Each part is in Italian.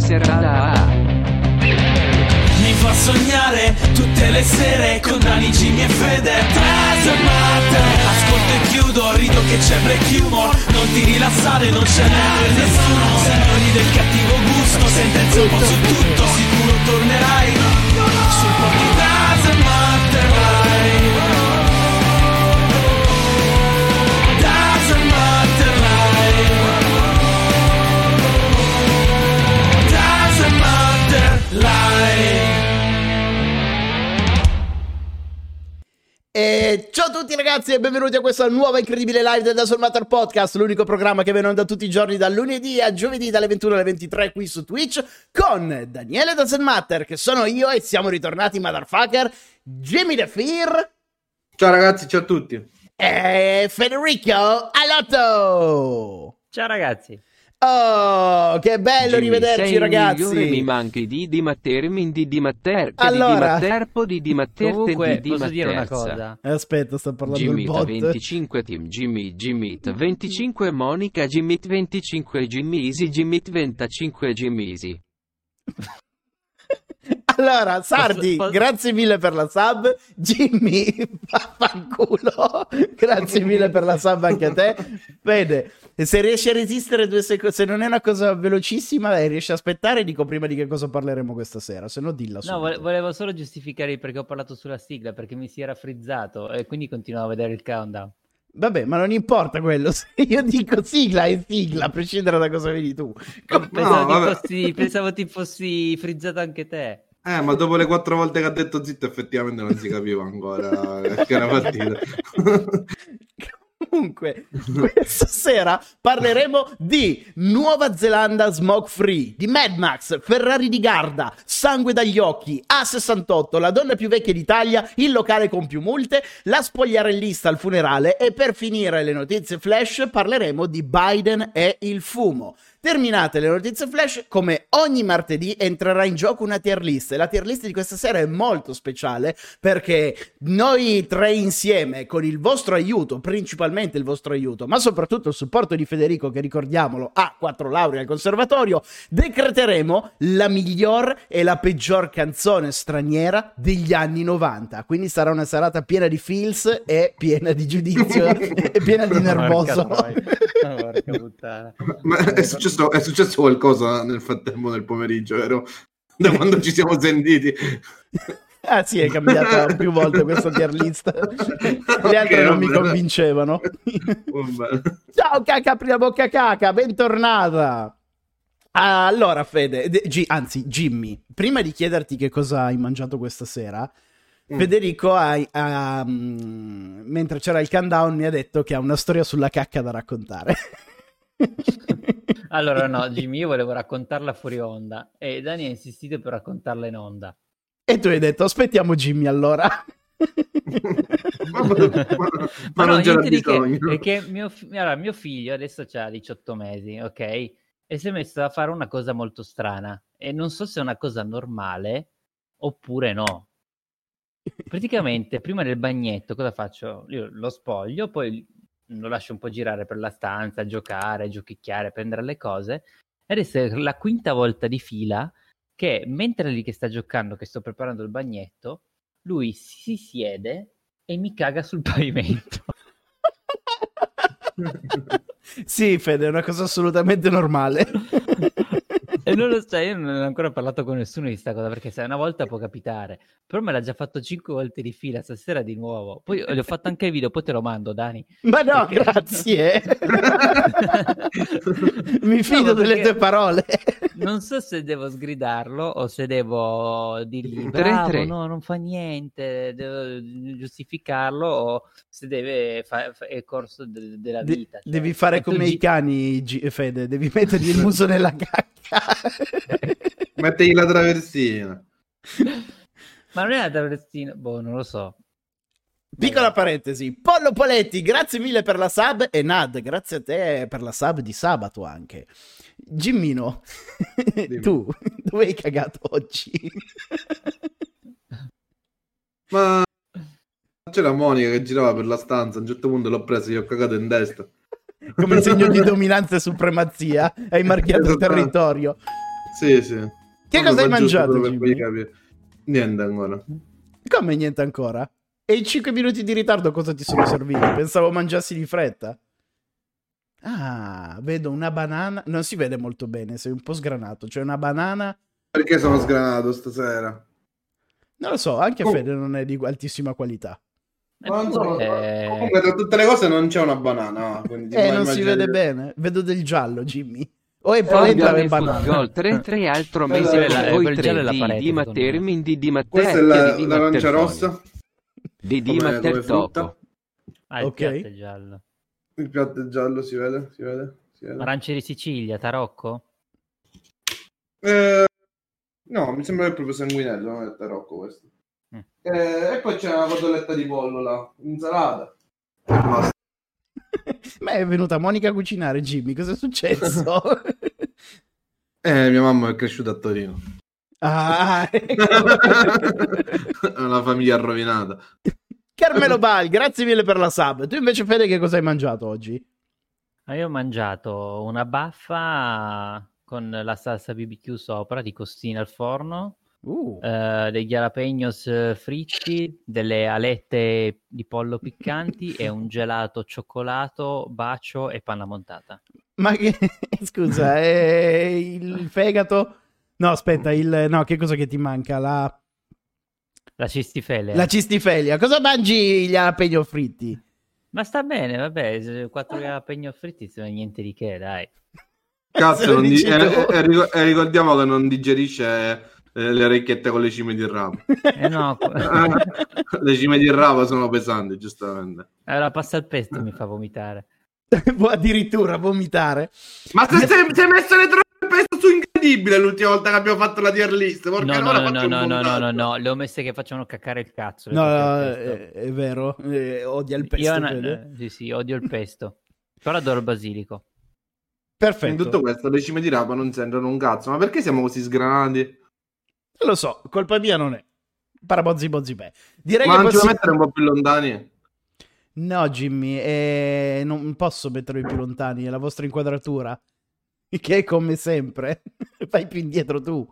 serata. Mi fa sognare tutte le sere con Dani, Jimmy e Fede. Trasmate Ascolto e chiudo, rido che c'è break humor. Non ti rilassare, non ce n'è nessuno. Signori del cattivo gusto, sentenze un po' su tutto. Sicuro tornerai. Sul po' ciao a tutti ragazzi e benvenuti a questa nuova incredibile live del Dazzle Matter Podcast, l'unico programma che viene onda tutti i giorni dal lunedì a giovedì dalle 21 alle 23 qui su Twitch con Daniele Dazzle Matter che sono io e siamo ritornati motherfucker, Jimmy The Fear Ciao ragazzi, ciao a tutti. e Federico Alotto. Ciao ragazzi. Oh, che bello Jimmy, rivederci il ragazzi. migliore, mi manchi di dimattermi di dimatter che Allora. di dimatterpo di dimatterte Comunque, di posso dire una cosa? Eh, Aspetta, sto parlando Jimmy del bot. 25 team Jimmy Jimmit 25 Monica Jimmit 25 Jimmy Easy Jimmit 25 Jimmy Easy Allora, Sardi, Posso- posso- grazie mille per la sub. Jimmy, vaffanculo. grazie mille per la sub anche a te. Bene, e se riesci a resistere due secondi, se non è una cosa velocissima, eh, riesci a aspettare, dico prima di che cosa parleremo questa sera, se no dilla No, subito. vole- volevo solo giustificare perché ho parlato sulla sigla, perché mi si era frizzato e quindi continuavo a vedere il countdown. Vabbè, ma non importa quello. Se io dico sigla è sigla, a prescindere da cosa vedi tu. Pensavo, ti, vabbè. fossi, pensavo ti fossi frizzato anche te. Eh, ma dopo le quattro volte che ha detto zitto, effettivamente non si capiva ancora che era partita. Comunque, questa sera parleremo di Nuova Zelanda smoke free, di Mad Max, Ferrari di Garda, Sangue dagli occhi, A68, la donna più vecchia d'Italia, il locale con più multe, la spogliarellista al funerale e per finire le notizie flash parleremo di Biden e il fumo. Terminate le notizie flash, come ogni martedì entrerà in gioco una tier list e la tier list di questa sera è molto speciale perché noi tre insieme, con il vostro aiuto, principalmente il vostro aiuto, ma soprattutto il supporto di Federico, che ricordiamolo ha quattro lauree al conservatorio, decreteremo la miglior e la peggior canzone straniera degli anni 90. Quindi sarà una serata piena di feels e piena di giudizio e piena di nervoso. Porca. Porca puttana. Ma è successo, è successo qualcosa nel frattempo nel pomeriggio, vero? Da quando ci siamo sentiti. Ah sì, è cambiata più volte questa tier list. Le altre Ok, non mi vabbè. convincevano. Vabbè. Ciao caca, prima bocca caca, bentornata. Allora Fede, de- Gi- anzi Jimmy, prima di chiederti che cosa hai mangiato questa sera, Mm. Federico ha, ha, mm, mentre c'era il countdown mi ha detto che ha una storia sulla cacca da raccontare. Allora no, Jimmy, io volevo raccontarla fuori onda e Dani ha insistito per raccontarla in onda. e tu hai detto aspettiamo Jimmy allora. Ma, ma- ma- non c'era di che, bisogno. perché mio, allora, mio figlio adesso ha 18 mesi, ok? E si è messo a fare una cosa molto strana e non so se è una cosa normale oppure no. Praticamente prima del bagnetto cosa faccio? Io lo spoglio, poi lo lascio un po' girare per la stanza, giocare, giochicchiare, prendere le cose. Ed è la quinta volta di fila che mentre lì che sta giocando, che sto preparando il bagnetto, lui si siede e mi caga sul pavimento. sì Fede, è una cosa assolutamente normale. e non lo so, io non ho ancora parlato con nessuno di sta cosa perché se una volta può capitare, però me l'ha già fatto cinque volte di fila, stasera di nuovo. Poi gli ho fatto anche il video, poi te lo mando, Dani. Ma no, grazie. Mi fido No, ma delle perché- tue parole. Non so se devo sgridarlo o se devo dirgli bravo, tre. no, non fa niente, devo giustificarlo o se deve fare il corso de- della De- vita. cioè, devi fare e come gi- i cani, G- Fede, devi mettergli il muso nella cacca. Mettegli la traversina. Ma non è la traversina, boh, non lo so. Piccola parentesi, Pollo Poletti, grazie mille per la sub e Nad, grazie a te per la sub di sabato anche. Gimmino, tu dove hai cagato oggi? Ma c'era Monica che girava per la stanza. A un certo punto l'ho preso e gli ho cagato in testa. Come segno di dominanza e supremazia, hai marchiato il Esattamente. territorio. Sì, sì. Che cosa hai mangiato. Niente ancora. Come niente ancora? E in 5 minuti di ritardo cosa ti sono serviti? Pensavo mangiassi di fretta. Ah, vedo una banana. Non si vede molto bene, sei un po' sgranato. C'è una banana. Perché sono sgranato stasera? Non lo so, anche Oh. Fede non è di altissima qualità. Ma non so, Eh, Comunque, tra tutte le cose non c'è una banana. quindi Eh, non si vede bene. Vedo del giallo, Jimmy. O è polenta o è banana. Gol 3-3 altro mese è la- per voi quel giallo è la 3 parete, di secondo Mattermin di Di Questa è la, di Di l'arancia rossa. Di Di come- come Matter frutta. Topo. Ah, il Ok. piatto è giallo. Il piatto è giallo, si vede? Si vede? Si vede? Arance di Sicilia, tarocco? Eh, no, mi sembra che è proprio sanguinello, non è tarocco questo. Mm. Eh, e poi c'è una cotoletta di pollo là, insalata. Basta. Ma è venuta Monica a cucinare, Jimmy. Cosa è successo? Eh, mia mamma è cresciuta a Torino. ah, ecco. È una famiglia rovinata. Carmelo Bal, grazie mille per la sub. Tu invece, Fede, che cosa hai mangiato oggi? Ah, io ho mangiato una baffa con la salsa BBQ sopra di costine al forno, Uh, eh, degli jalapenos eh, fritti, delle alette di pollo piccanti e un gelato cioccolato, bacio e panna montata. ma che... Scusa, è il fegato? No, aspetta, il... No, che cosa che ti manca? La, La cistifele. la cistifelia. Cosa mangi gli jalapeno fritti? Ma sta bene, vabbè, quattro jalapeno fritti sono niente di che, dai. Cazzo, di- e, e- e ric- ricordiamo che non digerisce eh, le orecchiette con le cime di rapa. Eh no, le cime di rapa sono pesanti, giustamente. la pasta al pesto mi fa vomitare. Può addirittura vomitare. Ma se sei, sei messo le troppe peso su incredibile l'ultima volta che abbiamo fatto la tier list. No, no, no, no, no, no, no, no, le ho messe che facciano caccare il cazzo. No, no, al pesto. è, è vero. Eh, odia il pesto. Io no- eh, sì, sì, odio il pesto. Però adoro il basilico. In Perfetto. tutto questo le cime di rapa non sentono un cazzo. Ma perché siamo così sgranati? Non lo so, colpa mia non è. Parabozzi bozzi beh. Direi Ma che non ci vuoi possiamo... mettere un po' più lontani? No, Jimmy, eh, non posso mettervi più lontani, è la vostra inquadratura. Che è come sempre. Vai più indietro tu.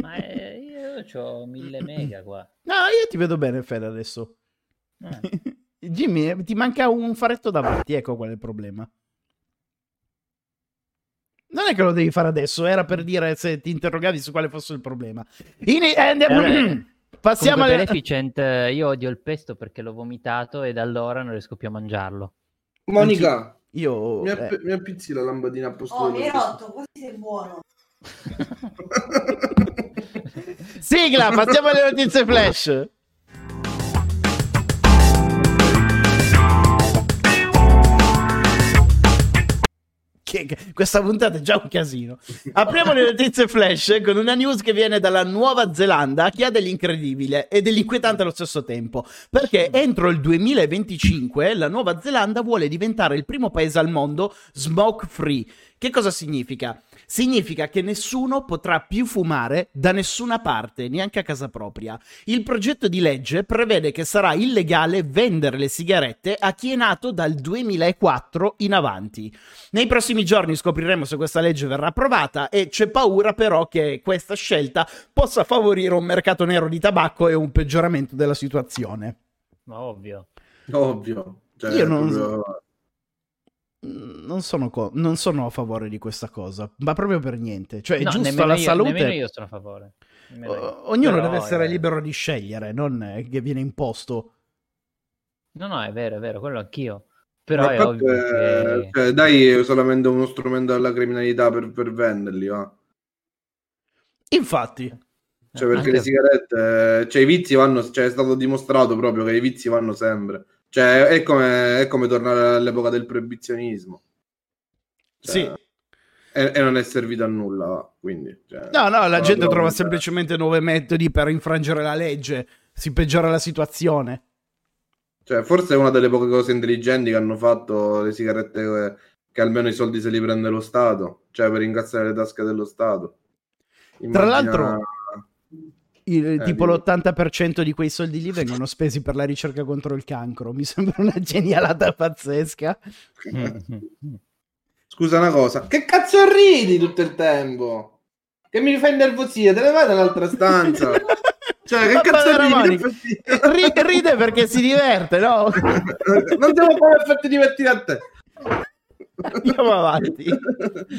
Ma eh, io ho mille mega qua. No, io ti vedo bene, Fede, adesso. Eh. Jimmy, eh, ti manca un faretto davanti, ecco qual è il problema. Non è che lo devi fare adesso, era per dire se ti interrogavi su quale fosse il problema. In- eh, passiamo alle... Beneficent, eh, io odio il pesto perché l'ho vomitato e da allora non riesco più a mangiarlo. Monica, Io... mi, eh, app- mi appizzi la lampadina a posto Oh, mi hai rotto, così sei buono. Sigla, passiamo alle notizie flash. Che- questa puntata è già un casino. Apriamo le notizie flash con una news che viene dalla Nuova Zelanda che ha dell'incredibile e dell'inquietante allo stesso tempo. Perché entro il 2025 la Nuova Zelanda vuole diventare il primo paese al mondo smoke free. Che cosa significa? Significa che nessuno potrà più fumare da nessuna parte, neanche a casa propria. Il progetto di legge prevede che sarà illegale vendere le sigarette a chi è nato dal 2004 in avanti. Nei prossimi giorni scopriremo se questa legge verrà approvata e c'è paura però che questa scelta possa favorire un mercato nero di tabacco e un peggioramento della situazione. Ma ovvio. Ovvio. Cioè, Io non- proprio- Non sono, co- non sono a favore di questa cosa, ma proprio per niente. Cioè, è No, giusto la io, salute. Nemmeno io sono a favore. O- ognuno Però, deve essere eh, libero di scegliere, non eh, che viene imposto. No, no, è vero, è vero, quello anch'io. Però Ma è ovvio parte, che... cioè, dai solamente uno strumento alla criminalità per, per venderli, va. Infatti, Cioè, perché Anche- le sigarette, cioè, i vizi vanno, cioè, è stato dimostrato proprio che i vizi vanno sempre. Cioè, è come, è come tornare all'epoca del proibizionismo. Cioè, sì. E, e non è servito a nulla, quindi. cioè, No, no, la gente trova semplicemente nuovi metodi per infrangere la legge, si peggiora la situazione. Cioè, forse è una delle poche cose intelligenti che hanno fatto le sigarette che, almeno i soldi se li prende lo Stato, cioè per incazzare le tasche dello Stato. Tra Immagina- l'altro- Il- Eh, tipo dimmi. l'80% di quei soldi lì vengono spesi per la ricerca contro il cancro. Mi sembra una genialata pazzesca. Scusa una cosa, che cazzo ridi tutto il tempo? che mi fai innervosire, te ne vai nell'altra stanza. Cioè, che cazzo ridi? Ride perché si diverte, no? non devo fare farti divertire a te. Andiamo avanti.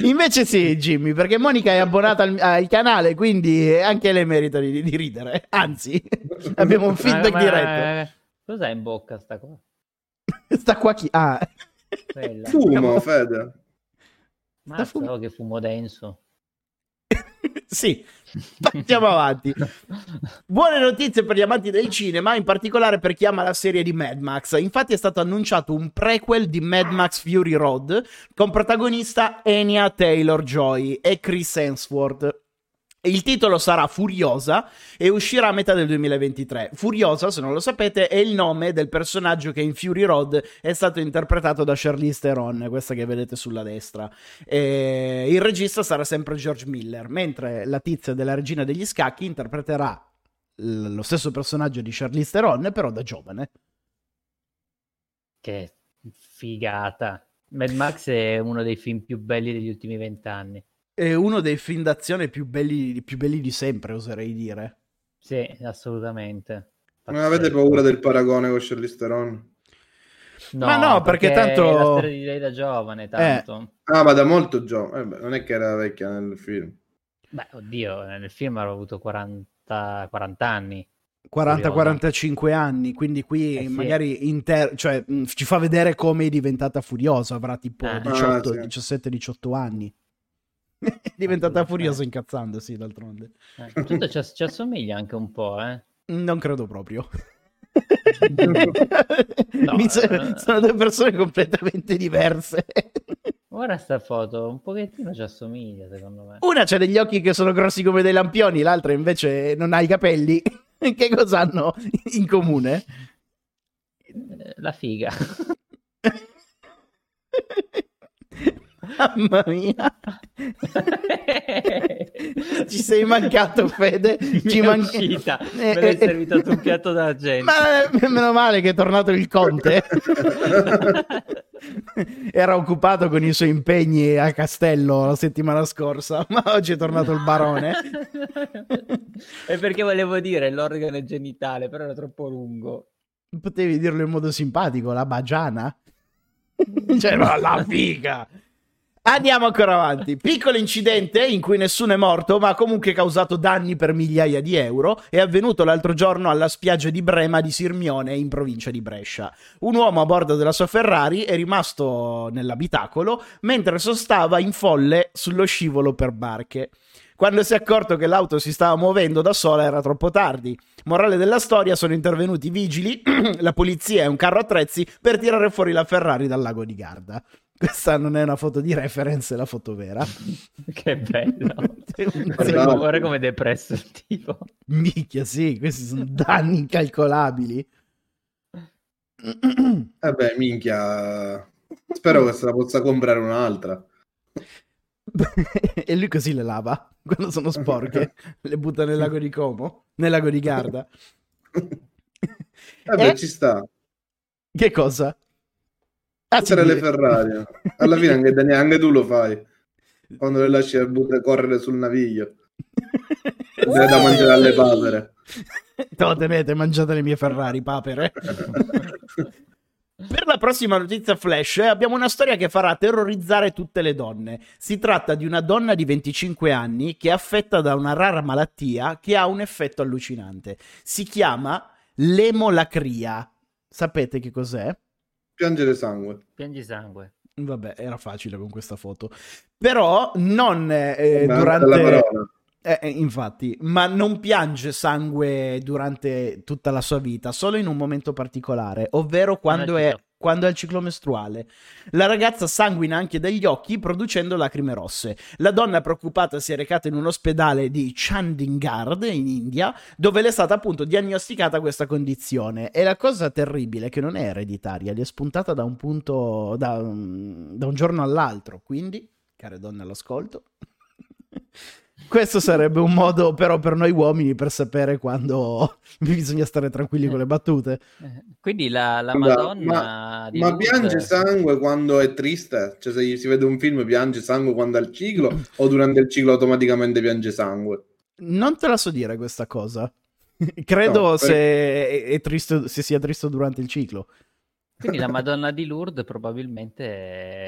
Invece sì, Jimmy, perché Monica è abbonata al, al canale, quindi anche lei merita di, di ridere. Anzi, abbiamo un feedback Ma- ma- diretto. Cos'è in bocca sta qua? Sta qua chi... Ah. Fumo, Fede. Oh, che fumo denso. sì. Andiamo avanti. Buone notizie per gli amanti del cinema, in particolare per chi ama la serie di Mad Max. Infatti è stato annunciato un prequel di Mad Max Fury Road con protagonista Enya Taylor-Joy e Chris Hemsworth. Il titolo sarà Furiosa e uscirà a metà del 2023. Furiosa, se non lo sapete, è il nome del personaggio che in Fury Road è stato interpretato da Charlize Theron, questa che vedete sulla destra. E il regista sarà sempre George Miller, mentre la tizia della regina degli scacchi interpreterà lo stesso personaggio di Charlize Theron, però da giovane. Che figata. Mad Max è uno dei film più belli degli ultimi vent'anni. È uno dei film d'azione più belli, più belli di sempre, oserei dire. Sì, assolutamente. Non avete paura del paragone con Charlize Theron? Ma no, perché tanto- è la storia di lei da giovane, tanto. Ah, ma da molto giovane. Eh non è che era vecchia nel film. Beh, oddio, nel film avrà avuto 40, 40 anni. 40-45 anni, quindi qui Eh sì. magari inter- cioè, mh, ci fa vedere come è diventata furiosa, avrà tipo Ah. 18, Ah, sì. 17-18 anni. È diventata furiosa incazzandosi d'altronde. Eh, tutto ci, ci assomiglia anche un po', eh. Non credo proprio. No, sa- eh. sono due persone completamente diverse. Guarda sta foto, un pochettino ci assomiglia, secondo me. Una c'ha degli occhi che sono grossi come dei lampioni, l'altra invece non ha i capelli. che cosa hanno in comune? Eh, La figa. Mamma mia. Ci sei mancato, Fede. Ci è man- uscita. Eh, Me l'hai eh, servito un piatto d'argento. Ma eh, meno male che è tornato il conte. Era occupato con i suoi impegni a Castello la settimana scorsa, ma oggi è tornato il barone. è perché volevo dire l'organo genitale, però era troppo lungo. Potevi dirlo in modo simpatico, la bagiana. cioè, no, la figa. Andiamo ancora avanti. Piccolo incidente in cui nessuno è morto, ma ha comunque causato danni per migliaia di euro. È avvenuto l'altro giorno alla spiaggia di Brema di Sirmione, in provincia di Brescia. Un uomo a bordo della sua Ferrari è rimasto nell'abitacolo mentre sostava in folle sullo scivolo per barche. Quando si è accorto che l'auto si stava muovendo da sola era troppo tardi. Morale della storia, sono intervenuti vigili, la polizia e un carro attrezzi per tirare fuori la Ferrari dal lago di Garda. Questa non è una foto di reference, è la foto vera. che bello. Guarda. Come è depresso il tipo. Minchia, sì, questi sono danni incalcolabili. Vabbè, minchia. Spero che se la possa comprare un'altra. e lui così le lava quando sono sporche, le butta nel lago di Como, nel lago di Garda. Vabbè, Eh? ci sta. Che cosa? Ah, sì, Tutte le Ferrari. Alla fine anche, Daniele, anche tu lo fai. Quando le lasci correre sul naviglio. Deve da mangiare alle papere. Lo tenete, mangiate le mie Ferrari, papere. Per la prossima notizia flash eh, abbiamo una storia che farà terrorizzare tutte le donne. Si tratta di una donna di 25 anni che è affetta da una rara malattia che ha un effetto allucinante. Si chiama l'emolacria. Sapete che cos'è? Piangere sangue. Piangi sangue. Vabbè, era facile con questa foto. Però non eh, durante... Eh, eh, infatti, ma non piange sangue durante tutta la sua vita, solo in un momento particolare, ovvero quando è. Quando è al ciclo mestruale. La ragazza sanguina anche dagli occhi producendo lacrime rosse. La donna preoccupata si è recata in un ospedale di Chandigarh in India, dove le è stata appunto diagnosticata questa condizione. E la cosa terribile è che non è ereditaria, gli è spuntata da un punto, da, da un giorno all'altro. Quindi, care donne all'ascolto, Questo sarebbe un modo però per noi uomini per sapere quando bisogna stare tranquilli con le battute. Eh, Quindi la, la Madonna di Ma Lourdes- piange sangue quando è triste? Cioè, se si vede un film, piange sangue quando ha il ciclo o durante il ciclo automaticamente piange sangue? Non te la so dire questa cosa. Credo No, per- se, è, è triste, se sia triste durante il ciclo. Quindi la Madonna di Lourdes probabilmente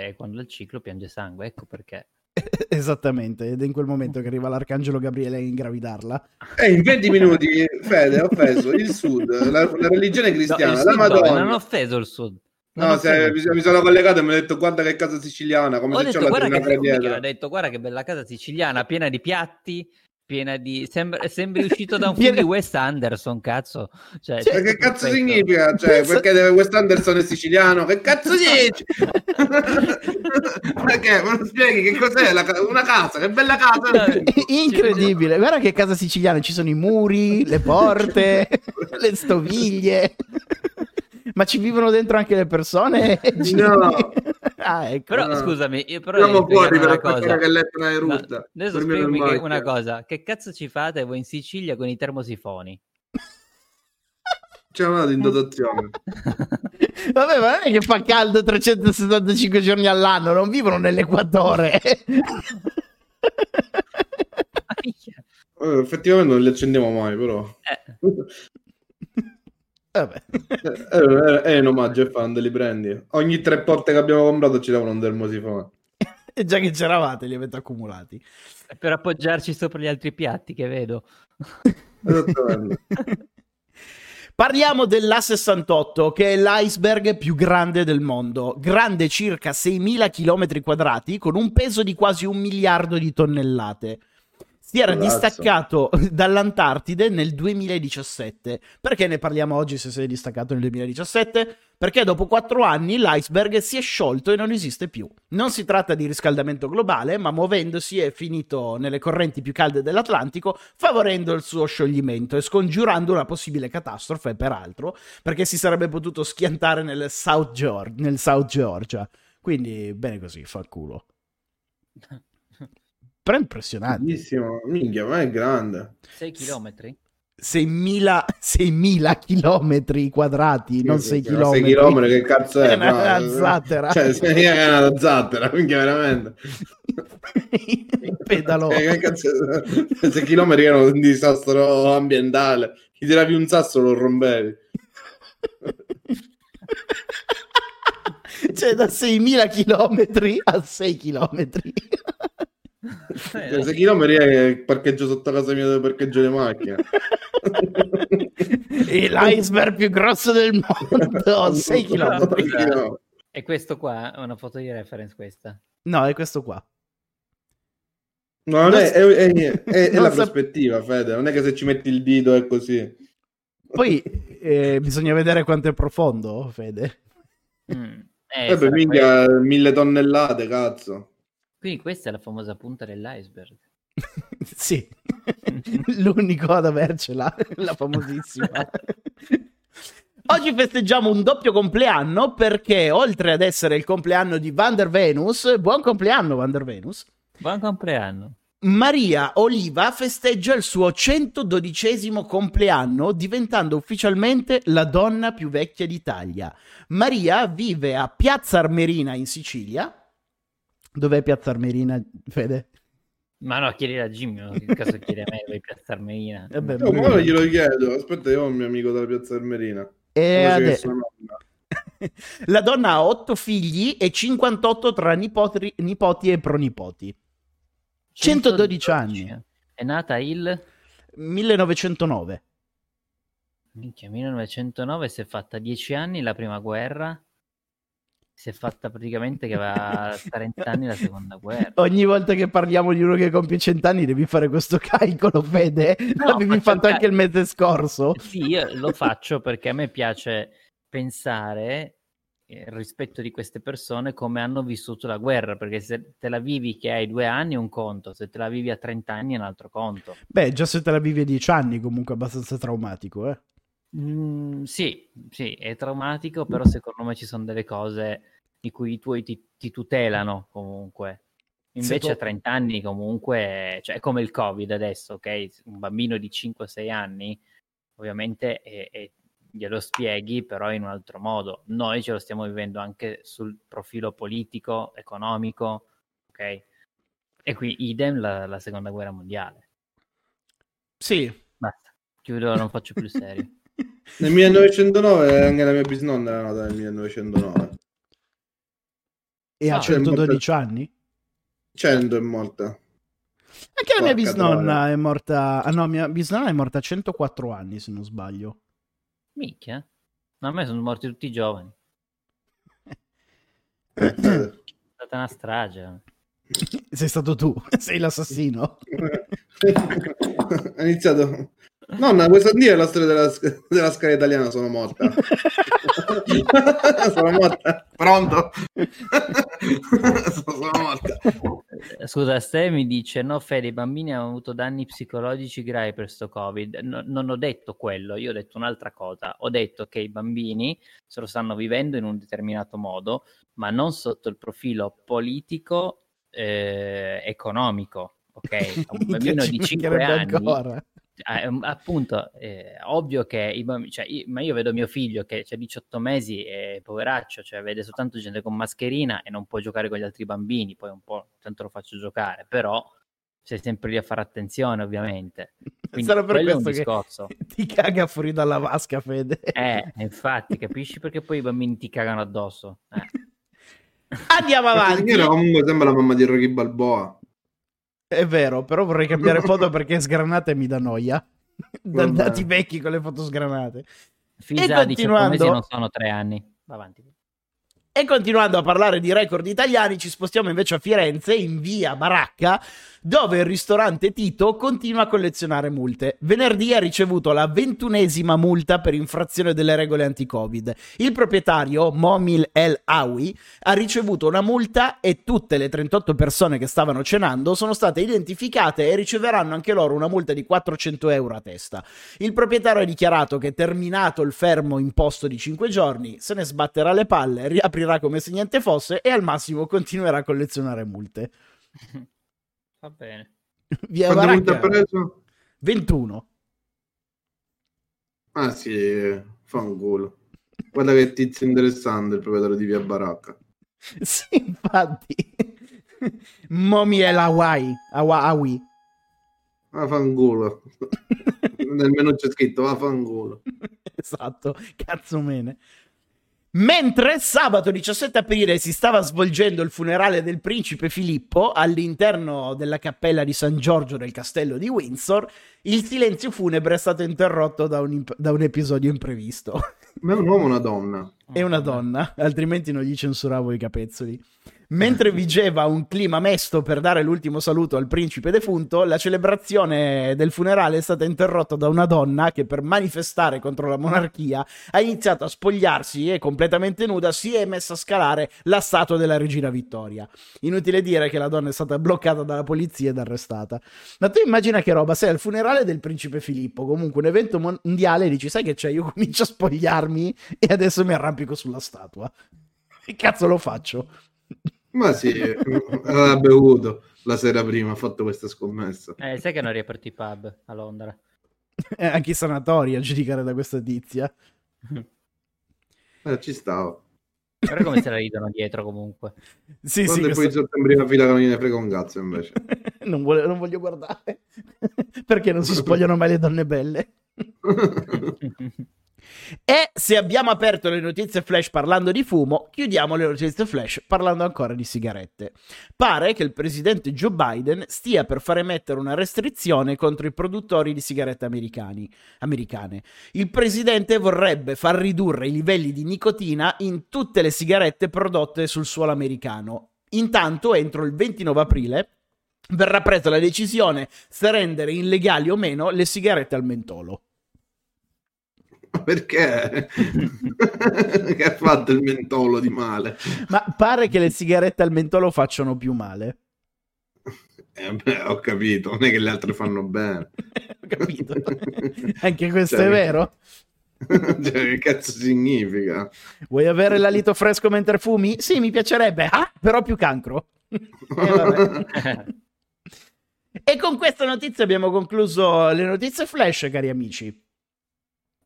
è quando il ciclo piange sangue, ecco perché. Esattamente, ed è in quel momento che arriva l'arcangelo Gabriele a ingravidarla. E in 20 minuti, Fede, ho offeso il Sud, la, la religione No, cristiana, il la Sud dove? Madonna. Non ho offeso il Sud. Non No, se, mi, mi sono collegato e mi ha detto guarda che casa siciliana, come Ho se c'è detto, la guarda che, trinità mica, dietro. ho detto, guarda che bella casa siciliana, piena di piatti, piena di... Sembra, sembri uscito da un film di Wes Anderson, cazzo. Cioè, Cioè, che cazzo perfetto. significa? Cioè, perché deve- West Anderson è siciliano? Che cazzo dici? perché? Me lo spieghi che cos'è? la una casa, che bella casa! Incredibile, guarda che casa siciliana, ci sono i muri, le porte, le stoviglie. Ma ci vivono dentro anche le persone? No. Ah, ecco. Però No. scusami, io però devi fuori per una cosa. che l'Etna è No, rutta. adesso spiegami una cosa. Che cazzo ci fate voi in Sicilia con i termosifoni? C'è una in dotazione. Vabbè, ma non è che fa caldo 365 giorni all'anno, non vivono nell'equatore. Effettivamente non li accendiamo mai, però. Eh, Vabbè. Eh, È un omaggio e fan, li prendi. Ogni tre porte che abbiamo comprato ci davano un termosifone. E già che c'eravate, li avete accumulati. per appoggiarci sopra gli altri piatti che vedo. Esattamente. Parliamo dell'A68, che è l'iceberg più grande del mondo, grande circa 6.000 km quadrati, con un peso di quasi un miliardo di tonnellate. Si era Cazzo. distaccato dall'Antartide nel 2017. Perché ne parliamo oggi se si è distaccato nel 2017? Perché dopo quattro anni l'iceberg si è sciolto e non esiste più. Non si tratta di riscaldamento globale, ma muovendosi è finito nelle correnti più calde dell'Atlantico, favorendo il suo scioglimento e scongiurando una possibile catastrofe, peraltro, perché si sarebbe potuto schiantare nel South, Geor- nel South Georgia. Quindi, bene così, fa il culo. Però è impressionante. Bellissimo. Minchia, ma è grande. 6 chilometri? 6.000, 6.000 chilometri quadrati, non 6 6 chilometri. chilometri, che cazzo è? È una- Ma- una zattera. Cioè, è una zattera, minchia, veramente. Il pedalo. Eh, che cazzo è? 6 chilometri erano un disastro ambientale. Ti tiravi un sasso lo rompevi. cioè da 6.000 chilometri a 6 chilometri. Cioè, 6 chilometri è il parcheggio sotto casa mia dove parcheggio le macchine. e l'iceberg più grosso del mondo, 6 chilometri. Sei chilometri. E questo qua è una foto di reference questa. No, è questo qua. No, non è, è, è- è- è Non la sap- prospettiva, Fede. Non è che se ci metti il dito è così. Poi eh, bisogna vedere quanto è profondo, Fede. Mm. Eh, Eh, beh, minchia, mille tonnellate, cazzo. Quindi questa è la famosa punta dell'iceberg. sì, l'unico ad avercela, la famosissima. Oggi festeggiamo un doppio compleanno perché oltre ad essere il compleanno di Vander Venus, buon compleanno Vander Venus, Buon compleanno. Maria Oliva festeggia il suo 112 compleanno diventando ufficialmente la donna più vecchia d'Italia. Maria vive a Piazza Armerina in Sicilia. Dov'è Piazza Armerina, Fede? Ma no, chiedi a Jimmy, no? che caso chiedi a me, vuoi piazzarmi Eh beh, Oh, ma ora glielo chiedo. Aspetta, io ho un mio amico della piazza Ermerina. E Conosce che ade-. La donna ha 8 figli e 58 tra nipoti, nipoti e pronipoti. 112 anni. È nata il 1909. minchia, 1909, si è fatta 10 anni la prima guerra. Si è fatta praticamente che aveva 30 anni la seconda guerra. Ogni volta che parliamo di uno che compie 100 anni devi fare questo calcolo, Fede. No, L'avevi fatto il anche il mese scorso. Sì, io lo faccio perché a me piace pensare eh, rispetto di queste persone come hanno vissuto la guerra, perché se te la vivi che hai due anni è un conto, se te la vivi a 30 anni è un altro conto. Beh, già se te la vivi a 10 anni comunque è abbastanza traumatico, eh. Mm, sì, sì, è traumatico, però secondo me ci sono delle cose di cui i tuoi ti, ti tutelano comunque. Invece tu- a 30 anni comunque, cioè è come il Covid adesso, ok? Un bambino di 5-6 anni ovviamente è- è- glielo spieghi però in un altro modo. Noi ce lo stiamo vivendo anche sul profilo politico, economico, ok? E qui idem la, la seconda guerra mondiale. Sì. Basta, chiudo, non faccio più serio. Nel 1909 anche la mia bisnonna era nata nel 1909. E ha Ah, 112 anni? 100 è morta. Anche la mia bisnonna troia. è morta. Ah no, mia bisnonna è morta a 104 anni, se non sbaglio. Minchia. No, a me sono morti tutti i giovani. È stata una strage. Sei stato tu, sei l'assassino. ha iniziato. Nonna, vuoi sentire la storia della, della scala italiana? Sono morta. sono morta. Pronto? sono morta. Scusa, Ste mi dice: No, Fede, i bambini hanno avuto danni psicologici gravi per sto Covid. No- non ho detto quello, io ho detto un'altra cosa. Ho detto che i bambini se lo stanno vivendo in un determinato modo, ma non sotto il profilo politico, eh, economico. Ok, un bambino di 5 mancherebbe anni ancora. Eh, appunto, eh, ovvio che i bambini, cioè, io- ma io vedo mio figlio che ha 18 mesi e poveraccio, cioè vede soltanto gente con mascherina e non può giocare con gli altri bambini, poi un po' tanto lo faccio giocare, però sei sempre lì a fare attenzione, ovviamente. Quindi Sarà per questo che discorso. ti caga fuori dalla vasca, Fede. Eh, infatti, capisci perché poi i bambini ti cagano addosso? Eh. Andiamo avanti. signora comunque sembra la mamma di Rocky Balboa. È vero, però vorrei cambiare foto perché sgranate mi dà noia. Da- Vabbè. Dati vecchi con le foto sgranate. Fisa 18 continuando- mesi non sono tre anni. Va avanti. E continuando a parlare di record italiani, ci spostiamo invece a Firenze, in via Baracca, dove il ristorante Tito continua a collezionare multe. Venerdì ha ricevuto la ventunesima multa per infrazione delle regole anti-Covid. Il proprietario, Momil El Awi, ha ricevuto una multa e tutte le 38 persone che stavano cenando sono state identificate e riceveranno anche loro una multa di 400 euro a testa. Il proprietario ha dichiarato che terminato il fermo imposto di 5 giorni, se ne sbatterà le palle, riaprirà come se niente fosse e al massimo continuerà a collezionare multe. Va bene. Via multe ha preso? 21. Ah sì, fa un culo. Guarda che tizio interessante il proprietario di Via Baracca. Sì, infatti. Momi è la Hawaii. Awa- Awi. Ah, fa un culo. Nel menù c'è scritto va fa un culo. esatto, cazzo mene. Mentre sabato 17 aprile si stava svolgendo il funerale del principe Filippo all'interno della cappella di San Giorgio del castello di Windsor, il silenzio funebre è stato interrotto da un, imp- da un episodio imprevisto. Ma è un uomo o una donna? È una donna, altrimenti non gli censuravo i capezzoli. Mentre vigeva un clima mesto per dare l'ultimo saluto al principe defunto, la celebrazione del funerale è stata interrotta da una donna che per manifestare contro la monarchia ha iniziato a spogliarsi e completamente nuda si è messa a scalare la statua della regina Vittoria. Inutile dire che la donna è stata bloccata dalla polizia ed arrestata. Ma tu immagina che roba, sei al funerale del principe Filippo, comunque un evento mondiale, dici sai che c'è, io comincio a spogliarmi e adesso mi arrampico sulla statua. Che cazzo lo faccio? Ma sì, aveva bevuto la sera prima, ha fatto questa scommessa. Eh, sai che hanno riaperto i pub a Londra? Eh, Anche i sanatori a giudicare da questa tizia. Eh, ci stava. Guarda come se la ridono dietro comunque. Sì, sì, Quando poi questo- sotto in prima fila non gliene frega un cazzo invece. non, vuole- non voglio guardare. Perché non si spogliano mai le donne belle? E se abbiamo aperto le notizie flash parlando di fumo, chiudiamo le notizie flash parlando ancora di sigarette. Pare che il presidente Joe Biden stia per far emettere una restrizione contro i produttori di sigarette americani, americane. Il presidente vorrebbe far ridurre i livelli di nicotina in tutte le sigarette prodotte sul suolo americano. Intanto, entro il 29 aprile, verrà presa la decisione se rendere illegali o meno le sigarette al mentolo. Perché? che ha fatto il mentolo di male? Ma pare che le sigarette al mentolo facciano più male. Eh, beh, ho capito, non è che le altre fanno bene. Ho capito. Anche questo Cioè, è vero. cioè, che cazzo significa? Vuoi avere l'alito fresco mentre fumi? Sì, mi piacerebbe. Ah, però più cancro. Eh. E con questa notizia abbiamo concluso le notizie flash, cari amici.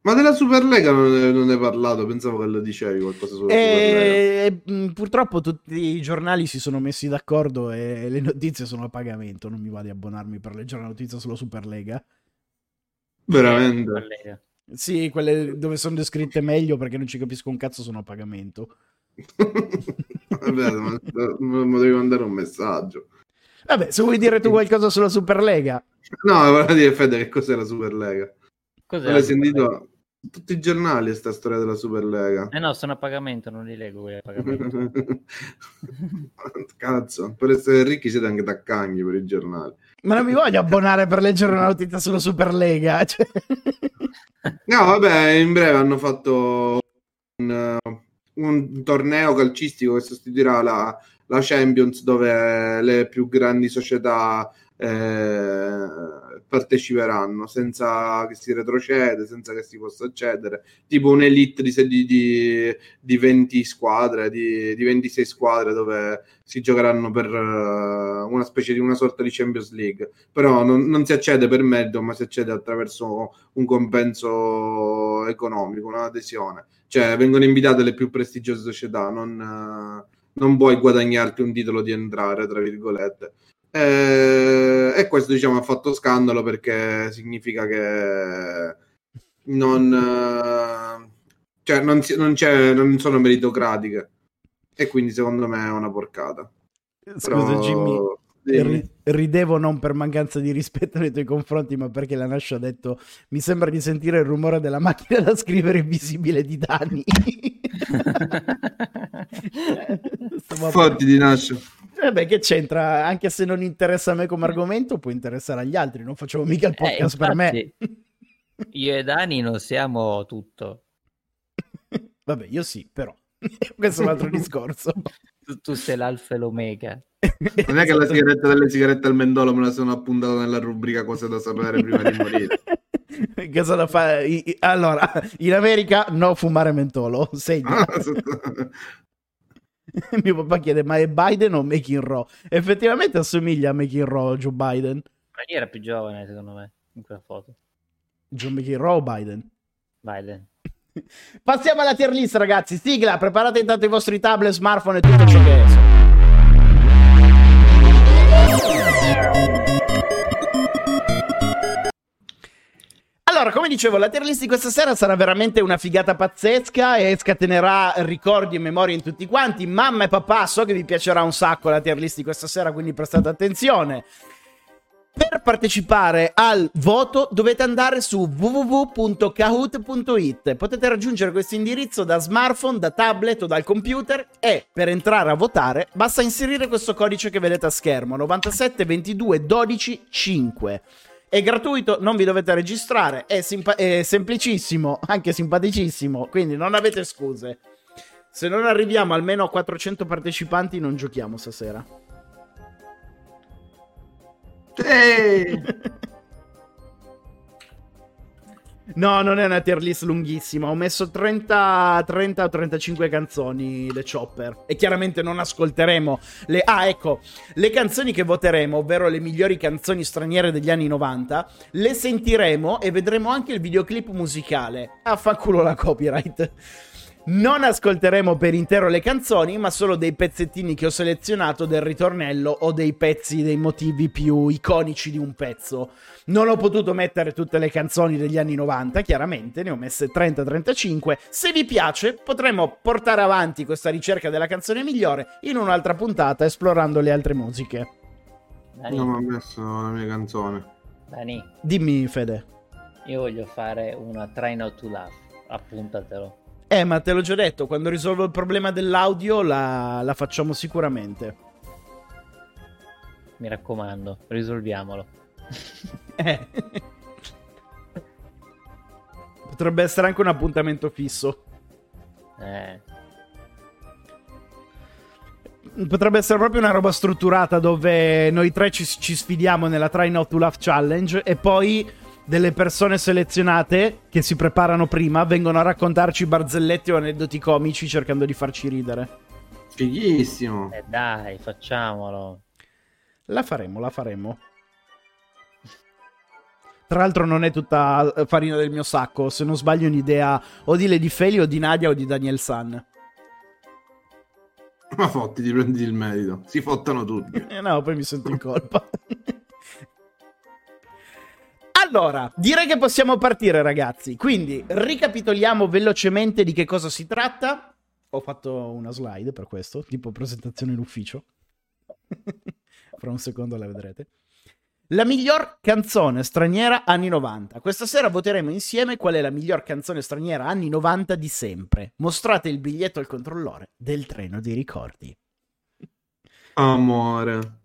Ma della Superlega non ne, non ne hai parlato, pensavo che lo dicevi qualcosa sulla Superlega. E, mh, purtroppo tutti i giornali si sono messi d'accordo e le notizie sono a pagamento. Non mi va di abbonarmi per leggere la notizia sulla Superlega. Veramente. Collega. Sì, quelle dove sono descritte meglio perché non ci capisco un cazzo sono a pagamento. Vabbè, ma, ma- devi mandare un messaggio. Vabbè, se vuoi dire tu qualcosa sulla Superlega. No, guarda dire Fede che cos'è la Superlega. Cos'è l'hai Superlega? sentito? Tutti i giornali sta storia della Superlega. Eh no, sono a pagamento, non li leggo quelli a pagamento. Cazzo, per essere ricchi siete anche taccagni per i giornali. Ma non mi voglio abbonare per leggere una notizia sulla Superlega. Cioè... No, vabbè, in breve hanno fatto un, un torneo calcistico che sostituirà la, la Champions dove le più grandi società eh, parteciperanno senza che si retrocede, senza che si possa accedere, tipo un'elite di, di, di, di 20 squadre, di, di 26 squadre dove si giocheranno per eh, una specie di una sorta di Champions League, però non, non si accede per merito, ma si accede attraverso un compenso economico, un'adesione. Cioè vengono invitate le più prestigiose società, non, eh, non puoi guadagnarti un titolo di entrare, tra virgolette. Eh, e questo diciamo ha fatto scandalo perché significa che non, eh, cioè, non, si- non c'è, non sono meritocratiche e quindi secondo me è una porcata. Scusa, Però- Jimmy. Dimmi. ri- ridevo non per mancanza di rispetto nei tuoi confronti, ma perché la Nash ha detto: Mi sembra di sentire il rumore della macchina da scrivere invisibile di Dani. A- Fotti di Nash. Eh beh, che c'entra? Anche se non interessa a me come argomento, può interessare agli altri. Non facciamo mica il Eh, podcast per me. Io e Dani non siamo tutto. Vabbè, io sì, però. Questo è un altro discorso. Tu, tu sei l'alfa e l'omega. Non è che la Esatto. sigaretta delle sigarette al mendolo me la sono appuntata nella rubrica cose da sapere prima di morire. Cosa da fare? Allora, in America no fumare mentolo. Segna. Ah, Mio papà chiede: Ma è Biden o Making Raw? Effettivamente assomiglia a Making Raw Joe Biden. Ma era più giovane, secondo me, in quella foto? Joe Making Raw o Biden? Biden. Passiamo alla tier list, ragazzi. Sigla, preparate intanto i vostri tablet, smartphone e tutto ciò che è. Allora, come dicevo, la tier list di questa sera sarà veramente una figata pazzesca e scatenerà ricordi e memorie in tutti quanti. Mamma e papà, so che vi piacerà un sacco la tier list di questa sera, quindi prestate attenzione. Per partecipare al voto dovete andare su www.kahoot.it. Potete raggiungere questo indirizzo da smartphone, da tablet o dal computer e per entrare a votare basta inserire questo codice che vedete a schermo 97 22 12 5. È gratuito, non vi dovete registrare, è, simpa- è semplicissimo, anche simpaticissimo, quindi non avete scuse. Se non arriviamo almeno a 400 partecipanti non giochiamo stasera. Sì! No, non è una tier list lunghissima. Ho messo 30, 30 o 35 canzoni, le chopper. E chiaramente non ascolteremo le. Ah, ecco, le canzoni che voteremo, ovvero le migliori canzoni straniere degli anni 90, le sentiremo e vedremo anche il videoclip musicale. Affanculo la copyright. Non ascolteremo per intero le canzoni, ma solo dei pezzettini che ho selezionato del ritornello o dei pezzi, dei motivi più iconici di un pezzo. Non ho potuto mettere tutte le canzoni degli anni 90, chiaramente, ne ho messe 30-35. Se vi piace, potremo portare avanti questa ricerca della canzone migliore in un'altra puntata, esplorando le altre musiche. Dani, Non ha messo la mia canzone. Dani, Dimmi, Fede. io voglio fare una try not to laugh. Appuntatelo. Eh, ma te l'ho già detto, quando risolvo il problema dell'audio la, la facciamo sicuramente. Mi raccomando, risolviamolo. Eh. Potrebbe essere anche un appuntamento fisso. Eh, Potrebbe essere proprio una roba strutturata dove noi tre ci, ci sfidiamo nella Try Not to Laugh Challenge e poi delle persone selezionate che si preparano prima vengono a raccontarci barzelletti o aneddoti comici cercando di farci ridere. Fighissimo. Eh dai, facciamolo. La faremo, la faremo. Tra l'altro non è tutta eh, farina del mio sacco, se non sbaglio un'idea o di Lady Feli o di Nadia o di Daniel San. Ma fotti, ti prendi il merito. Si fottano tutti. Eh no, poi mi sento in colpa. allora, direi che possiamo partire ragazzi. Quindi, ricapitoliamo velocemente di che cosa si tratta. Ho fatto una slide per questo, tipo presentazione in ufficio. Fra un secondo la vedrete. La miglior canzone straniera anni 90. Questa sera voteremo insieme qual è la miglior canzone straniera anni 90 di sempre. Mostrate il biglietto al controllore del treno dei ricordi. Amore.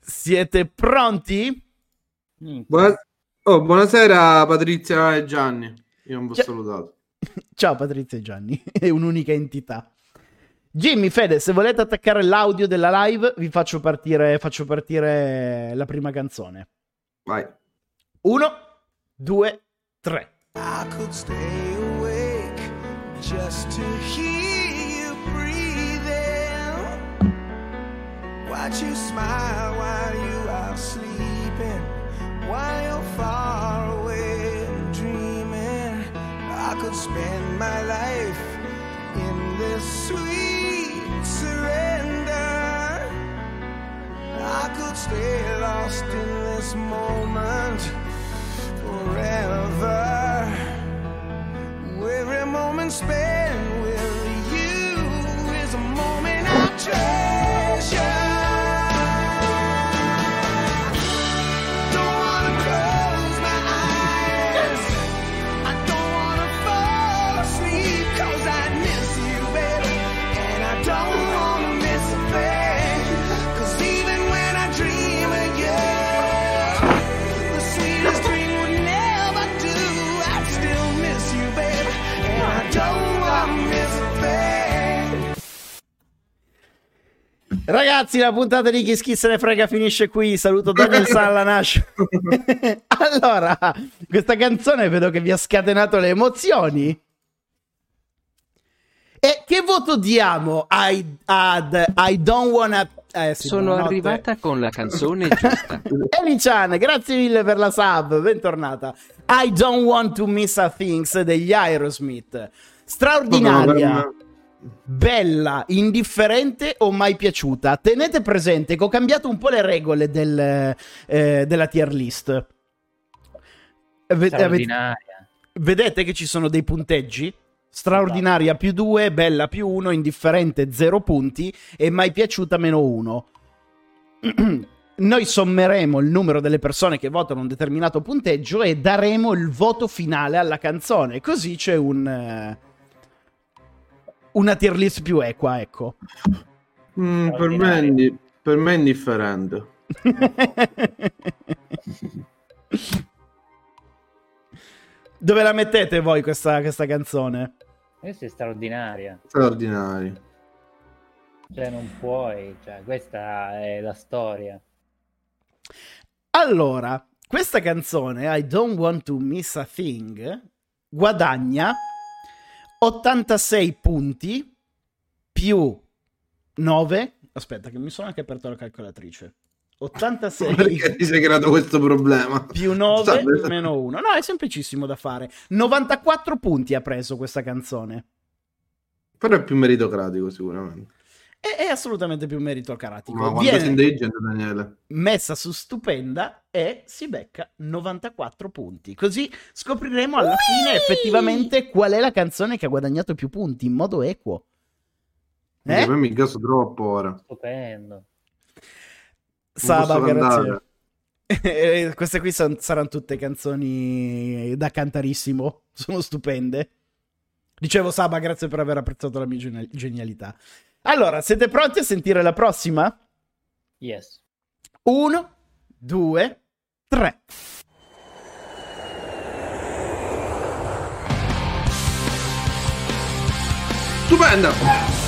Siete pronti? Minchia. Oh, buonasera Patrizia e Gianni. Io non vi ho Ciao. salutato. Ciao Patrizia e Gianni, è un'unica entità. Jimmy, Fede, se volete attaccare l'audio della live, vi faccio partire, faccio partire la prima canzone. Vai. Uno, due, tre. I could stay awake just to hear you breathing. Watch you smile while you are sleeping, while you're far away dreaming. I could spend my life in this sweet surrender. I could stay lost in this moment forever. Every moment spent with you is a moment I treasure. Ragazzi, la puntata di Chi Chi se ne frega finisce qui. Saluto Daniel Salanash. allora, questa canzone vedo che vi ha scatenato le emozioni. E che voto diamo ai, ad I Don't Wanna... Eh, sì, Sono buonanotte. arrivata con la canzone giusta. Eli-chan, grazie mille per la sub, bentornata. I Don't Want to Miss a Things degli Aerosmith. Straordinaria, bella, indifferente o mai piaciuta. Tenete presente che ho cambiato un po' le regole del, eh, della tier list. Straordinaria. vedete che ci sono dei punteggi? Straordinaria più 2, bella più 1, indifferente 0 punti e mai piaciuta meno 1. Noi sommeremo il numero delle persone che votano un determinato punteggio e daremo il voto finale alla canzone. Così c'è un. eh, una tier list più equa, ecco. Mm, per, me è indi- per me è indifferente. Dove la mettete voi questa, questa canzone? Questa è straordinaria. Straordinari. Cioè, non puoi. Cioè, questa è la storia. Allora, questa canzone, I Don't Want to Miss a Thing, guadagna 86 punti più 9. Aspetta, che mi sono anche aperto la calcolatrice. 86 Perché ti sei creato questo problema? più 9 Sta- meno 1. No, è semplicissimo da fare. 94 punti ha preso questa canzone. Però è più meritocratico sicuramente. È, è assolutamente più meritocratico. Ma quando Viene sei intelligente Daniele. messa su stupenda e si becca 94 punti. Così scopriremo alla fine effettivamente qual è la canzone che ha guadagnato più punti in modo equo. Eh? Me mi incasso troppo ora. Stupendo. Saba, grazie. Eh, Queste qui son- saranno tutte canzoni da cantarissimo. Sono stupende. Dicevo, Saba, grazie per aver apprezzato la mia geni- genialità. Allora, siete pronti a sentire la prossima? Yes. Uno, due, tre. Stupenda!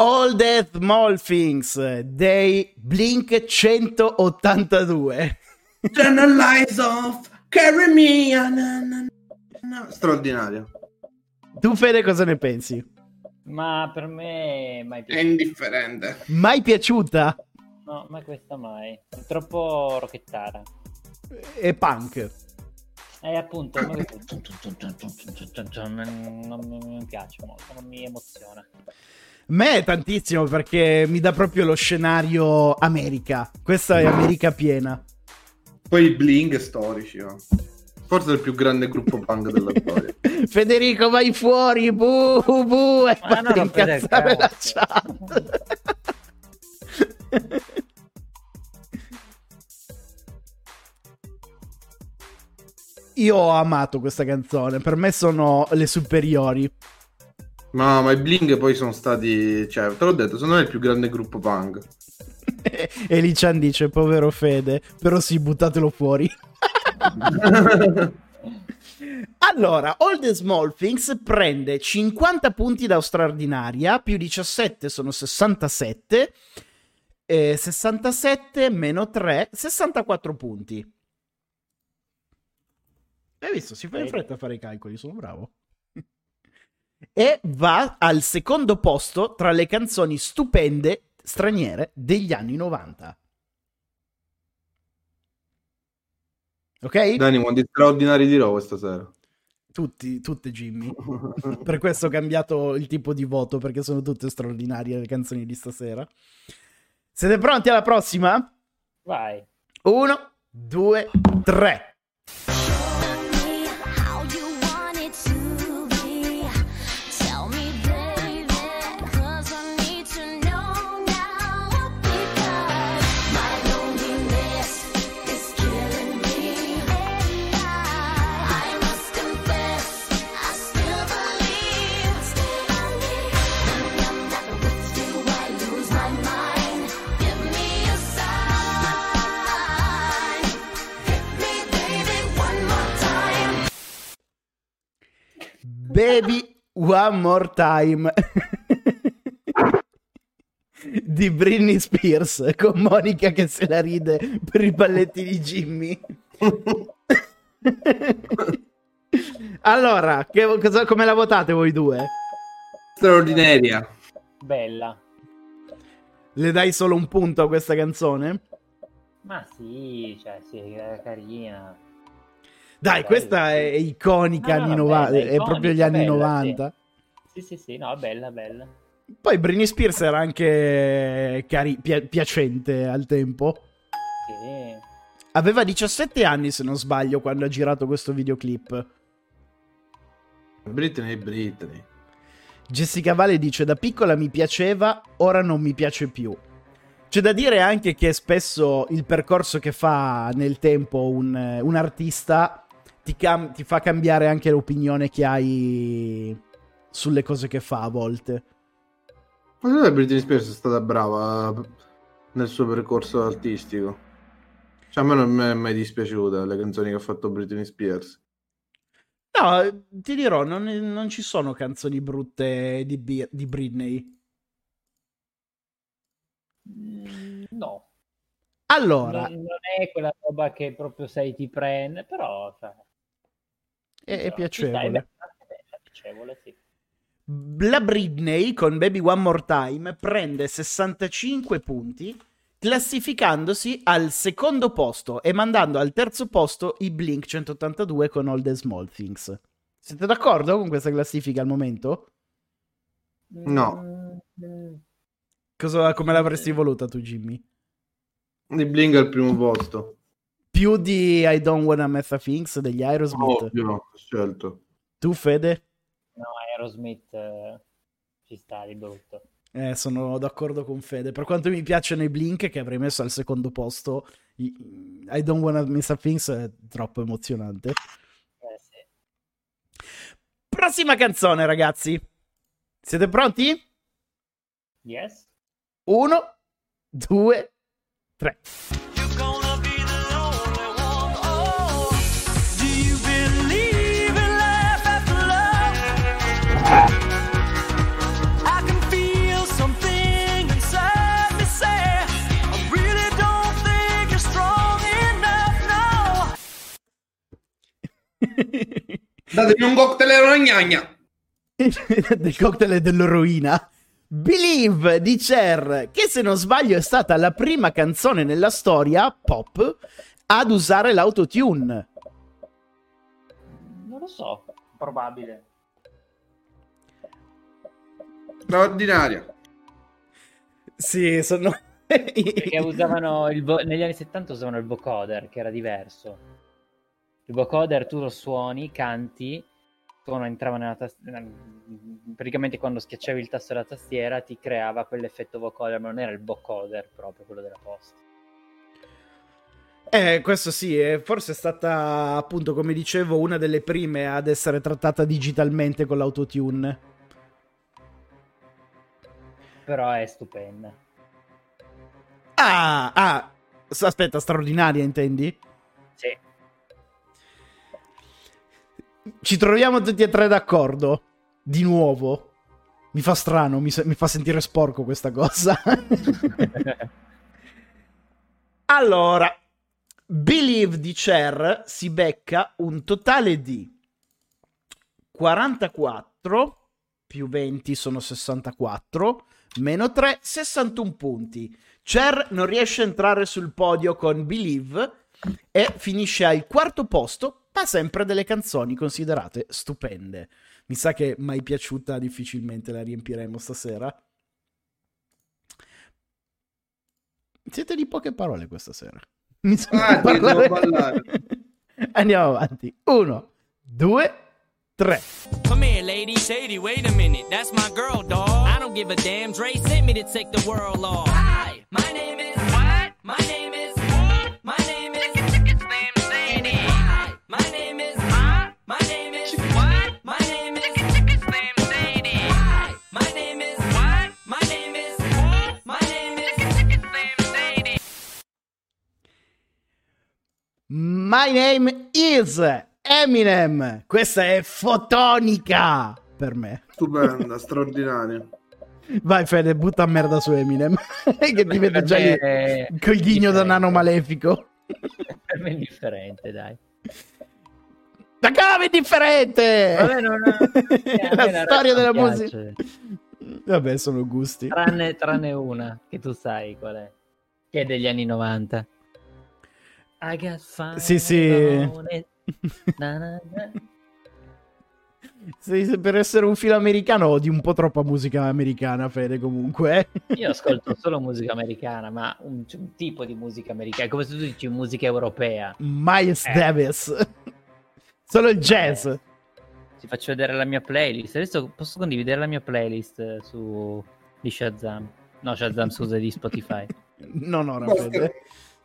All Death Small Things dei Blink 182. Turn the lights off, carry me. na, na, na. Straordinario. Tu Fede cosa ne pensi? Ma per me mai È piaciuta. indifferente. Mai piaciuta? No, ma questa mai. È troppo rocchettara. E punk. E appunto, non mi non mi piace molto, non mi emoziona. Me tantissimo perché mi dà proprio lo scenario America. Questa è America piena. Poi i bling storici. oh. Forse il più grande gruppo punk della storia. Federico vai fuori, bu bu e rompete il incazzare la cazzo. chat. Io ho amato questa canzone, per me sono le superiori. Ma, ma i bling poi sono stati. Cioè, te l'ho detto, sono il più grande gruppo punk. e Lichan dice, povero Fede, però sì, buttatelo fuori. Allora, All the Small Things prende 50 punti da straordinaria, più 17 sono 67, eh, 67 meno 3, 64 punti. Hai visto? Si fa in fretta a fare i calcoli, sono bravo. E va al secondo posto tra le canzoni stupende straniere degli anni 90. Ok? Dani, quanti straordinari dirò questa sera? Tutti, tutte Jimmy. per questo ho cambiato il tipo di voto perché sono tutte straordinarie le canzoni di stasera. Siete pronti alla prossima? Vai. Uno, due, tre. Baby One More Time. di Britney Spears con Monica che se la ride per i balletti di Jimmy. allora, che- cosa- come la votate voi due? Straordinaria. Bella. Le dai solo un punto a questa canzone? Ma sì, cioè, sì, è carina. Dai, questa è iconica No, no, anni no, 90, bella, è proprio gli iconica, anni bella, 90. Sì, sì, sì, no, bella, bella. Poi Britney Spears era anche cari- pi- piacente al tempo. Sì. Aveva 17 anni, se non sbaglio, quando ha girato questo videoclip. Britney, Britney. Jessica Vale dice: Da piccola mi piaceva, ora non mi piace più. C'è da dire anche che spesso il percorso che fa nel tempo un, un artista ti, cam- ti fa cambiare anche l'opinione che hai sulle cose che fa a volte. Ma secondo me Britney Spears è stata brava nel suo percorso artistico. Cioè, a me non mi è mai dispiaciuta le canzoni che ha fatto Britney Spears. No, ti dirò, non, non ci sono canzoni brutte di, Bi- di Britney. Mm, No, Allora, non, non è quella roba che proprio sei ti prende, però cioè, è, è piacevole. sì. La Britney con Baby One More Time prende 65 punti, classificandosi al secondo posto e mandando al terzo posto i Blink 182 con All the Small Things. Siete d'accordo con questa classifica al momento? No. Cosa, come l'avresti voluta tu, Jimmy? Di Bling al primo posto. Più di I Don't Wanna Mess a Things degli Aerosmith? Ovvio, ho scelto. Tu, Fede? No, Aerosmith eh, ci sta di brutto. Eh, sono d'accordo con Fede. Per quanto mi piacciono i Blink, che avrei messo al secondo posto, i- I Don't Wanna Miss a Things è troppo emozionante. Eh, sì. Prossima canzone, ragazzi. Siete pronti? Yes? Uno, due, tre. Datevi un cocktail e una del cocktail dell'eroina. Believe di Cher, che se non sbaglio è stata la prima canzone nella storia pop ad usare l'autotune. Non lo so, probabile. Straordinaria. Sì, sono... Perché usavano il vo- negli anni 70 usavano il vocoder, che era diverso. Il vocoder tu lo suoni, canti, suono entrava nella tastiera. Praticamente quando schiacciavi il tasto della tastiera ti creava quell'effetto vocoder, ma non era il vocoder proprio quello della posta. Eh, questo sì, eh, forse è stata appunto, come dicevo, una delle prime ad essere trattata digitalmente con l'autotune. Però è stupenda. Ah, ah, aspetta, straordinaria intendi? Sì. Ci troviamo tutti e tre d'accordo. Di nuovo. Mi fa strano, mi, mi fa sentire sporco questa cosa. allora, Believe di Cher si becca un totale di 44 più 20 sono 64, meno 3, 61 punti. Cher non riesce a entrare sul podio con Believe e finisce al quarto posto, ma sempre delle canzoni considerate stupende. Mi sa che mai piaciuta difficilmente la riempiremo stasera. Siete di poche parole questa sera. Mi sembra Ah, parlare-. Andiamo avanti. Uno, due, tre. Come here, lady. Shady, wait a minute. That's my girl, dog. I don't give a damn. Dre sent me to take the world off. Hi, my name is. What? My name is. My name is. Slim Shady. Hi, my name is. My name is. What? My name is. Slim Shady. Hi, my name is. What? My name is. My name is. Slim Shady. My name is Eminem. Questa è fotonica per me. Stupenda, straordinaria. Vai Fede, butta merda su Eminem. che ti vedo già lì è col ghigno da nano malefico. Per me è indifferente, dai. La cava è differente! Vabbè, non- eh, me la storia della musica. Vabbè, sono gusti. Tranne, tranne una, che tu sai qual è. Che è degli anni 90. I got fire Sì, sì. it. Na, na, na. Sì, sì, per essere un film americano odi un po' troppa musica americana, Fede, comunque. Io ascolto solo musica americana, ma un, un tipo di musica americana. È come se tu dici musica europea. Miles Eh. Davis. Solo il jazz. Eh, Ti faccio vedere la mia playlist. Adesso posso condividere la mia playlist eh, su di Shazam. No, Shazam, scusa, di Spotify. Non ora, Basta. Fede.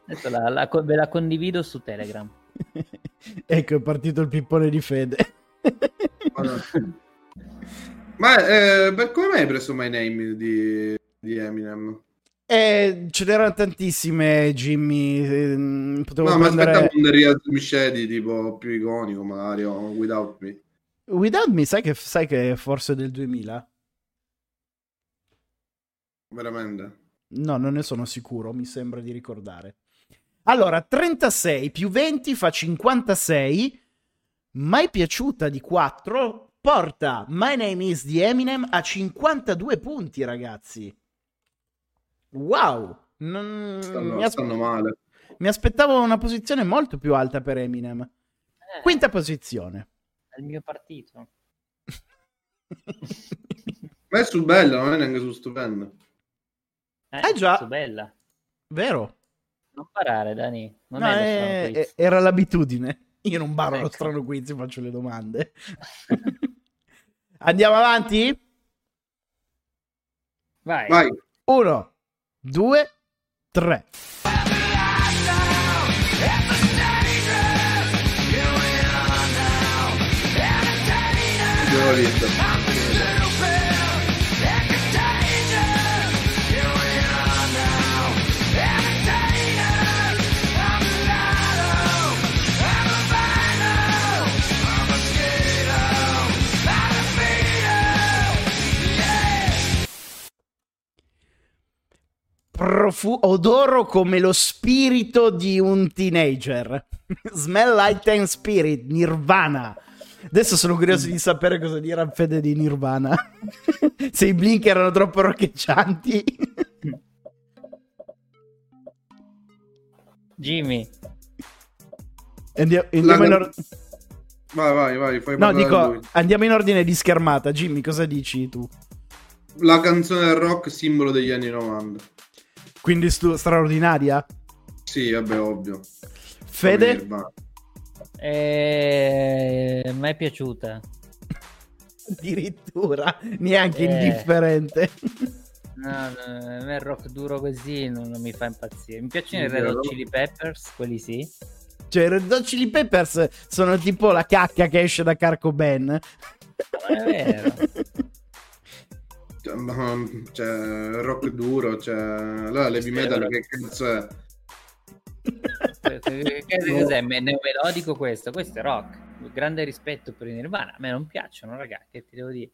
Adesso la, la- ve la condivido su Telegram. ecco, è partito il pippone di Fede. Ma eh, per come mai hai preso My Name di, di Eminem? Eh, ce n'erano tantissime, Jimmy. ehm, Potevo No, ma prendere... aspettavo un Real Micedi tipo più iconico, magari, o Without Me. Without Me, sai che, sai che è forse del 2000? Veramente. No, non ne sono sicuro, mi sembra di ricordare. Allora, 36 più 20 fa 56. Mai piaciuta di 4 porta My Name is di Eminem a 52 punti, ragazzi. Wow! Non- Stanno, mi, as- stanno male. mi aspettavo una posizione molto più alta per Eminem. Eh, Quinta posizione. È il mio partito. Ma è su bello, non è neanche su stupendo. Eh, Eh, già. su bella. Vero? Non parare, Dani. Non No, è lo eh, era l'abitudine. Io non barro lo Ecco. strano quiz, io faccio le domande. Andiamo avanti? Vai. Vai. Uno, due, tre. Abbiamo vinto. Profu- odoro come lo spirito di un teenager. Smell like teen spirit, Nirvana. Adesso sono curioso di sapere cosa dirà Fede di Nirvana. Se i blink erano troppo roccheggianti. Jimmy, Andia- andiamo, in La- or- Vai, vai, vai, fai no, dico, lui. andiamo in ordine di schermata. Jimmy, cosa dici tu? La canzone del rock simbolo degli anni 90. Quindi stu- straordinaria? Sì, vabbè, ovvio. Fede? Eh, mi è piaciuta. Addirittura, neanche Eh. indifferente. No, no, a me il rock duro così non, non mi fa impazzire. Mi piacciono i Red Hot? Chili Peppers, quelli sì. Cioè, i Red Hot Chili Peppers sono tipo la cacca che esce da Carco Ben. Ma è vero. Cioè, cioè, rock duro, cioè... Allora, l'heavy metal che cazzo è? Che- che- che Cos'è? Me- Neomelodico questo? Questo è rock. Grande rispetto per i Nirvana. A me non piacciono, ragazzi, che ti devo dire.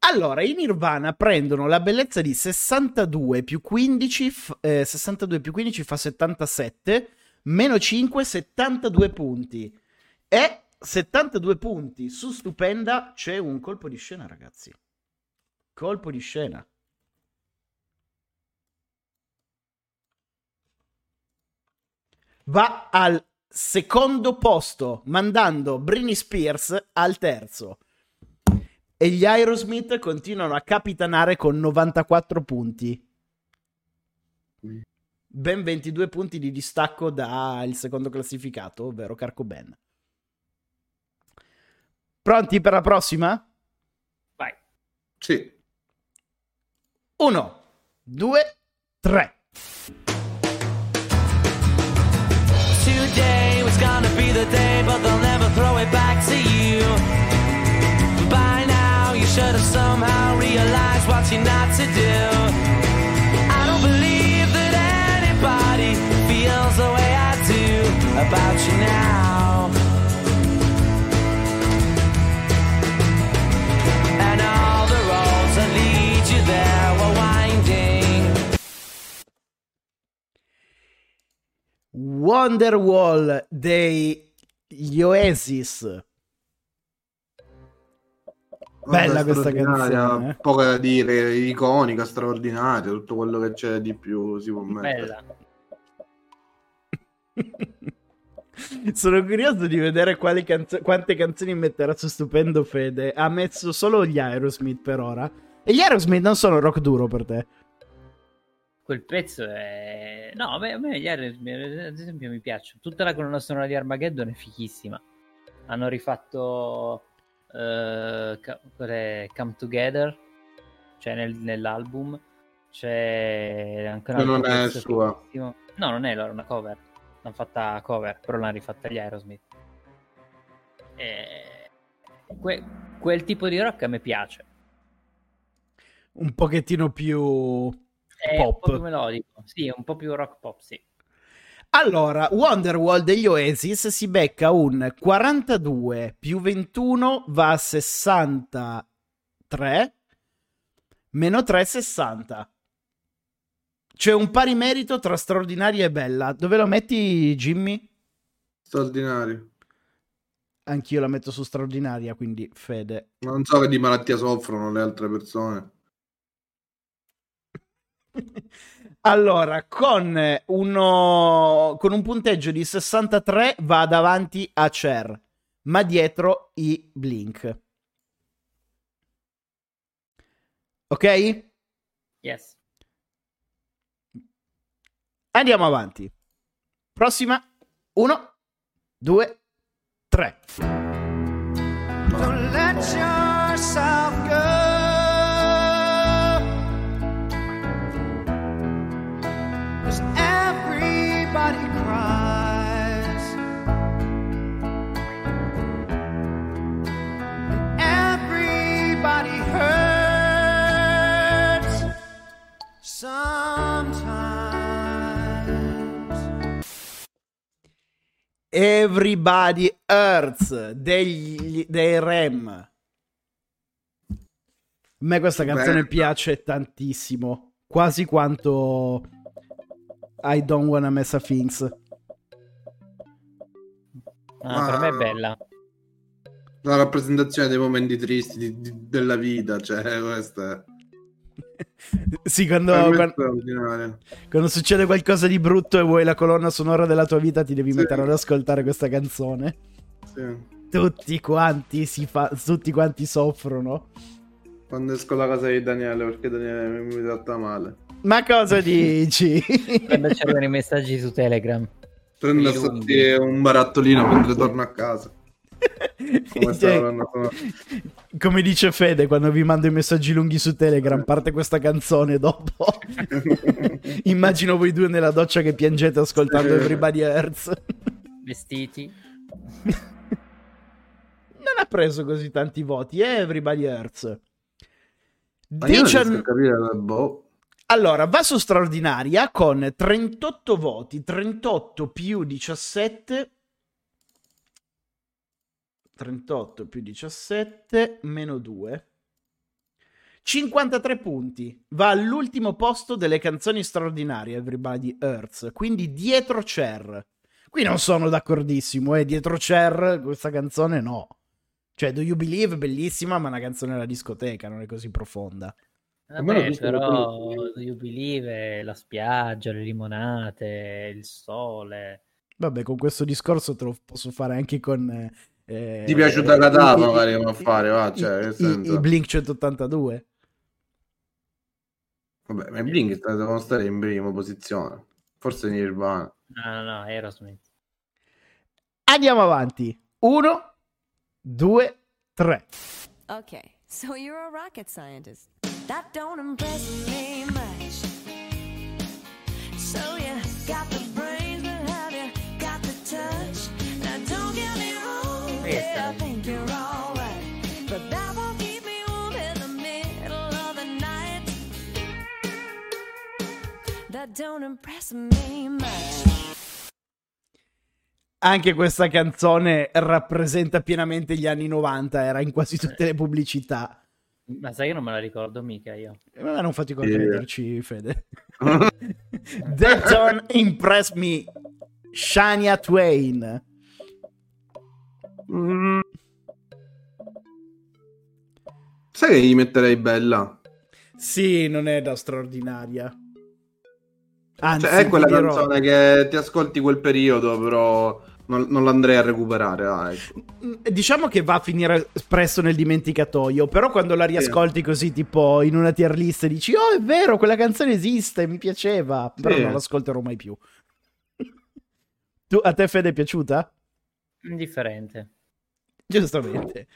Allora, i Nirvana prendono la bellezza di 62 più 15, f- eh, 62 più 15 fa 77, meno 5, 72 punti. E 72 punti su Stupenda c'è un colpo di scena, ragazzi. Colpo di scena. Va al secondo posto, mandando Britney Spears al terzo. E gli Aerosmith continuano a capitanare con 94 punti. Ben 22 punti di distacco dal secondo classificato, ovvero Carco Ben. Pronti per la prossima? Vai. Sì. Uno, due, tre. Today was gonna be the day, but they'll never throw it back to you. By now, you should have somehow realized what you're not to do. I don't believe that anybody feels the way I do about you now. Wonderwall degli Oasis. Bella questa canzone, eh. Poco da dire, iconica, straordinaria, tutto quello che c'è di più si può mettere. Bella. Sono curioso di vedere quali canzo- quante canzoni metterà su Stupendo Fede. Ha messo solo gli Aerosmith per ora. E gli Aerosmith non sono rock duro per te. Quel pezzo è... No, a me, a me gli Aerosmith, ad esempio, mi piacciono. Tutta la colonna sonora di Armageddon è fichissima. Hanno rifatto... eh, è? Come Together, cioè nel- nell'album. C'è anche un Che altro non è pezzo sua. fighissimo. No, non è loro, è una cover. L'hanno fatta cover, però l'hanno rifatta gli Aerosmith. E... que- quel tipo di rock a me piace. Un pochettino più È un po' pop. più melodico. Sì, è un po' più rock pop, sì. Allora, Wonderwall degli Oasis si becca un 42 più 21 va a 63 meno 3 60. C'è un pari merito tra straordinaria e bella. Dove lo metti, Jimmy? Straordinario. Anch'io la metto su straordinaria, quindi Fede. Non so che di malattia soffrono le altre persone. Allora, con, eh, uno, con, un punteggio di 63 va davanti a Cher, ma dietro i Blink. Ok? Yes. Andiamo avanti. Prossima. 1, 2, 3. Everybody Hurts degli, dei Rem. A me questa canzone Bella. piace tantissimo. Quasi quanto I Don't Wanna Mess a Things. Ah, per me è Ah. bella. La rappresentazione dei momenti tristi di- di- della vita, cioè, questa è... Sì, quando, quando- quando succede qualcosa di brutto e vuoi la colonna sonora della tua vita, ti devi Sì. mettere ad ascoltare questa canzone. Sì. Tutti quanti si fa, tutti quanti soffrono. Quando esco la casa di Daniele, perché Daniele mi, mi tratta male. Ma cosa dici? Quando c'erano i messaggi su Telegram. Prendo un barattolino mentre torno a casa. Come Cioè, come dice Fede quando vi mando i messaggi lunghi su Telegram, parte questa canzone dopo. Immagino voi due nella doccia che piangete ascoltando. Everybody Hurts. Vestiti. Non ha preso così tanti voti, eh, Everybody Hurts. Dician- boh. Allora, va su straordinaria con 38 voti, 38 più 17. 38 più 17 meno 2. 53 punti. Va all'ultimo posto delle canzoni straordinarie, Everybody Hurts. Quindi dietro Cher. Qui non sono d'accordissimo, eh. Dietro Cher questa canzone no. Cioè, Do You Believe è bellissima, ma è una canzone da discoteca, non è così profonda. Vabbè, però Do You Believe, la spiaggia, le limonate, il sole. Vabbè, con questo discorso te lo posso fare anche con... eh, eh, Ti piace da Catà, i- magari, i- come a fare, va, i- cioè, i- senso. i Blink 182. Vabbè, ma i Blink sta- devono stare in prima posizione. Forse Nirvana. No, no, no, Aerosmith. Andiamo avanti. Uno, due, tre. Okay, so you're a rocket scientist. That don't impress me much. So you got the Anche questa canzone rappresenta pienamente gli anni 90, era in quasi tutte le pubblicità. Ma sai che non me la ricordo mica io. E non fatto Sì. crederci, Fede. That don't impress me. Shania Twain. Mm. Sai che gli metterei bella? Sì, non è da straordinaria. Anzi, Cioè, è quella canzone che ti ascolti quel periodo, però non, non l'andrei a recuperare. ah, ecco. Mm, Diciamo che va a finire presto nel dimenticatoio, però quando la riascolti così, tipo in una tier list, dici: Oh, è vero, quella canzone esiste, mi piaceva, però Sì. non l'ascolterò mai più. tu, a te, Fede, è piaciuta? Indifferente. Giustamente.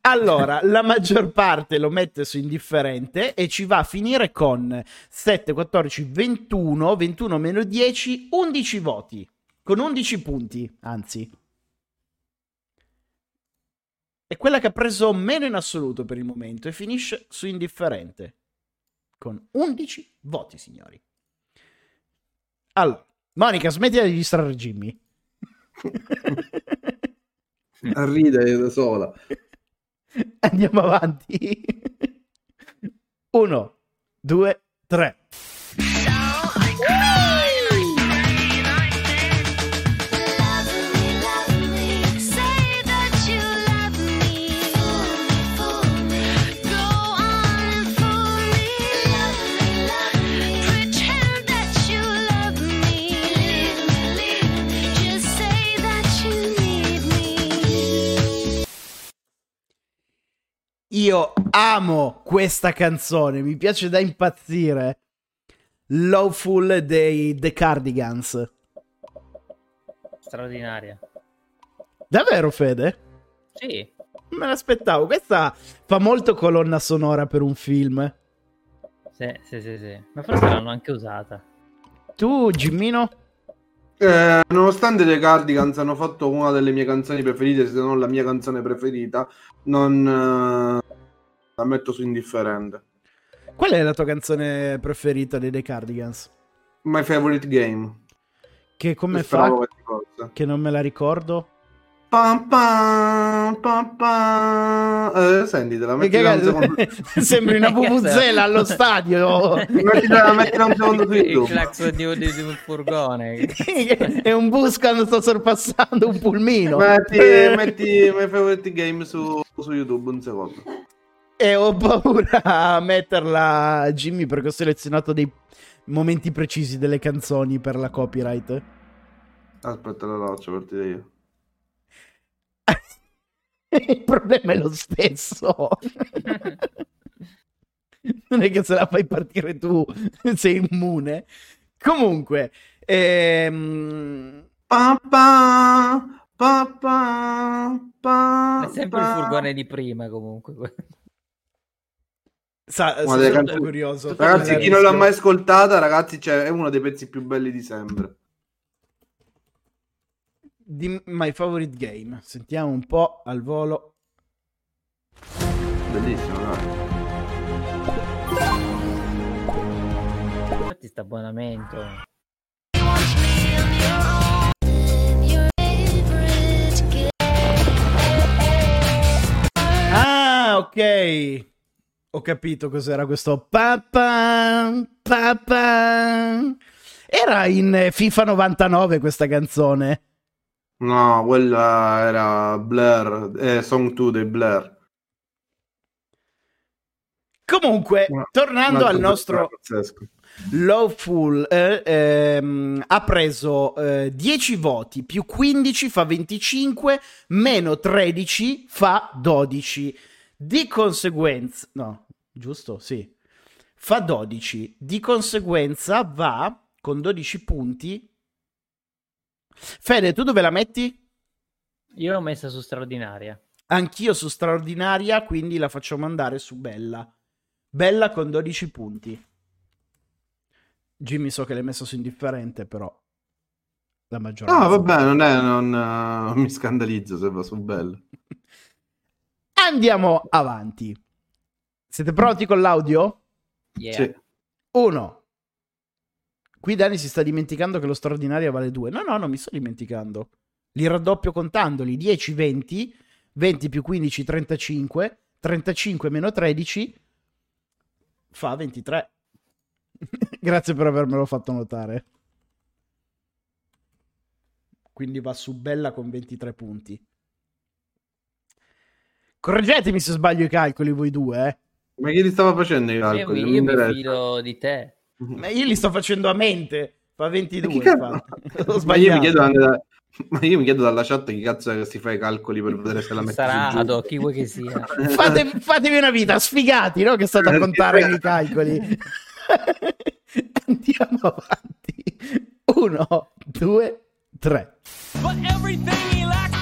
Allora, la maggior parte lo mette su indifferente e ci va a finire con 7, 14, 21, 21 meno 10, 11 voti. Con 11 punti, anzi. È quella che ha preso meno in assoluto per il momento e finisce su indifferente. Con 11 voti, signori. Allora, Monica, smettila di distrarre Jimmy. A ridere da sola. Andiamo avanti. Uno, due, tre. Io amo questa canzone, mi piace da impazzire. Lawful dei The Cardigans. Straordinaria. Davvero, Fede? Sì. Me l'aspettavo. Questa fa molto colonna sonora per un film. Sì, sì, sì, sì. Ma forse l'hanno anche usata. Tu, Gimmino? Eh, nonostante The Cardigans hanno fatto una delle mie canzoni preferite, se non la mia canzone preferita, non eh, la metto su indifferente. Qual è la tua canzone preferita dei The Cardigans? My favorite game. Che come Speravo fa? che non me la ricordo. Pam, pam, pam, pam. Eh, sentitela, Che mettila un cazzo- secondo. Sembri una vuvuzela allo stadio. mettila, mettila un secondo su Il YouTube. clacson di, di- di un furgone. È un bus quando sto sorpassando un pulmino. Metti, metti My Favorite Game su, su YouTube un secondo. E ho paura a metterla, Jimmy, perché ho selezionato dei momenti precisi delle canzoni per la copyright. Aspetta, la faccio partire io. Il problema è lo stesso. non è che se la fai partire tu sei immune. Comunque, ehm, Pa, pa, pa, pa, pa, È sempre il furgone di prima, comunque. sa, sono curioso. Ragazzi, chi non l'ha mai ascoltata, ragazzi, c'è, è uno dei pezzi più belli di sempre. Di My Favorite Game. Sentiamo un po' al volo. Bellissimo, dai. Infatti sta abbonamento. Ah, ok. Ho capito cos'era questo. Pa, pa, pa, pa. Era in FIFA 99 questa canzone. No, quella era Blur, eh, Song 2 dei Blur. Comunque, Una- tornando al nostro. Lawful, eh, ehm, ha preso eh, 10 voti, più 15 fa 25, meno 13 fa 12. Di conseguenza, no, giusto? Sì, fa 12. Di conseguenza va con 12 punti. Fede, tu dove la metti? Io l'ho messa su straordinaria. Anch'io su straordinaria, quindi la facciamo andare su Bella. Bella con 12 punti. Jimmy so che l'hai messo su indifferente, però la maggioranza. No, vabbè, non, è, non eh, mi scandalizzo se va su bello. Andiamo avanti. Siete pronti con l'audio? Yeah. Sì. Uno. Qui Dani si sta dimenticando che lo straordinaria vale 2. No, no, non mi sto dimenticando. Li raddoppio contandoli. 10, 20. 20 più 15, 35. 35 meno 13 fa 23. Grazie per avermelo fatto notare. Quindi va su Bella con 23 punti. Correggetemi se sbaglio i calcoli voi due, eh. Ma chi li stava facendo i Io, calcoli? mi io mi fido di te. Ma io li sto facendo a mente. Fa 22. Ma chi cazzo-. Ho Ma io, sbagliato. mi chiedo anche da- ma io mi chiedo dalla chat chi cazzo è che si fa i calcoli per vedere se la metti Sarà giù. Ado, chi vuoi che sia. Fate- fatevi una vita, sfigati, no? Che state a contare i calcoli. Andiamo avanti. Uno, due, tre. But everything he lacks,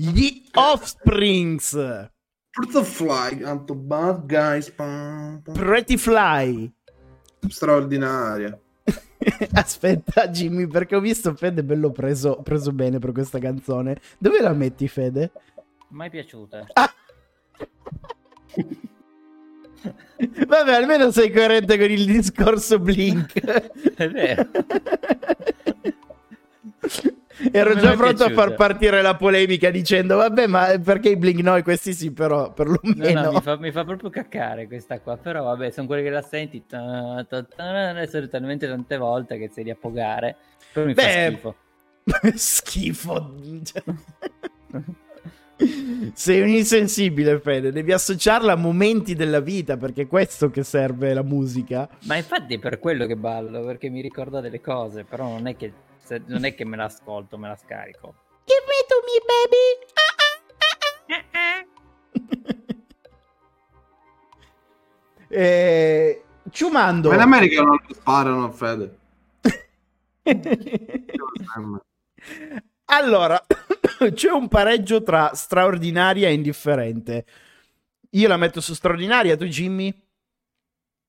Gli Offsprings. Put the fly, tanto bad guys. pam, pam. Pretty Fly. Straordinaria. Aspetta, Jimmy, perché ho visto Fede bello preso, preso bene per questa canzone. Dove la metti, Fede? Mai piaciuta. Vabbè, almeno sei coerente con il discorso Blink. È vero. Ero già pronto a far partire la polemica dicendo vabbè ma perché i Blink no e questi sì però No, perlomeno no, mi, fa, mi fa proprio caccare questa qua. Però vabbè, sono quelle che la senti. ta, ta, ta, e sono talmente tante volte che sei lì a pogare. Però mi Beh, fa schifo. schifo Cioè, sei un insensibile Fede devi associarla a momenti della vita perché è questo che serve la musica Ma infatti è per quello che ballo, perché mi ricorda delle cose. Però non è che, se- non è che me l'ascolto, me la scarico. give me to me baby eh, Ciumando Ma in America non sparano a Fede. Allora, c'è un pareggio tra straordinaria e indifferente. Io la metto su straordinaria, tu Jimmy?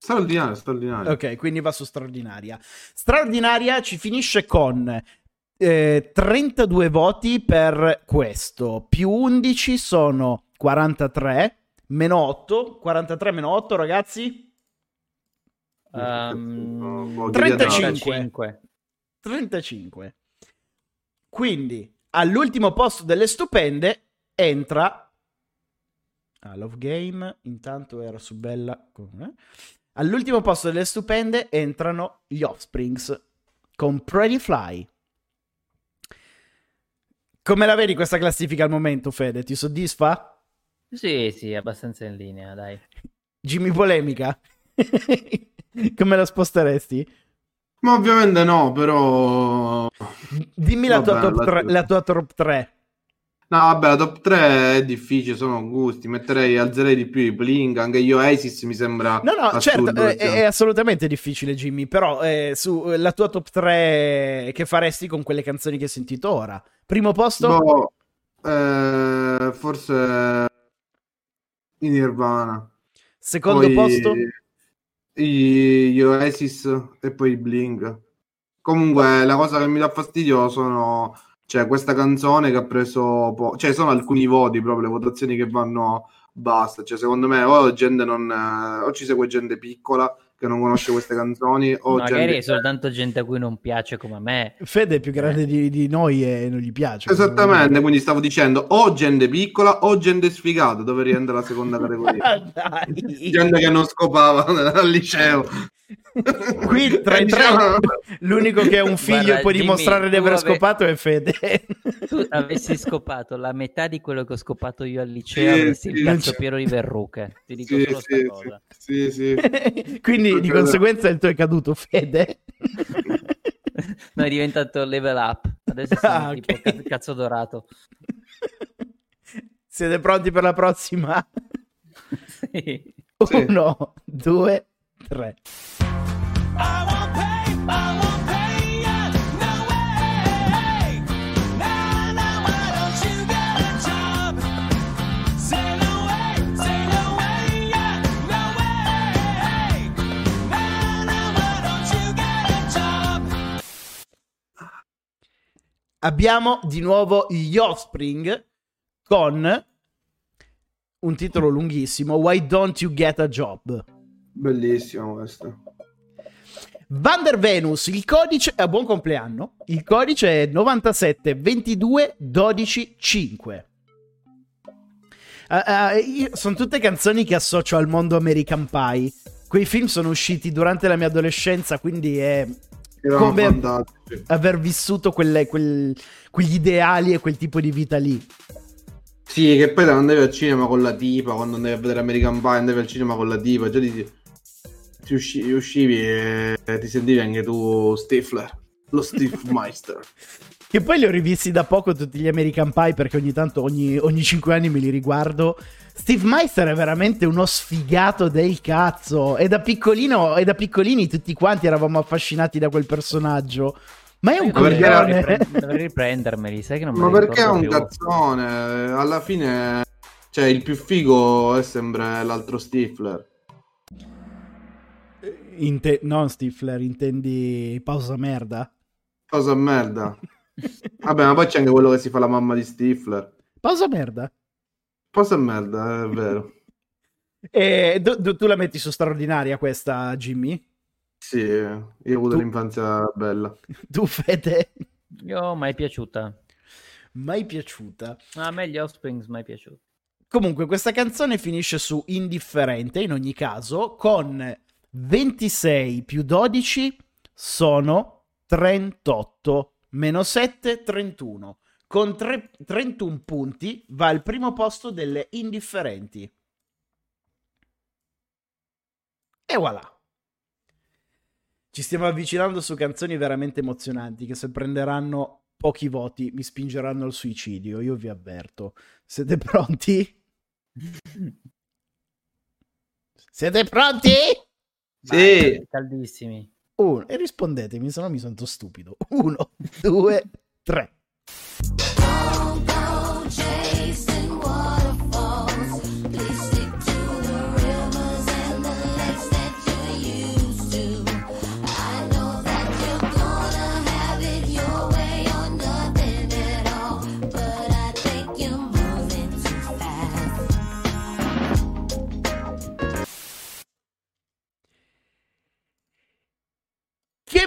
Straordinario, straordinario. Ok, quindi va su straordinaria. Straordinaria ci finisce con eh, 32 voti per questo, più 11 sono 43, meno 8, 43 meno 8 ragazzi, Boh, 35. 35. 35. Quindi all'ultimo posto delle stupende entra ah, Love Game, intanto era su Bella. eh? All'ultimo posto delle stupende entrano gli Offsprings con Pretty Fly. Come la vedi questa classifica al momento, Fede? Ti soddisfa? Sì, sì, abbastanza in linea, dai. Jimmy Polemica? Come la sposteresti? Ma ovviamente no, però... Dimmi la tua, top la- tre- la tua top 3. No, vabbè, la top 3 è difficile, sono gusti. Metterei, alzerei di più i Blink, anche io Isis mi sembra No, no, assurdo, certo, è, diciamo. è assolutamente difficile, Jimmy. Però eh, su eh, la tua top 3 che faresti con quelle canzoni che hai sentito ora? Primo posto? Boh, eh, forse i Nirvana. Secondo Poi posto? i- gli Oasis e poi i Blink. Comunque, la cosa che mi dà fastidio sono cioè, questa canzone che ha preso po- cioè, sono alcuni voti proprio, le votazioni che vanno basta. Cioè, secondo me, o gente non eh, o ci segue gente piccola che non conosce queste canzoni, o Magari gente è soltanto gente a cui non piace come a me. Fede è più grande di, di noi e non gli piace. Esattamente, quindi stavo dicendo o gente piccola o gente sfigata, dove rientra la seconda categoria. Gente che non scopava al liceo. Qui tra i tre l'unico che ha un figlio Guarda, e può Jimmy, dimostrare di aver ave- scopato è Fede. Tu avessi scopato la metà di quello che ho scopato io al liceo, Sì, avresti sì, il cazzo pieno di verruche. Ti dico Sì, solo sì, sta cosa. sì, sì. Quindi di conseguenza il tuo è caduto, Fede. No, è diventato level up. Adesso sono Ah, tipo cazzo, dorato. Siete pronti per la prossima? Sì. Sì. Uno, due, tre. I won't pay, I won't pay ya, no way. Now, now, why don't you get a job? Say no way, say no way, yeah, no way. Now, now, why don't you get a job? Abbiamo di nuovo gli Offspring con un titolo lunghissimo, Why Don't You Get a Job? Bellissimo questo. Vander Venus, il codice a buon compleanno. Il codice è 97 22 12 5. sono tutte canzoni che associo al mondo American Pie. Quei film sono usciti durante la mia adolescenza, quindi è Erano Come- fantastici. aver vissuto quelle- quel- quegli ideali e quel tipo di vita lì. Sì, che poi quando andavi al cinema con la tipa, quando andavi a vedere American Pie, andavi al cinema con la tipa, già ti, ti usci- uscivi e ti sentivi anche tu Stifler, lo Steve Meister. Che poi li ho rivisti da poco tutti gli American Pie perché ogni tanto, ogni, ogni 5 anni me li riguardo. Steve Meister è veramente uno sfigato del cazzo. E da piccolino, e da piccolini tutti quanti eravamo affascinati da quel personaggio. Ma è un dovrei, coglione. ripre- dovrei riprendermeli, sai che non me Ma perché è un più. cazzone? Alla fine, cioè, il più figo è sempre l'altro Stifler. Inte- non Stifler, intendi pausa merda? Cosa merda. Vabbè, ma poi c'è anche quello che si fa la mamma di Stifler. Pausa merda? Cosa merda, è vero. E tu, tu- tu la metti su straordinaria questa, Jimmy? Sì, io ho avuto Tu- l'infanzia bella. Tu, Fede? Io mai piaciuta. Mai piaciuta. A me gli Offsprings mai piaciuti. Comunque, questa canzone finisce su indifferente in ogni caso, con 26 più 12 sono 38, meno 7, 31. Con tre- 31 punti va al primo posto delle indifferenti. E voilà. Ci stiamo avvicinando su canzoni veramente emozionanti che se prenderanno pochi voti mi spingeranno al suicidio, io vi avverto. Siete pronti? Siete pronti? Sì, Caldissimi. Uno. E rispondetemi, se no mi sento stupido. Uno, due, tre.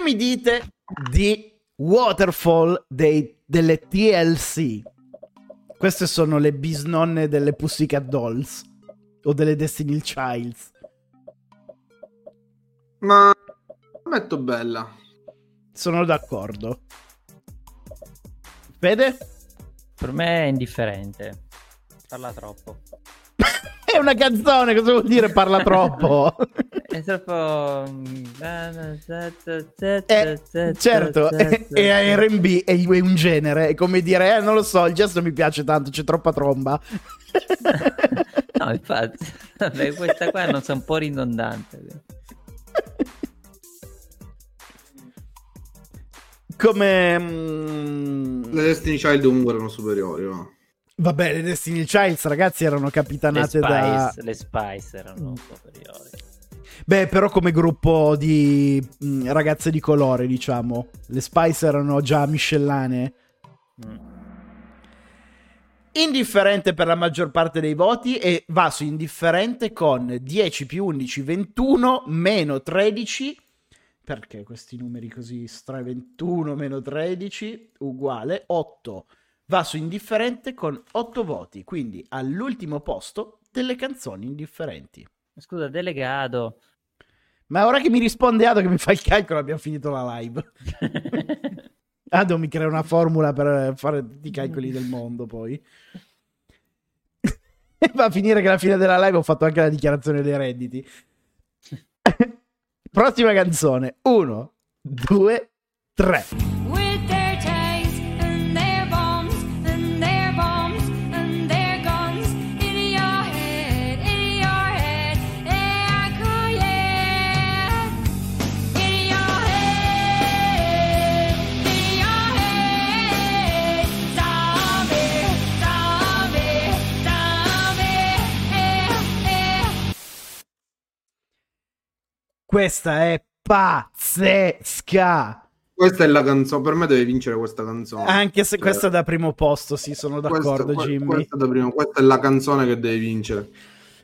Mi dite di Waterfall dei- delle TLC? Queste sono le bisnonne delle Pussycat Dolls o delle Destiny Childs. Ma la metto bella. Sono d'accordo. Fede? Per me è indifferente. Parla troppo. È una canzone, cosa vuol dire parla troppo? È troppo... mm, Eh, certo, è, è R&B, è è un genere, è come dire, eh, non lo so, il gesto mi piace tanto, c'è troppa tromba. No, infatti, vabbè, questa qua non so, un po' ridondante. Come... mm, Le Destiny Child comunque erano superiori. va. Vabbè, le Destiny Childs, ragazzi, erano Le capitanate da... Spice, le Spice erano superiori. Beh, però come gruppo di mm, ragazze di colore, diciamo. Le Spice erano già miscellanee. Mm. Indifferente per la maggior parte dei voti e va su indifferente con 10 più 11, 21, meno 13. Perché questi numeri così stra 21 meno 13 uguale 8 va su indifferente con 8 voti, quindi all'ultimo posto delle canzoni indifferenti. Scusa, delegato. Ma ora che mi risponde Ado che mi fa il calcolo abbiamo finito la live. Ado mi crea una formula per fare tutti i calcoli del mondo poi. e va a finire che alla fine della live ho fatto anche la dichiarazione dei redditi. Prossima canzone. 1, 2, 3. Questa è pazzesca. Questa è la canzone. Per me deve vincere questa canzone. Anche se Cioè, questa è da primo posto, sì, sono d'accordo, questa- Jimmy. Questa, da primo- questa è la canzone che deve vincere.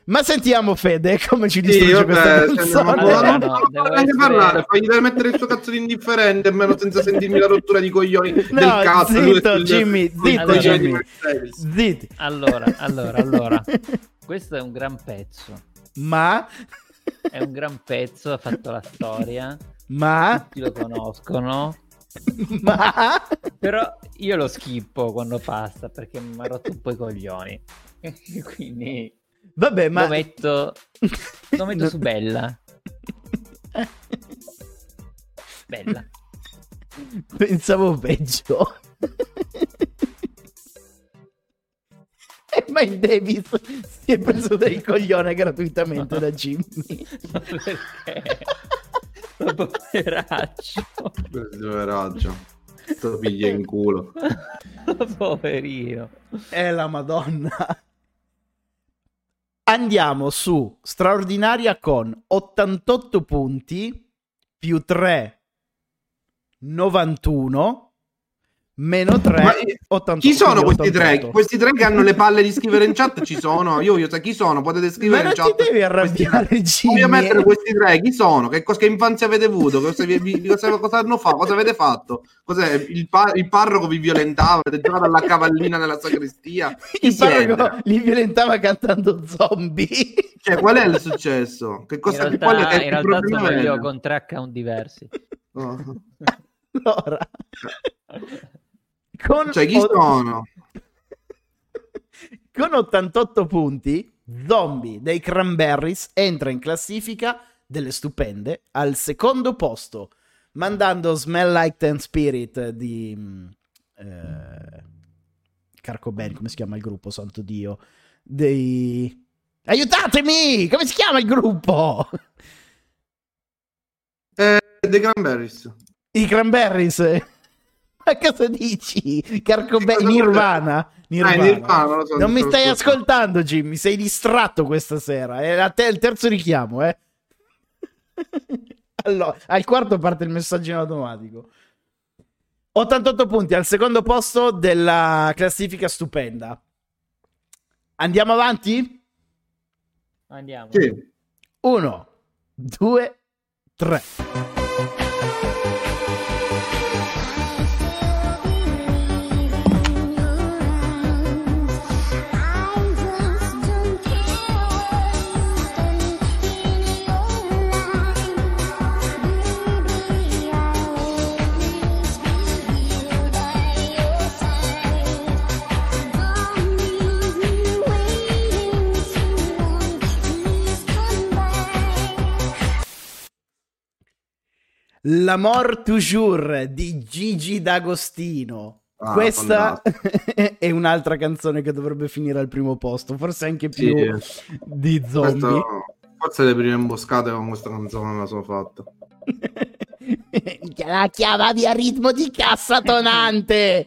Ma sentiamo Fede come ci Sì, distrugge questa vabbè, andiamo canzone. Allora, non no, non neanche essere- parlare, fagli mettere il suo cazzo di indifferente, almeno senza sentirmi la rottura di coglioni del No, cazzo. zitto, è Jimmy, zitto, di Jimmy. Zitti. Allora, allora, allora. Questo è un gran pezzo. Ma, È un gran pezzo, ha fatto la storia. ma, Tutti lo conoscono. ma... Però io lo schippo quando passa perché mi ha rotto un po' i coglioni. Quindi Vabbè, ma... lo metto, lo metto su Bella. Bella. Pensavo peggio. E Mike Davis si è preso del coglione gratuitamente da Jimmy. Ma perché? Ma poveraccio. Poveraccio. Sto piglia in culo. Poverino. È la Madonna. Andiamo su straordinaria con 88 punti più 3 91 meno 3 Ma 88. Chi sono quindi questi tre? 88. Questi tre che hanno le palle di scrivere in chat ci sono? Io voglio sapere chi sono, potete Ma scrivere non in chat. ti devi questi arrabbiare, tre. Voglio mettere questi tre, chi sono? Che, cos- che infanzia avete avuto? Cosa, vi- vi- cosa, cosa hanno fatto? Cosa avete fatto? Cos'è? Il, pa- il parroco vi violentava? Avete giocato alla cavallina nella sacrestia? Chi Il siete? parroco li violentava cantando zombie. Cioè, qual è il successo? Che In cosa realtà, qual è- in che realtà sono io con tre account diversi. Oh. Allora, con, Cioè, chi sono? con 88 punti, Zombie dei Cranberries entra in classifica delle stupende al secondo posto, mandando Smell Like Ten Spirit di mm, eh, Carco come si chiama il gruppo, santo Dio, dei... Aiutatemi! Come si chiama il gruppo? Eh, The Cranberries. I Cranberries. Ma cosa dici? Carco Nirvana. Ah, Nirvana. Nirvana, non lo so, Non mi stai ascoltando. ascoltando, Jimmy. Sei distratto questa sera. È a te il terzo richiamo, eh. allora, al quarto parte il messaggio in automatico. 88 punti al secondo posto della classifica stupenda. Andiamo avanti? Andiamo. Sì. Uno, due, tre. L'amor toujours di Gigi D'Agostino. Ah, Questa è un'altra canzone che dovrebbe finire al primo posto, forse anche più Sì. di zombie. Questo- forse le prime imboscate con questa canzone la sono fatta. La chiamavi a ritmo di cassa tonante.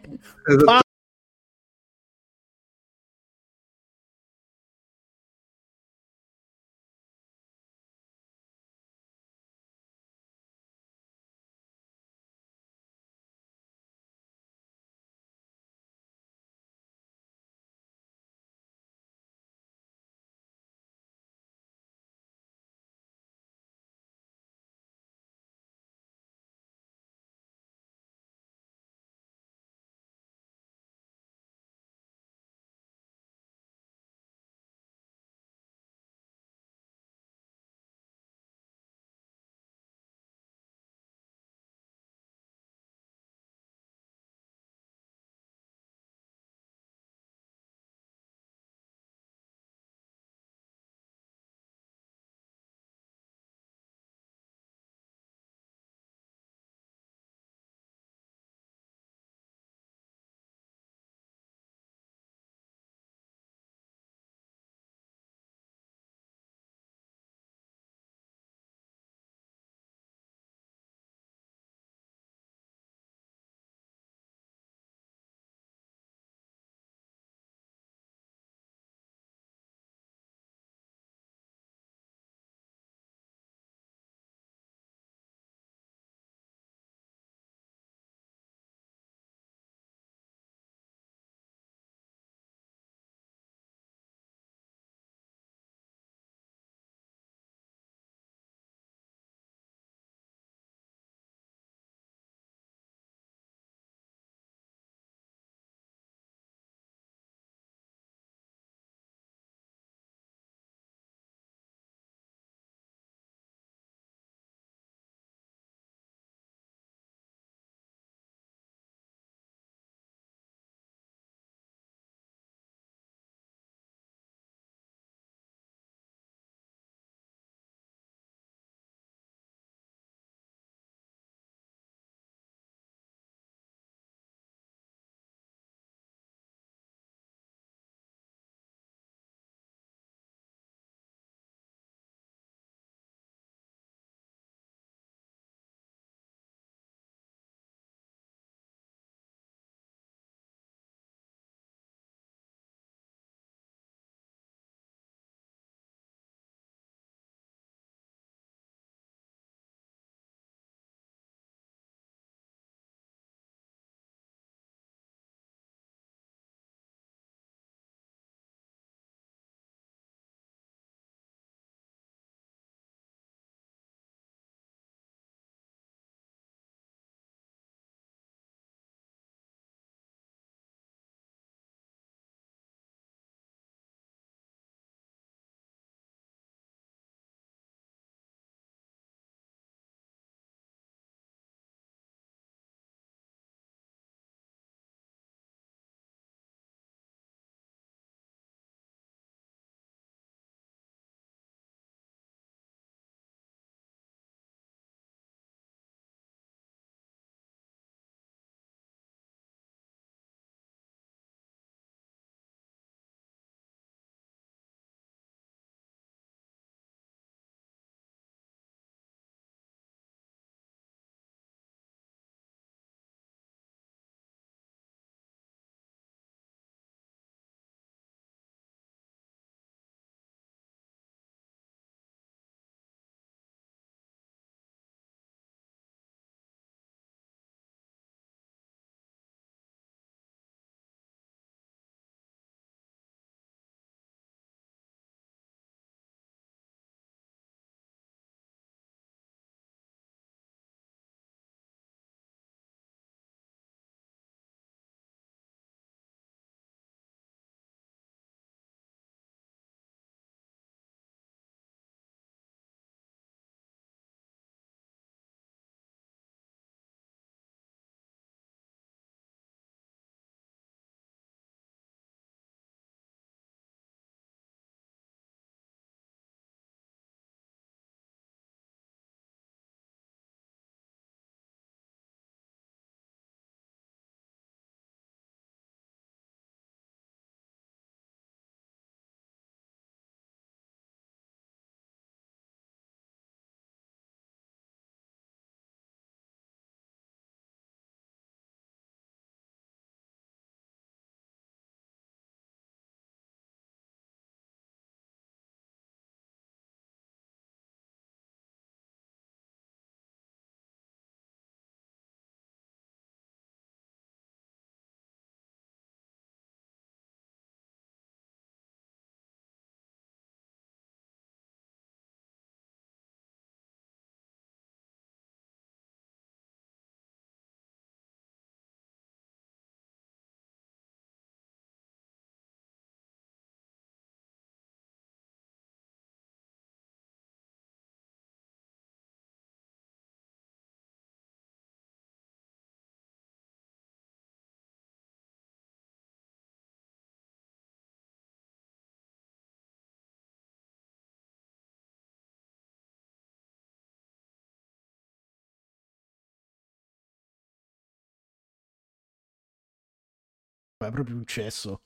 Ma è proprio un cesso.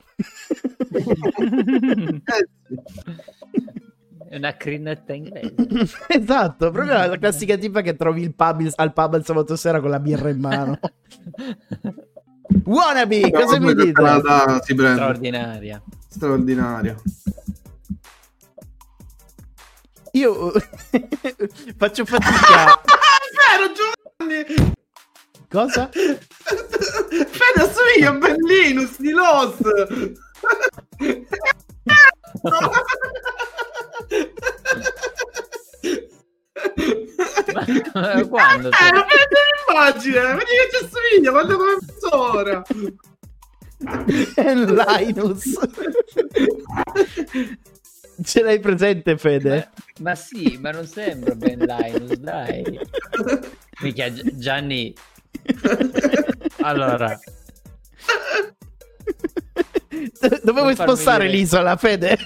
È una crinetta inglese. esatto, proprio la classica tipa che trovi il pub il- al pub il sabato sera con la birra in mano. Wannabe, cosa mi dite? Prende. Straordinaria. Straordinario. Io faccio fatica. Vero, Giovanni! Cosa? Fede assomiglia a Ben Linus di Lost! Ma quando? Eh, non vedo l'immagine! Vedi che ci assomiglia, quando come mezz'ora! Linus. Ce l'hai presente, Fede? Ma sì, ma non sembra Ben Linus, dai. Mica Gi- Gianni. Allora, Do- Dove vuoi farmi spostare dire- l'isola, Fede?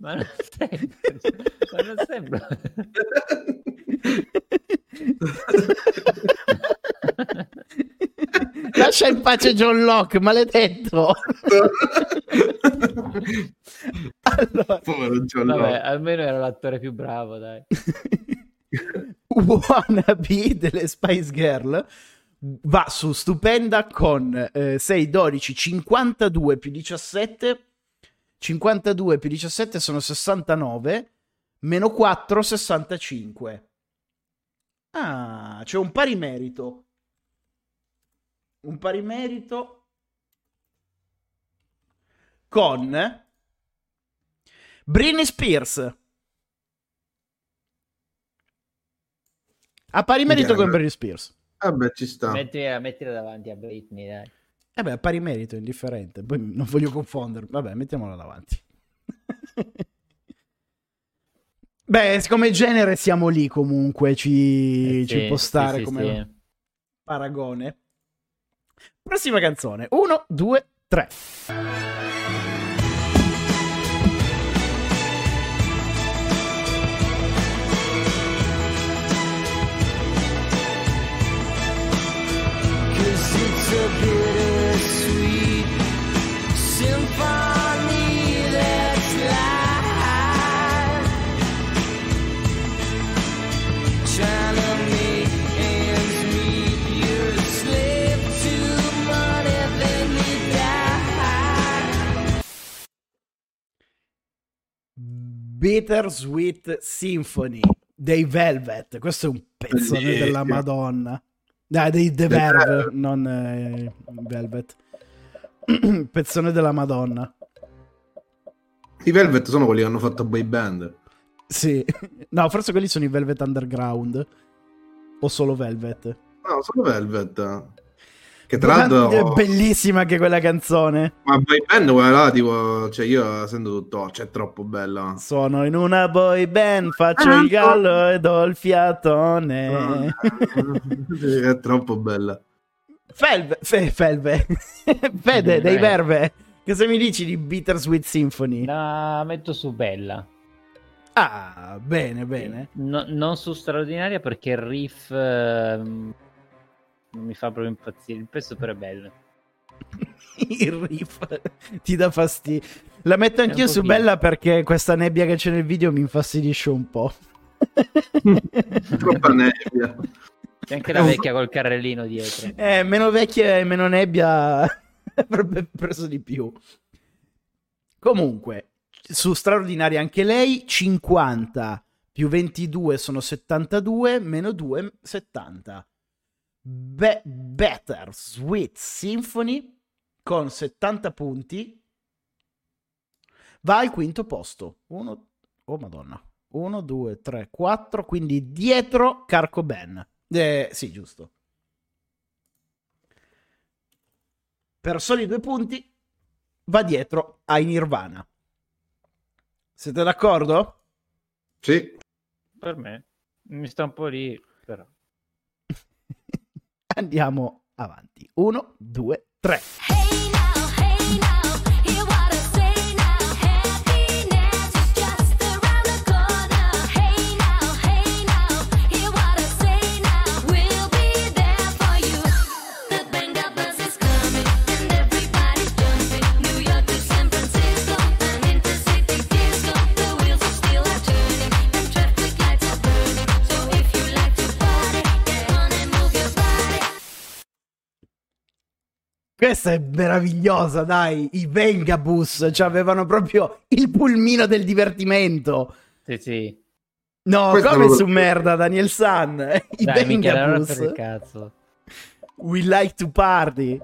ma non sembra. Ma non sembra. Lascia in pace John Locke, maledetto. allora, Povero John Vabbè, Locke. almeno era l'attore più bravo, dai. Wannabe delle Spice Girl va su stupenda con eh, 6, 12, 52 più 17. 52 più 17 sono 69, meno 4, 65. Ah, c'è un pari merito. Un pari merito con Britney Spears. A pari merito con Britney Spears. Eh Vabbè, ci sta. Mettila, mettila davanti a Britney, dai. Eh beh, a pari merito, indifferente. Poi non voglio confondermi. Vabbè, mettiamola davanti. beh, come genere siamo lì comunque, ci, eh sì, ci può stare sì, come sì. paragone. Prossima canzone. 1, 2, 3. Bittersweet Symphony dei Velvet. Questo è un pezzone Bellissimo. della Madonna. Dai, dei The Verve, non eh, Velvet. pezzone della Madonna. I Velvet sono quelli che hanno fatto boy band. Sì. No, forse quelli sono i Velvet Underground. O solo Velvet. No, sono Velvet. Che tra l'altro... È bellissima anche quella canzone. Ma boy band quella là, tipo... Cioè io la sento tutto... oh, Cioè, è troppo bella. Sono in una boy band, faccio il gallo e do il fiatone. Sì, è troppo bella. Felve, fe, felve. Fede, dei Eh. verve. Cosa mi dici di Bittersweet Symphony? La metto su Bella. Ah, bene, bene. No- non su straordinaria perché il riff ehm, non mi fa proprio impazzire. Il pezzo però è bello. Il riff ti dà fastidio. La metto anch'io su. Bella perché questa nebbia che c'è nel video mi infastidisce un po'. Troppa nebbia. C'è anche la vecchia col carrellino dietro. Eh, meno vecchia e meno nebbia avrebbe preso di più. Comunque, su straordinaria anche lei, 50 più 22 sono 72, meno 2, 70. Be- Better Sweet Symphony con 70 punti va al quinto posto. Uno, oh madonna. 1, 2, 3, 4, quindi dietro Carco Ben. Eh, sì, giusto. Per soli due punti va dietro ai Nirvana. Siete d'accordo? Sì. Per me mi sta un po' lì. Andiamo avanti. 1, 2, 3. Questa è meravigliosa, dai. I Vengabus, cioè avevano proprio il pulmino del divertimento. Sì, sì. No, Questo come lo su merda, Daniel San. I Dai, Vengabus. per il cazzo. We like to party.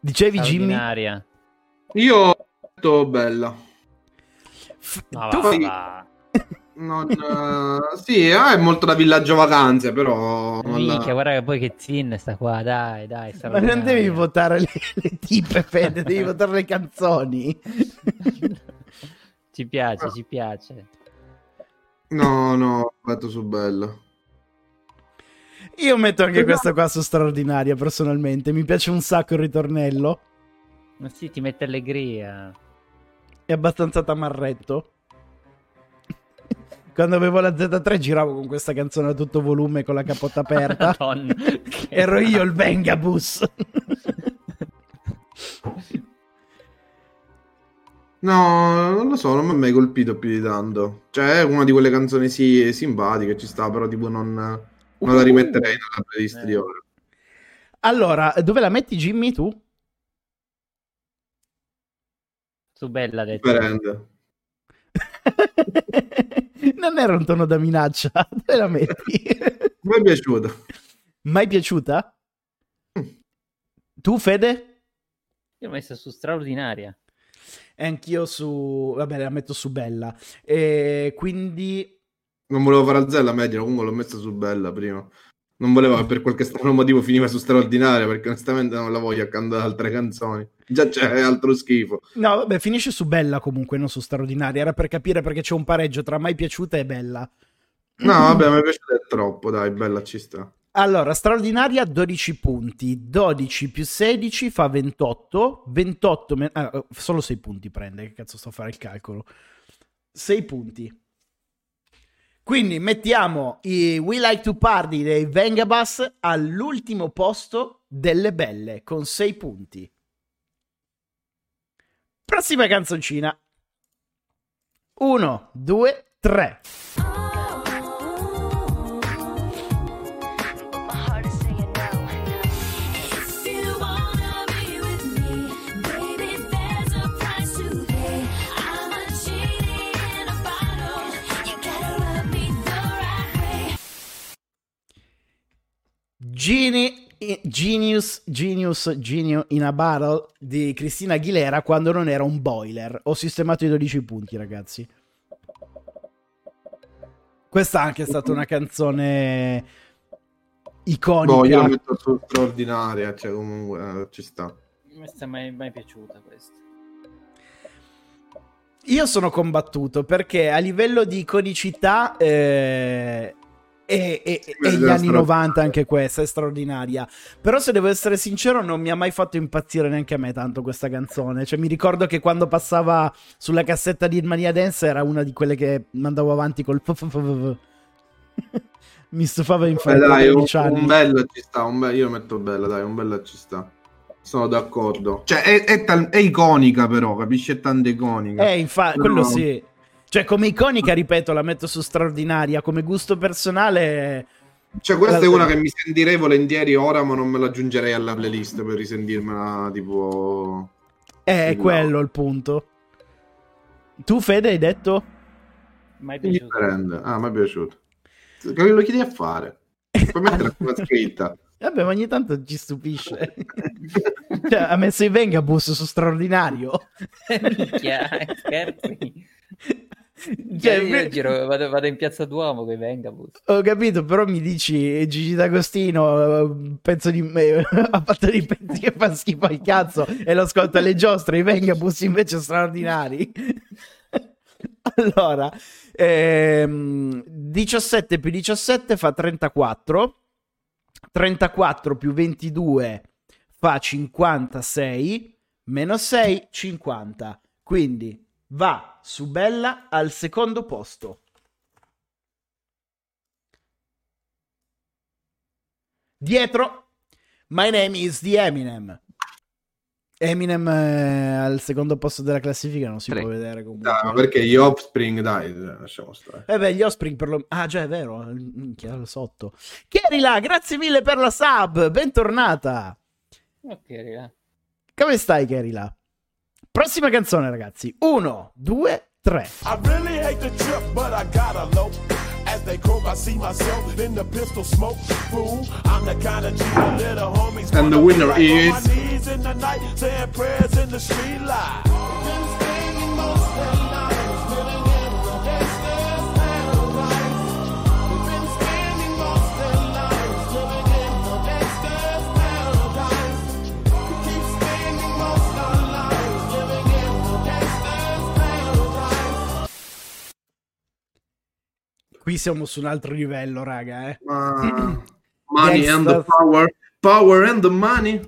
Dicevi Jimmy? Io ho detto bella. F- No, tu va, va. Non, eh, sì, eh, è molto da villaggio vacanze, però... la- Minchia, guarda che poi che zin sta qua, dai, dai. Ma non devi votare le, le tipe, Fede, devi votare le canzoni. Ci piace, ci piace. No, no, ho detto su bella. Io metto anche questa qua su straordinaria, personalmente. Mi piace un sacco il ritornello. Ma sì, ti mette allegria. È abbastanza tamarretto. Quando avevo la Z3 giravo con questa canzone a tutto volume con la capotta aperta. Ero io il Vengabus. No, non lo so, non mi ha mai colpito più di tanto. Cioè, è una di quelle canzoni sì, simpatiche, ci sta, però tipo non, non la rimetterei nella playlist di Eh. ora. allora, dove la metti Jimmy tu? Su bella detto. Differente. non era un tono da minaccia. Dove la metti? Mi è piaciuto. Mai piaciuta? Tu, Fede? Io l'ho messa su straordinaria. E anch'io su... Vabbè, la metto su Bella. E quindi... Non volevo fare alzare media, comunque l'ho messa su bella prima. Non volevo che per qualche strano motivo finiva su straordinaria, perché onestamente non la voglio accanto ad altre canzoni. Già c'è altro schifo. No, vabbè, finisce su Bella comunque, non su Straordinaria. Era per capire perché c'è un pareggio tra mai piaciuta e Bella. No, vabbè, mi è piaciuta troppo, dai, bella, ci sta. Allora, straordinaria 12 punti, 12 più 16 fa 28, 28 me- ah, solo 6 punti prende, che cazzo sto a fare il calcolo. 6 punti. Quindi mettiamo i We Like to Party dei Vengabus all'ultimo posto delle belle con 6 punti. Prossima canzoncina. 1, 2, 3. Genie, Genius, Genius, Genio in a Battle di Cristina Aguilera quando non era un boiler. Ho sistemato i 12 punti, ragazzi. Questa anche è stata una canzone iconica. Boh, io la metto su straordinaria, cioè comunque eh, ci sta. Questa mi è mai piaciuta questa. Io sono combattuto perché a livello di iconicità eh, e, e- e gli anni stra- 90 anche questa è straordinaria. Però se devo essere sincero non mi ha mai fatto impazzire neanche a me tanto questa canzone. Cioè mi ricordo che quando passava sulla cassetta di Mania Dance era una di quelle che mandavo avanti col mi stufava in fretta dai, un, 13 anni. un bella ci sta, un be- io metto bella, dai, un bella ci sta. Sono d'accordo. Cioè, è, è tal- è iconica però, capisci? È tanto iconica. Eh, infatti, quello sì. Cioè, come iconica, ripeto, la metto su straordinaria. Come gusto personale, Cioè, questa la- è una che mi sentirei volentieri ora, ma non me la aggiungerei alla playlist per risentirmela, tipo... è Sì, quello il punto. Tu, Fede, hai detto? Mai. Indifferente. Ah, mi è piaciuto. Che lo chiedi a fare? Puoi mettere una scritta. Vabbè, ma ogni tanto ci stupisce. cioè, ha messo i Vengabus su straordinario. Minchia, scherzi. Cioè, io me- giro, vado, vado in piazza Duomo con i Vengabus. Ho capito, però mi dici Gigi D'Agostino, eh, pezzo di me, ha fatto dei pezzi che fa schifo al cazzo e lo ascolta alle giostre, i Vengabus invece straordinari. allora, ehm, 17 più 17 fa 34, 34 più 22 fa 56, meno 6, 50. Quindi va su Bella al secondo posto. Dietro, My Name is the Eminem. Eminem eh, al secondo posto della classifica non si Tre. può vedere comunque. Dai, ma perché gli Offspring, dai, lasciamo stare. Eh beh, gli Offspring per lo... Ah già, è vero, minchia, lo sotto. Kerila, grazie mille per la sub, bentornata. Ok, raga. Come stai, Kerila? Prossima canzone, ragazzi. Uno, due, tre. I really hate the trip, but I gotta low. As they croak, I see myself in the pistol smoke. Fool, I'm the kind of G little homies. And the winner like on is- my knees in the night, saying prayers in the street light. Qui siamo su un altro livello, raga, eh. Ma- money and the power. Power and the money.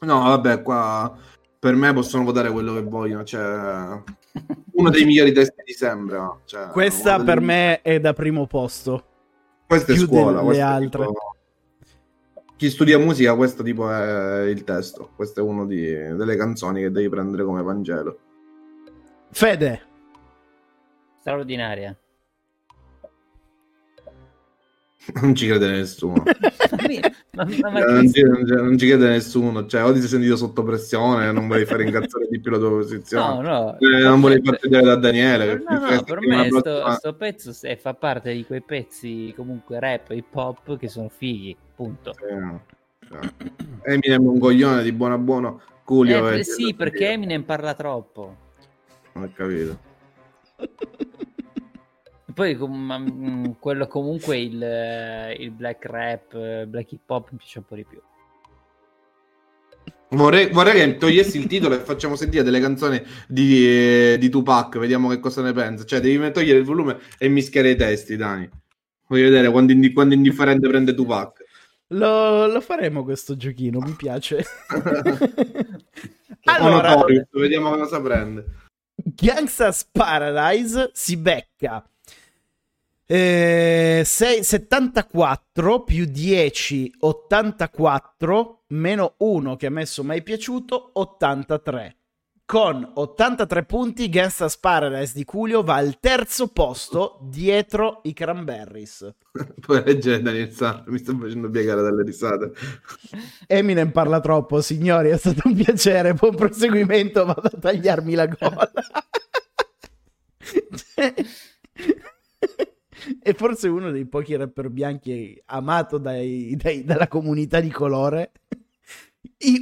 No, vabbè, qua per me possono votare quello che vogliono. Cioè, uno dei migliori testi di sembra. Cioè, Questa per dei- me è da primo posto. Questa è più scuola. è altre. tipo- Chi studia musica, questo tipo è il testo. Questo è uno di- delle canzoni che devi prendere come Vangelo. Fede, Straordinaria. Non ci crede nessuno. Eh, non, ci, non ci- non ci crede nessuno. Cioè, o ti sei sentito sotto pressione, non volevi fare incazzare di più la tua No, posizione. no. Eh, non volevi farti vedere da Daniele. No, no, per me una sto, prossima- sto pezzo se- fa parte di quei pezzi comunque rap, hip hop che sono fighi, punto. Sì, cioè, Eminem è un coglione di buono a buono. Coolio Eh, è- sì, perché Eminem parla troppo. Non ho capito. Poi com- ma, mm, quello comunque il, il black rap, black hip hop mi piace un po' di più. Vorrei, vorrei che togliessi il titolo e facciamo sentire delle canzoni di, eh, di Tupac. Vediamo che cosa ne pensa. Cioè, devi togliere il volume e mischiare i testi, Dani. Voglio vedere quando, indi- quando indifferente prende Tupac. lo, lo faremo questo giochino, mi piace. Allora, vediamo cosa prende. Gangsta's Paradise si becca eh, sei- 74 più 10 84 meno 1 che ha messo mai piaciuto 83 con 83 punti Gangsta's Paradise di Culio va al terzo posto dietro i Cranberries. Puoi leggere Daniel San, mi sto facendo piegare dalle risate. Eminem parla troppo signori è stato un piacere buon proseguimento vado a tagliarmi la gola è forse uno dei pochi rapper bianchi amato dai- dai- dalla comunità di colore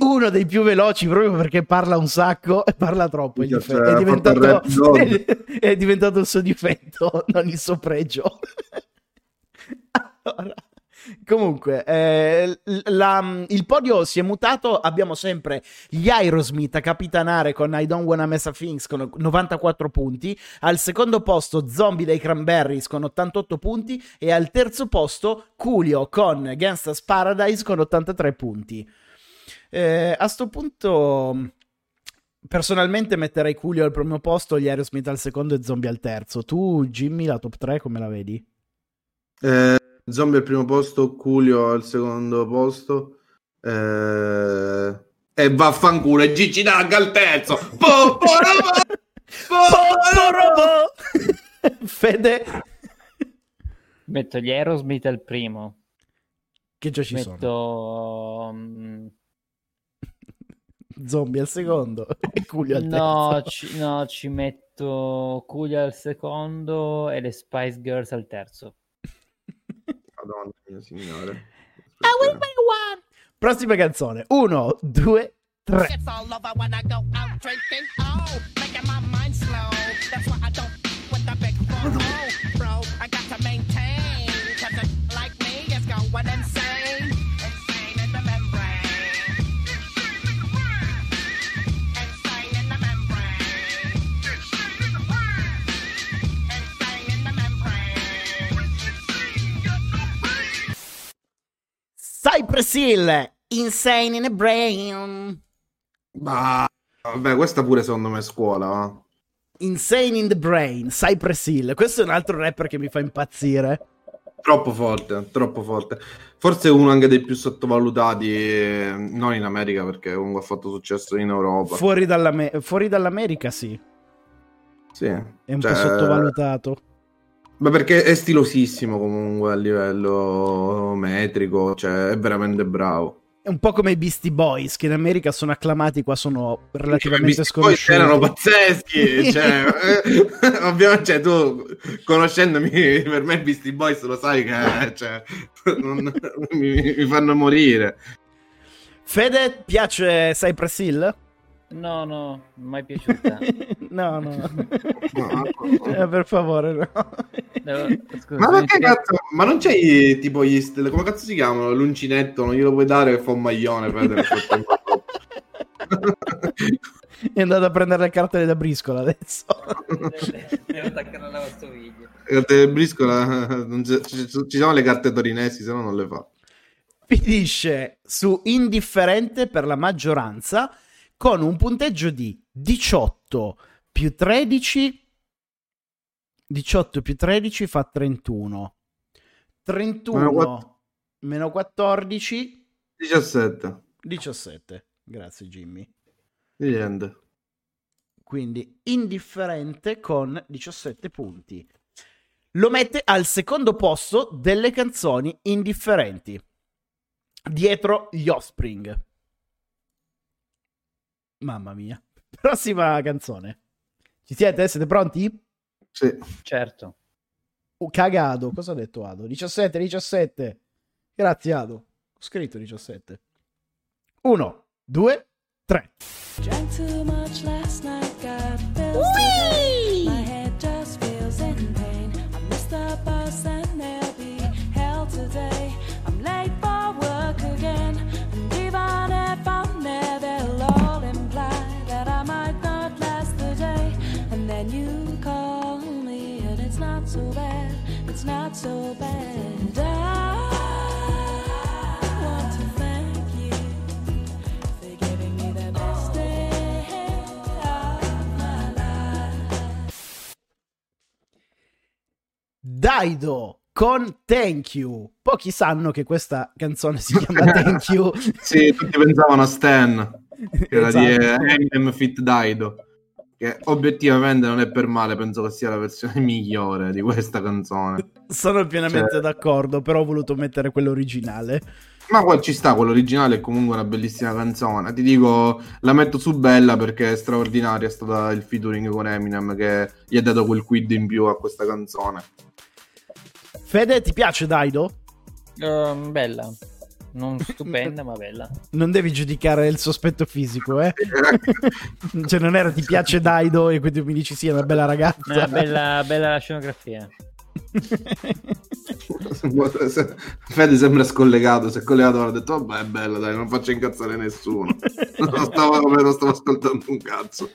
uno dei più veloci proprio perché parla un sacco e parla troppo cioè, è, diventato, god. è diventato il suo difetto non il suo pregio allora, comunque eh, la- il podio si è mutato abbiamo sempre gli Aerosmith a capitanare con I Don't Wanna Mess a Things con 94 punti al secondo posto Zombie dei Cranberries con 88 punti e al terzo posto Coolio con Gangsta's Paradise con 83 punti Eh, a sto punto personalmente metterei Coolio al primo posto gli Aerosmith al secondo e Zombie al terzo tu Jimmy la top 3 come la vedi? Eh, Zombie al primo posto, Culio al secondo posto. Eh, e vaffanculo, e Gigi Dag al terzo. Po- po- po- Fede Metto gli Aerosmith al primo. che già ci sono Metto... mm, Zombie al secondo e Coolio al No terzo ci, no, ci metto Cuglia al secondo e le Spice Girls al terzo. Madonna mia signore. prossima canzone 1 2 3 It's all over when I go out drinking. Oh, making my mind slow. That's why I don't with the big bro. Cypress Hill Insane in a Brain Ma vabbè, questa pure secondo me è scuola. va. Insane in the Brain Cypress Hill questo è un altro rapper che mi fa impazzire Troppo forte, troppo forte. Forse uno anche dei più sottovalutati, eh, non in America perché comunque ha fatto successo in Europa. fuori, dall'Ame- fuori dall'America sì sì. è un Cioè, po' sottovalutato Ma perché è stilosissimo comunque a livello metrico, cioè è veramente bravo. è un po' come i Beastie Boys, che in America sono acclamati, qua sono relativamente Poi sconosciuti. erano pazzeschi, cioè, eh, ovviamente cioè, tu conoscendomi per me i Beastie Boys lo sai che cioè, non- mi, mi fanno morire. Fede, piace Cypress Hill? No, no, mai piaciuta. no, no. No. Eh, per favore, no. Devo- scusa, Ma perché cazzo? Ma non c'è i- tipo gli come cazzo si chiamano? L'uncinetto, non glielo puoi dare che fa un maglione, frattempo. È andato a prendere le carte da briscola adesso. Devo attaccare la lavastoviglie. Le carte del briscola, ci, ci sono le carte torinesi, se no non le fa. Finisce su indifferente per la maggioranza con un punteggio di 18 più 13. 18 più 13 fa 31. 31 Meno quatt- meno 14 17. 17. Grazie Jimmy. Niente. quindi indifferente con 17 punti. Lo mette al secondo posto delle canzoni indifferenti, dietro gli Offspring. Mamma mia. Prossima canzone. Ci siete? Siete pronti? Sì. Certo. Oh, cagado. Cosa ha detto Ado? 17, 17. Grazie Ado. Ho scritto 17. 1, 2, 3. Drank too much last night, got Daido con Thank You. Pochi sanno che questa canzone si chiama Thank You. Sì, tutti pensavano a Stan, che era di Esatto. Eminem Fit Daido, che obiettivamente non è per male, penso che sia la versione migliore di questa canzone. Sono pienamente Cioè- d'accordo, però ho voluto mettere quello originale. Ma qua ci sta, quello originale è comunque una bellissima canzone. Ti dico, la metto su Bella perché è straordinaria, è stata il featuring con Eminem che gli ha dato quel quid in più a questa canzone. Fede, ti piace Daido? Ehm, bella. Non stupenda, ma bella. Non devi giudicare il sospetto fisico, eh? cioè, non era ti piace Daido e quindi mi dici sì, è una bella ragazza. Una bella, bella la scenografia. Fede sembra scollegato, si è collegato ha detto vabbè è bella dai, non faccio incazzare nessuno. Non stavo, non stavo ascoltando un cazzo.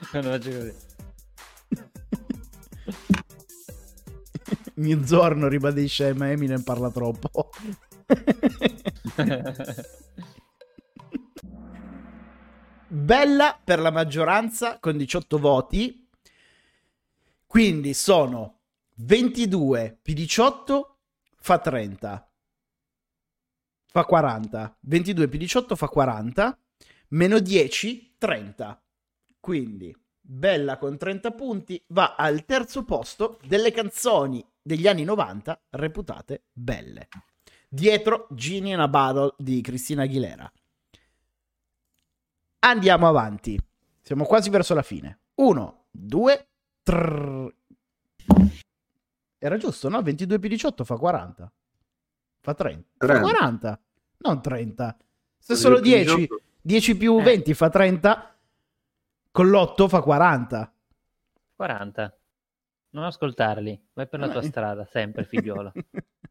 Mezzogiorno ribadisce ma Eminem parla troppo. Bella per la maggioranza con 18 voti. Quindi sono 22 più 18 fa 30. Fa 40. 22 più 18 fa 40. Meno 10, 30. Quindi Bella con 30 punti va al terzo posto delle canzoni degli anni 90 reputate belle. Dietro Genie in a Battle di Cristina Aguilera. Andiamo avanti. Siamo quasi verso la fine. 1, 2, 3. Era giusto, no? 22 più 18 fa 40. Fa 30. Fa 30. 40. Non 30. Se solo 22 più 10, 18. 10 più Eh. 20 fa 30. Con l'8 fa 40. 40. Non ascoltarli, vai per la tua strada, sempre figliolo.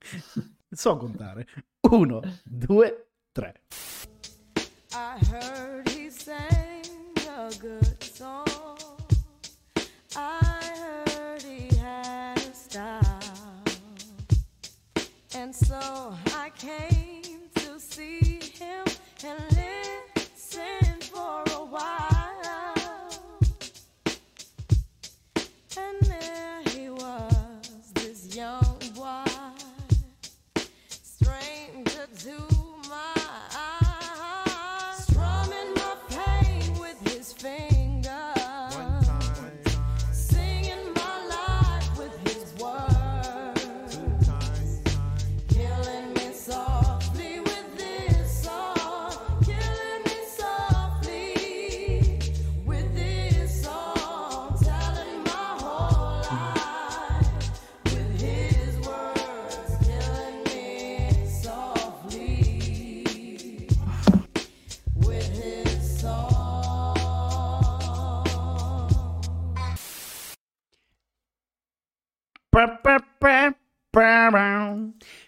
so contare. 1, 2, 3. I heard he sang a good song. I heard he had a style. And so I came to see him and listen for a while. do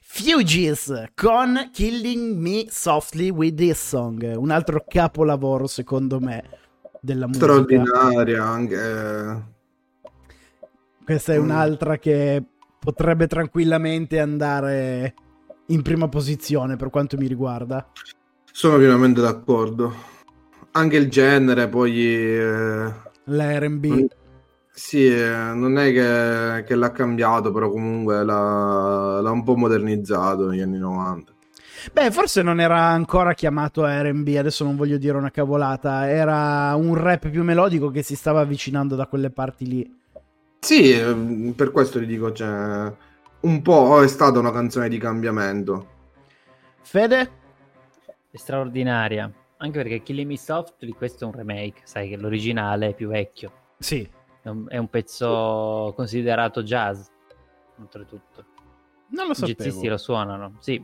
Fugees con Killing Me Softly with This Song, un altro capolavoro secondo me della musica. Straordinaria anche. Questa è un'altra che potrebbe tranquillamente andare in prima posizione per quanto mi riguarda. Sono pienamente d'accordo. Anche il genere, poi. eh, L'R&B. Sì, eh, non è che, che l'ha cambiato, però comunque l'ha, l'ha un po' modernizzato negli anni 90. Beh, forse non era ancora chiamato R&B, adesso non voglio dire una cavolata, era un rap più melodico che si stava avvicinando da quelle parti lì. Sì, eh, per questo ti dico, cioè, un po' è stata una canzone di cambiamento. Fede? È straordinaria. Anche perché Killing Me Softly, questo è un remake, sai che l'originale è più vecchio. Sì. È un, è un pezzo considerato jazz, oltretutto. Non lo I sapevo. jazzisti lo suonano, sì.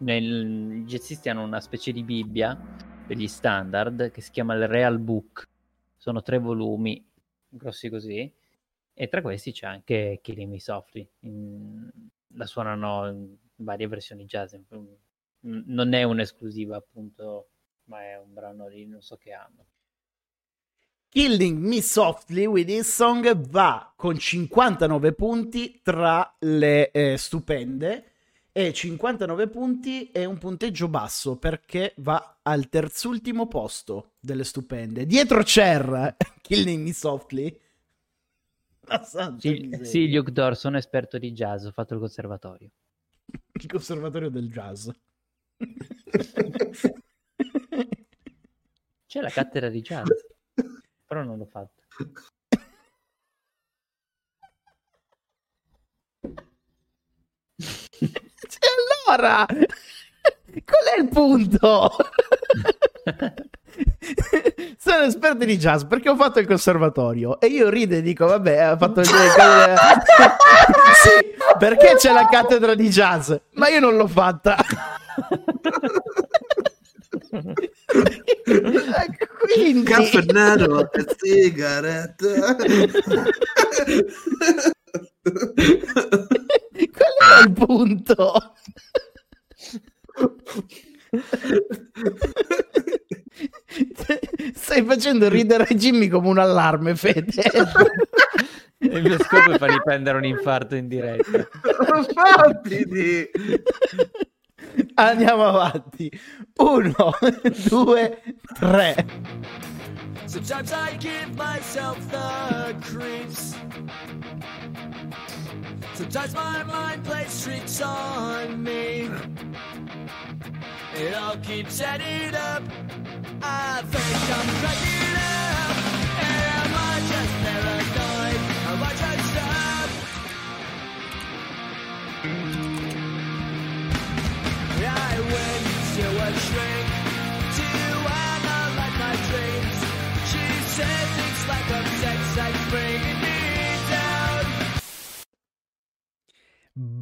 Nel- I jazzisti hanno una specie di Bibbia degli standard che si chiama il Real Book. Sono tre volumi grossi così. E tra questi c'è anche Killing Me Softly. In- La suonano in varie versioni jazz. Non è un'esclusiva, appunto, ma è un brano di non so che anno. Killing Me Softly with This Song va con 59 punti tra le eh, stupende e 59 punti è un punteggio basso perché va al terzultimo posto delle stupende. Dietro c'era Killing Me Softly. Sì, sì, Luke Dor, sono esperto di jazz, ho fatto il conservatorio. Il conservatorio del jazz. C'è la cattedra di jazz, però non l'ho fatto. E allora, qual è il punto? Sono esperto di jazz perché ho fatto il conservatorio e io rido e dico vabbè ha fatto il sì, perché c'è la cattedra di jazz ma io non l'ho fatta quindi Caffè nero sigaretta. qual è il punto stai facendo ridere Jimmy come un allarme Fede Il mio scopo è fargli prendere un infarto in diretta. Infatti, di- Andiamo avanti. Uno, due, tre. Sometimes I give myself the creeps. Sometimes my mind plays tricks on me. It all keeps adding up. I think I'm cracking up. Am I just paranoid? Am I just up?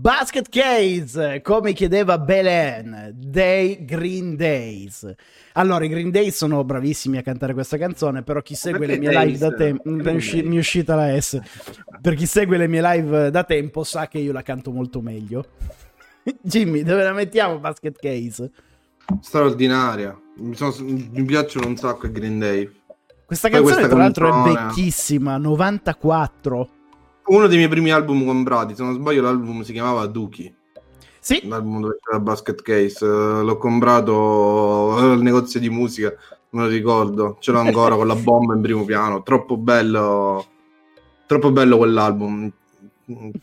Basket Case, come chiedeva Belen, dei Green Days. Allora, i Green Days sono bravissimi a cantare questa canzone, però chi segue le Perché mie live da tempo... Mi è uscita la S. Per chi segue le mie live da tempo sa che io la canto molto meglio. Jimmy, dove la mettiamo Basket Case? straordinaria. Mi, sono- mi piacciono un sacco i Green Day. Questa Poi canzone questa tra l'altro è vecchissima, 94. Uno dei miei primi album comprati, se non sbaglio, l'album si chiamava Dookie. Sì, L'album dove c'era Basket Case. Eh, L'ho comprato al negozio di musica, me lo ricordo. Ce l'ho ancora con la bomba in primo piano. Troppo bello. Troppo bello quell'album.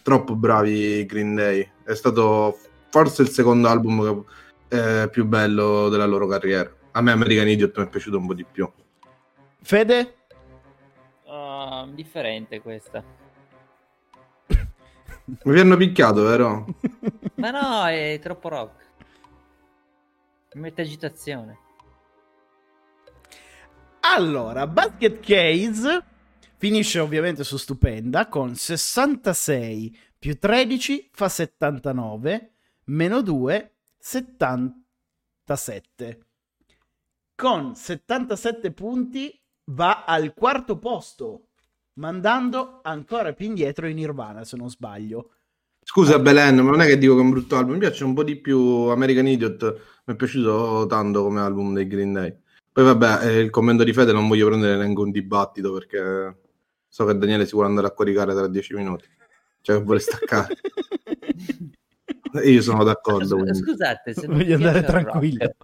Troppo bravi Green Day. È stato forse il secondo album che- eh, più bello della loro carriera. A me American Idiot mi è piaciuto un po' di più. Fede? Ah, differente questa. Mi hanno picchiato, vero? Ma no, è troppo rock. Mi Mette agitazione. Allora, Basket Case finisce ovviamente su stupenda con 66 più 13 fa 79, meno 2 77. Con 77 punti va al quarto posto mandando ancora più indietro in Nirvana, se non sbaglio. Scusa Belen, ma non è che dico che è un brutto album, mi piace un po' di più American Idiot, mi è piaciuto tanto come album dei Green Day. Poi vabbè, eh, il commento di Fede non voglio prendere neanche un dibattito perché so che Daniele si vuole andare a coricare tra dieci minuti, cioè vuole staccare. E io sono d'accordo. Scu- quindi. Scusate, se non Voglio andare tranquillo. rock,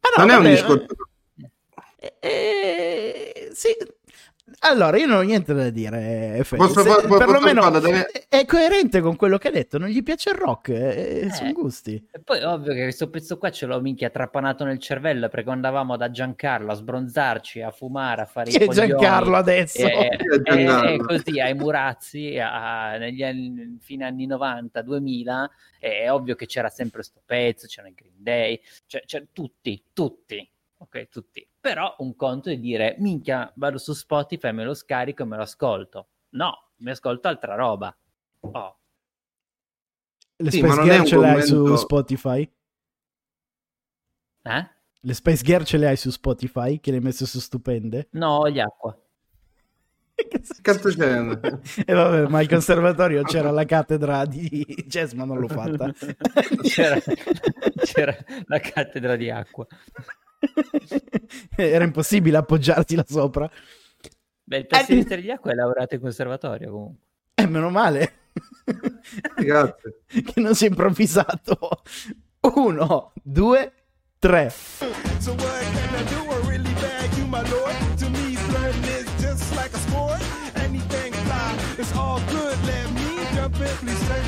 Ah, no, Non è un vabbè, discorso... eh, eh, sì. Allora, io non ho niente da dire. Fede. Posso Se- posso perlomeno farlo, Daniele? è- coerente con quello che ha detto. Non gli piace il rock, eh, Eh. sono gusti. E poi ovvio che questo pezzo qua ce l'ho minchia trapanato nel cervello perché andavamo da Giancarlo a sbronzarci, a fumare, a fare Chi i coglioni. Giancarlo adesso? E, Chi è Giancarlo? e- e così ai Murazzi a- negli anni, fine anni 90, 2000 è ovvio che c'era sempre sto pezzo, c'erano i Green Day, cioè, cioè, tutti, tutti, ok, tutti. Però un conto è dire, minchia, vado su Spotify, me lo scarico e me lo ascolto. No, mi ascolto altra roba. Oh, Le Sì, Space Girl ce le hai su Spotify? eh? Le Space Girl ce le hai su Spotify? Che le hai messe su stupende? No, gli acqua. Che Cazzo c'è? E vabbè, ma al conservatorio c'era la cattedra di jazz, ma non l'ho fatta. c'era, c'era la cattedra di acqua. Era impossibile appoggiarti là sopra. Beh, il tessiliere di acqua è laureato in conservatorio comunque. Eh, meno male. Grazie. che non si è improvvisato. Uno, due, tre. So what can I do? I really bag you, my lord. To me, flirting is just like a sport. Anything fly, it's all good. Let me jump in, please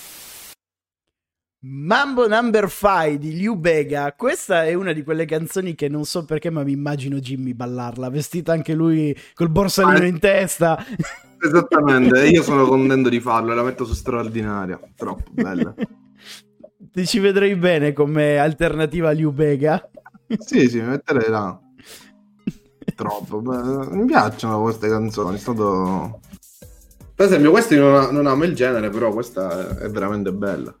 Mambo Number 5 di Liu Bega. Questa è una di quelle canzoni che non so perché, ma mi immagino Jimmy ballarla. Vestito anche lui col borsalino in testa. Esattamente, io sono contento di farlo e la metto su straordinaria. Troppo bella. Ti ci vedrei bene come alternativa a Liu Bega. Sì, sì, metterei là. Troppo. beh, mi piacciono queste canzoni. È stato. Per esempio, questa io non, non amo il genere, però questa è veramente bella.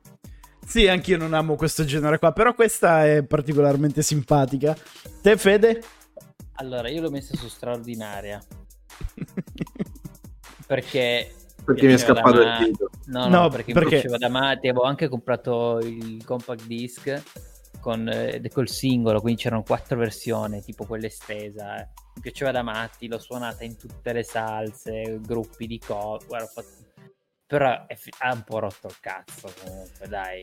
Sì, anch'io non amo questo genere qua, però questa è particolarmente simpatica. Te, Fede? Allora, io l'ho messa su straordinaria perché Perché mi è scappato il ma- dito. No, no, No, perché, perché- mi piaceva da matti. Avevo anche comprato il compact disc con eh, col singolo, quindi c'erano quattro versioni, tipo quella estesa. eh. Mi piaceva da matti, l'ho suonata in tutte le salse, gruppi di co. guarda, ho fatto- Però è fi- ha un po' rotto il cazzo comunque, dai.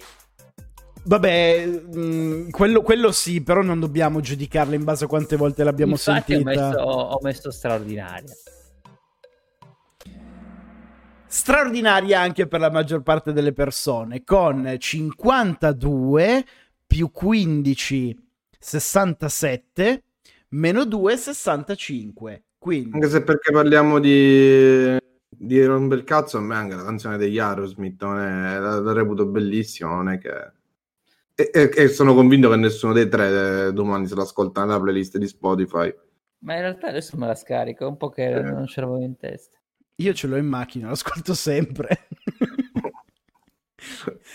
Vabbè, mh, quello, quello sì, però non dobbiamo giudicarla in base a quante volte l'abbiamo Infatti ho sentita. messo, ho messo straordinaria. straordinaria anche per la maggior parte delle persone, con 52 più 15, 67, meno 2, 65. Quindi, Anche se perché parliamo di, di rompere il cazzo, a me anche la canzone degli Aerosmith non è, la, la reputo bellissima, non è che... E, e- e sono convinto che nessuno dei tre eh, domani se l'ascolta nella playlist di Spotify. Ma in realtà adesso me la scarico, un po' che non ce l'avevo in testa. io ce l'ho in macchina, lo ascolto sempre.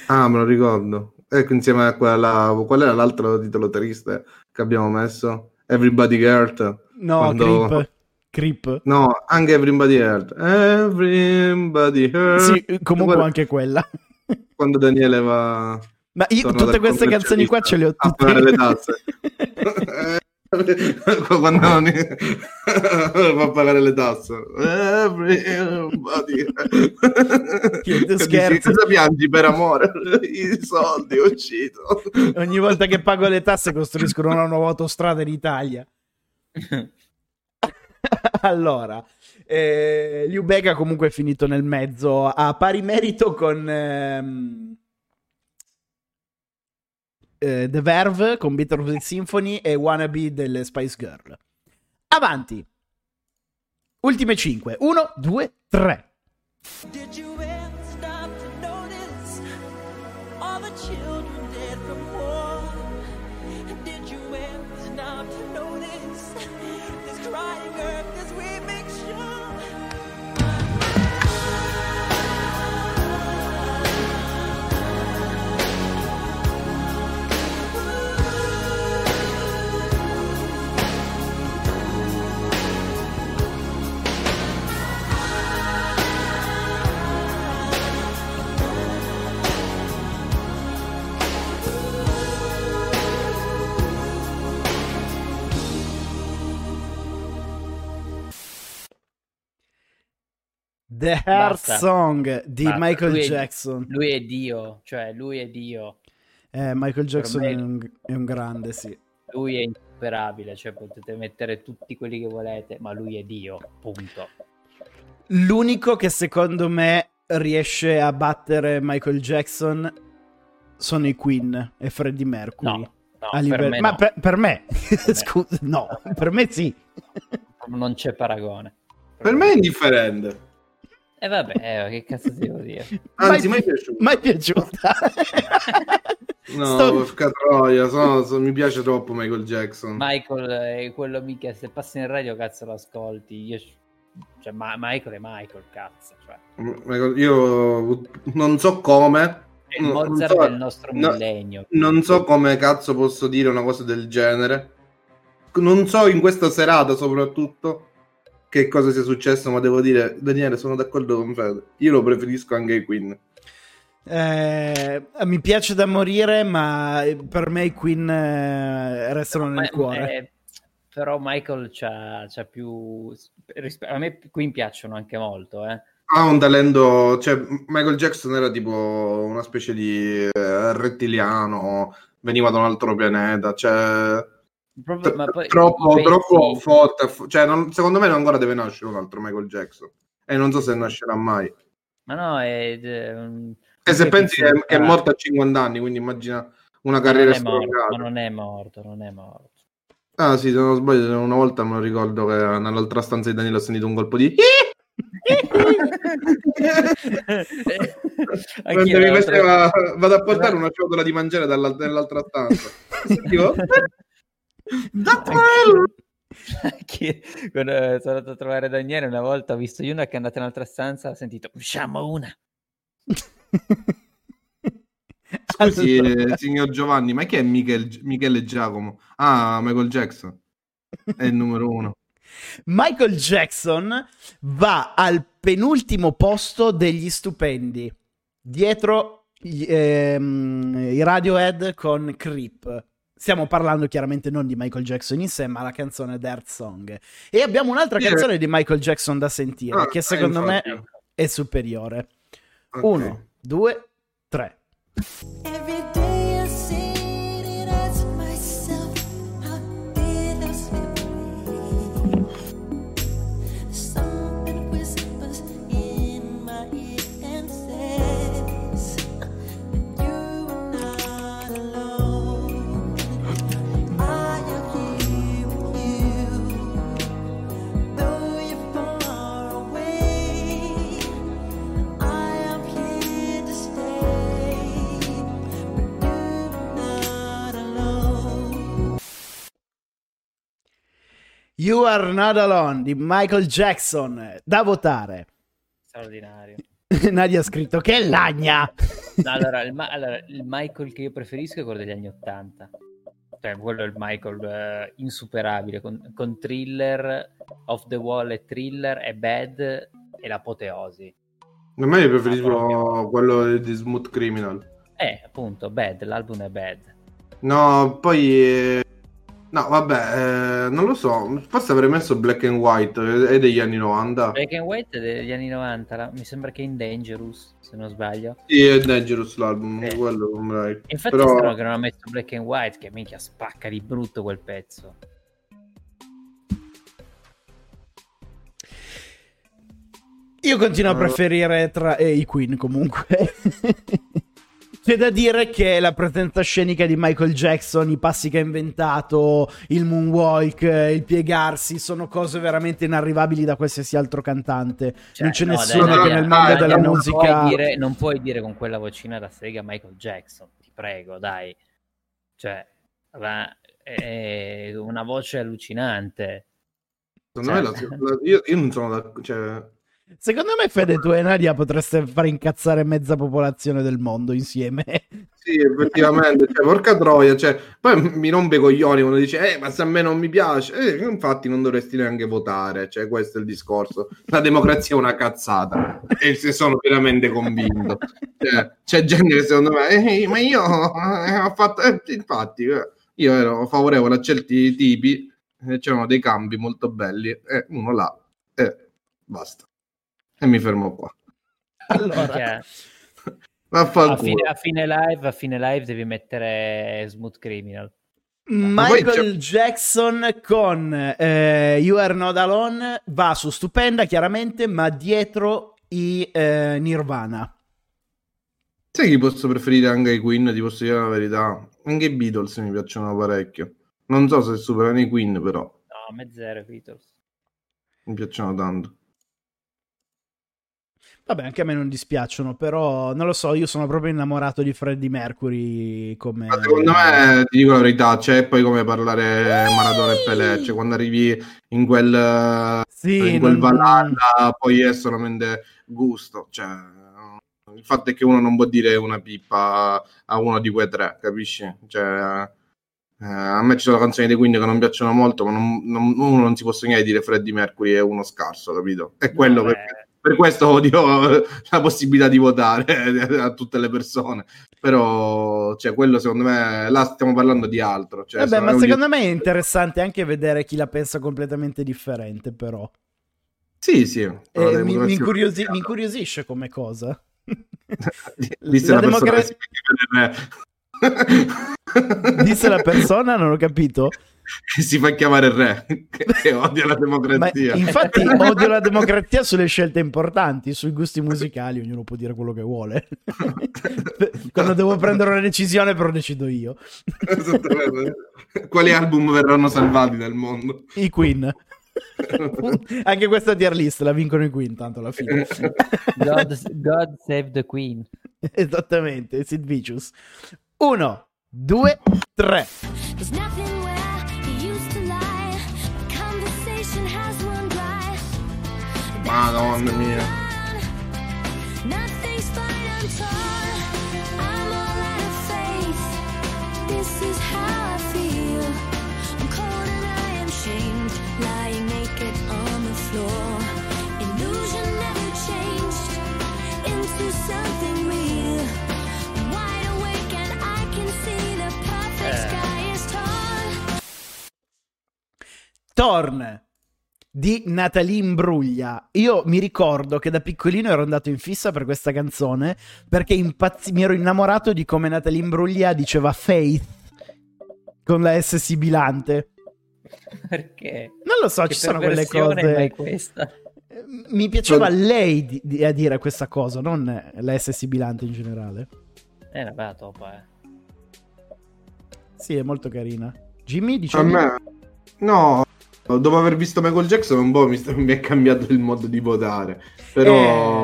Ah, me lo ricordo. Ecco, insieme a quella... Qual era l'altro titolo triste che abbiamo messo? Everybody Hurt. no, Quando- Creep. Creep. No, anche Everybody Hurt. Everybody Hurt. Sì, comunque Quando- anche quella. Quando Daniele va... Ma io tutte queste canzoni qua ce le ho tutte. A pagare le tasse. Quando non fa pagare le tasse. Everybody. Che. Cosa piangi per amore? I soldi, ho ucciso. Ogni volta che pago le tasse costruiscono una nuova autostrada in Italia. allora, eh, Liu Bega comunque è finito nel mezzo a pari merito con ehm, eh, The Verve, con Bittersweet Symphony e Wannabe delle Spice Girl. Avanti. Ultime 5. 1, 2, 3. Did you ever stop to notice all the children work The Heart Basta. Song di Basta, Michael lui è- Jackson. Lui è Dio, cioè lui è Dio. Eh, Michael Jackson me- è un, è un grande, sì. Lui è insuperabile, cioè potete mettere tutti quelli che volete, ma lui è Dio, punto. L'unico che secondo me riesce a battere Michael Jackson sono i Queen e Freddie Mercury. No, no, A per livello- me Ma no. per, per me, me. scusa, no, per me sì. Non c'è paragone. Per me è indifferente. E vabbè, eh, che cazzo ti devo dire? Anzi, mai piaciuto. Mai piaciuta. No, Sto- porca troia, sono- sono- mi piace troppo Michael Jackson. Michael è quello mica, se passi in radio cazzo lo ascolti. Io, cioè, Ma- Michael è Michael, cazzo. Cioè. Michael- Io non so come. È il non- non Mozart so- del nostro no, millennio. Non so come cazzo posso dire una cosa del genere. Non so in questa serata soprattutto che cosa sia successo, ma devo dire, Daniele, sono d'accordo con Fede. Io lo preferisco anche ai Queen. Eh, mi piace da morire, ma per me i Queen eh, restano nel Ma- cuore. eh, però Michael c'ha, c'ha più... A me qui piacciono anche molto, eh. Ha un talento, cioè Michael Jackson era tipo una specie di eh, rettiliano, veniva da un altro pianeta, cioè Proprio- ma poi troppo, i pezzi- troppo forte, fo- cioè non- secondo me ancora deve nascere un altro Michael Jackson e non so se nascerà mai. Ma no, è... è un- E se pensi che, che è morto a 50 anni, quindi immagina una carriera esplorata. non è morto, non è morto. Ah sì, se non sbaglio, una volta me lo ricordo che nell'altra stanza di Daniele ho sentito un colpo di... Mentre mi faceva, vado a portare una ciotola di mangiare dall'al- nell'altra stanza. Sentivo, Anche quando eh, sono andato a trovare Daniele una volta ho visto Yuna che è andata in un'altra stanza ho sentito usciamo una Scusi, eh, signor Giovanni, ma chi è Michel, Michele Giacomo? Ah, Michael Jackson. È il numero uno. Michael Jackson va al penultimo posto degli stupendi, dietro gli- ehm, i Radiohead con Creep. Stiamo parlando chiaramente non di Michael Jackson in sé, ma la canzone Dirt Song. E abbiamo un'altra Sì. canzone di Michael Jackson da sentire, Ah, che secondo me è superiore. Ok. Uno, due, tre. Every You Are Not Alone di Michael Jackson, da votare. straordinario Nadia ha scritto che è lagna. No, allora, il, Ma- allora, il Michael che io preferisco è quello degli anni Ottanta cioè quello è il Michael eh, insuperabile con, con Thriller Off the Wall e Thriller e Bad e l'apoteosi A me preferisco quello di Smooth Criminal. eh appunto Bad l'album è Bad No, poi... eh, No, vabbè, eh, non lo so. Forse avrei messo Black and White, eh, è degli anni 90. Black and White è degli anni 90 la- mi sembra che è in Dangerous se non sbaglio Sì, è Dangerous l'album, Sì. quello non infatti Però- è strano che non ha messo Black and White che minchia spacca di brutto quel pezzo Io continuo a Eh. preferire tra eh, i Queen comunque. C'è da dire che la presenza scenica di Michael Jackson, i passi che ha inventato, il moonwalk, il piegarsi, sono cose veramente inarrivabili da qualsiasi altro cantante. Cioè, non c'è no, nessuno dai, che dai, nel mondo dai, della non musica... Puoi dire, non puoi dire con quella vocina da sega Michael Jackson, ti prego, dai. Cioè, va- è una voce allucinante. Secondo Cioè- me la- la- io, io non sono da, cioè, Secondo me Fede, tu e Nadia potreste far incazzare mezza popolazione del mondo insieme. Sì, effettivamente, cioè, porca troia, cioè, poi mi rompe i coglioni quando dice, eh, ma se a me non mi piace, eh, infatti non dovresti neanche votare, cioè, questo è il discorso. La democrazia è una cazzata, e se sono pienamente convinto. Cioè, c'è gente che secondo me, "Eh, ma io eh, ho fatto, eh, infatti, eh, io ero favorevole a certi tipi, c'erano dei cambi molto belli, e uno là, e basta. E mi fermo qua. Allora, Cioè, a, fine, a fine live, a fine live devi mettere Smooth Criminal. Michael Jackson con eh, You Are Not Alone va su stupenda, chiaramente, ma dietro i eh, Nirvana. Sai chi posso preferire anche i Queen? Ti posso dire la verità. Anche i Beatles mi piacciono parecchio. Non so se superano i Queen, però No, a me zero Beatles. mi piacciono tanto. Vabbè, anche a me non dispiacciono, però non lo so, io sono proprio innamorato di Freddie Mercury come... Ma secondo me, ti dico la verità, c'è poi come parlare Maradona e Pelé. Cioè, quando arrivi in quel, Sì, in quel non- Valhalla, poi è solamente gusto. Cioè, il fatto è che uno non può dire una pippa a uno di quei tre, capisci? Cioè, eh, a me ci sono canzoni dei Queen che non piacciono molto, ma non, non- uno non si può sognare di dire Freddie Mercury è uno scarso, capito? È quello Vabbè. per, per questo odio la possibilità di votare a tutte le persone. Però, cioè, quello secondo me, là stiamo parlando di altro. Cioè, Vabbè, ma un secondo me è interessante anche vedere chi la pensa completamente differente, però. Sì, sì. E la mi, mi democrazia- incuriosi- mi incuriosisce come cosa. Disse la la, persona democra- che si fa chiamare re. Disse la persona, non ho capito. che si fa chiamare re, che, odia la Ma democrazia. infatti odio la democrazia sulle scelte importanti, sui gusti musicali, ognuno può dire quello che vuole. Quando devo prendere una decisione, però decido io. Quali album verranno salvati dal mondo? I Queen. Anche questa tier list la vincono i Queen, tanto alla fine. God, God save the Queen. Esattamente, Sid Vicious. Uno, due, tre. There's nothing perfect Eh. sky is torn. Di Natalie Imbruglia. Io mi ricordo che da piccolino ero andato in fissa per questa canzone perché impazzi- mi ero innamorato di come Natalie Imbruglia diceva Faith con la S sibilante. Perché? Non lo so, Che ci sono quelle cose. questa? Mi piaceva lei di, di- a dire questa cosa, non la S sibilante in generale. Eh, vabbè, top, eh. Sì, è molto carina. Jimmy dice A me, no, dopo aver visto Michael Jackson, un po' mi, sta- mi è cambiato il modo di votare. Però,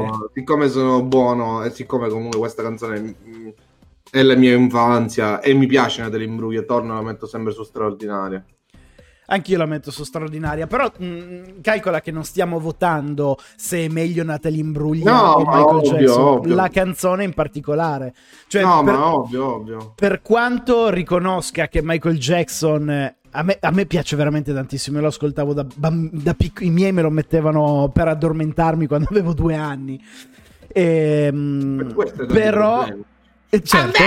Eh. siccome sono buono e siccome comunque questa canzone mm, è la mia infanzia e mi piace Natalie Imbruglia, torno la metto sempre su straordinaria. Anch'io la metto su straordinaria, però mh, calcola che non stiamo votando se è meglio Natalie Imbruglia No, o Michael ovvio, Jackson, ovvio. la canzone in particolare. Cioè, no, per, ma ovvio, ovvio. per quanto riconosca che Michael Jackson a me, a me piace veramente tantissimo, io lo ascoltavo da, bam- da piccolo, i miei me lo mettevano per addormentarmi quando avevo due anni. Ehm, Per questo è tanti però, problemi. eh, certo.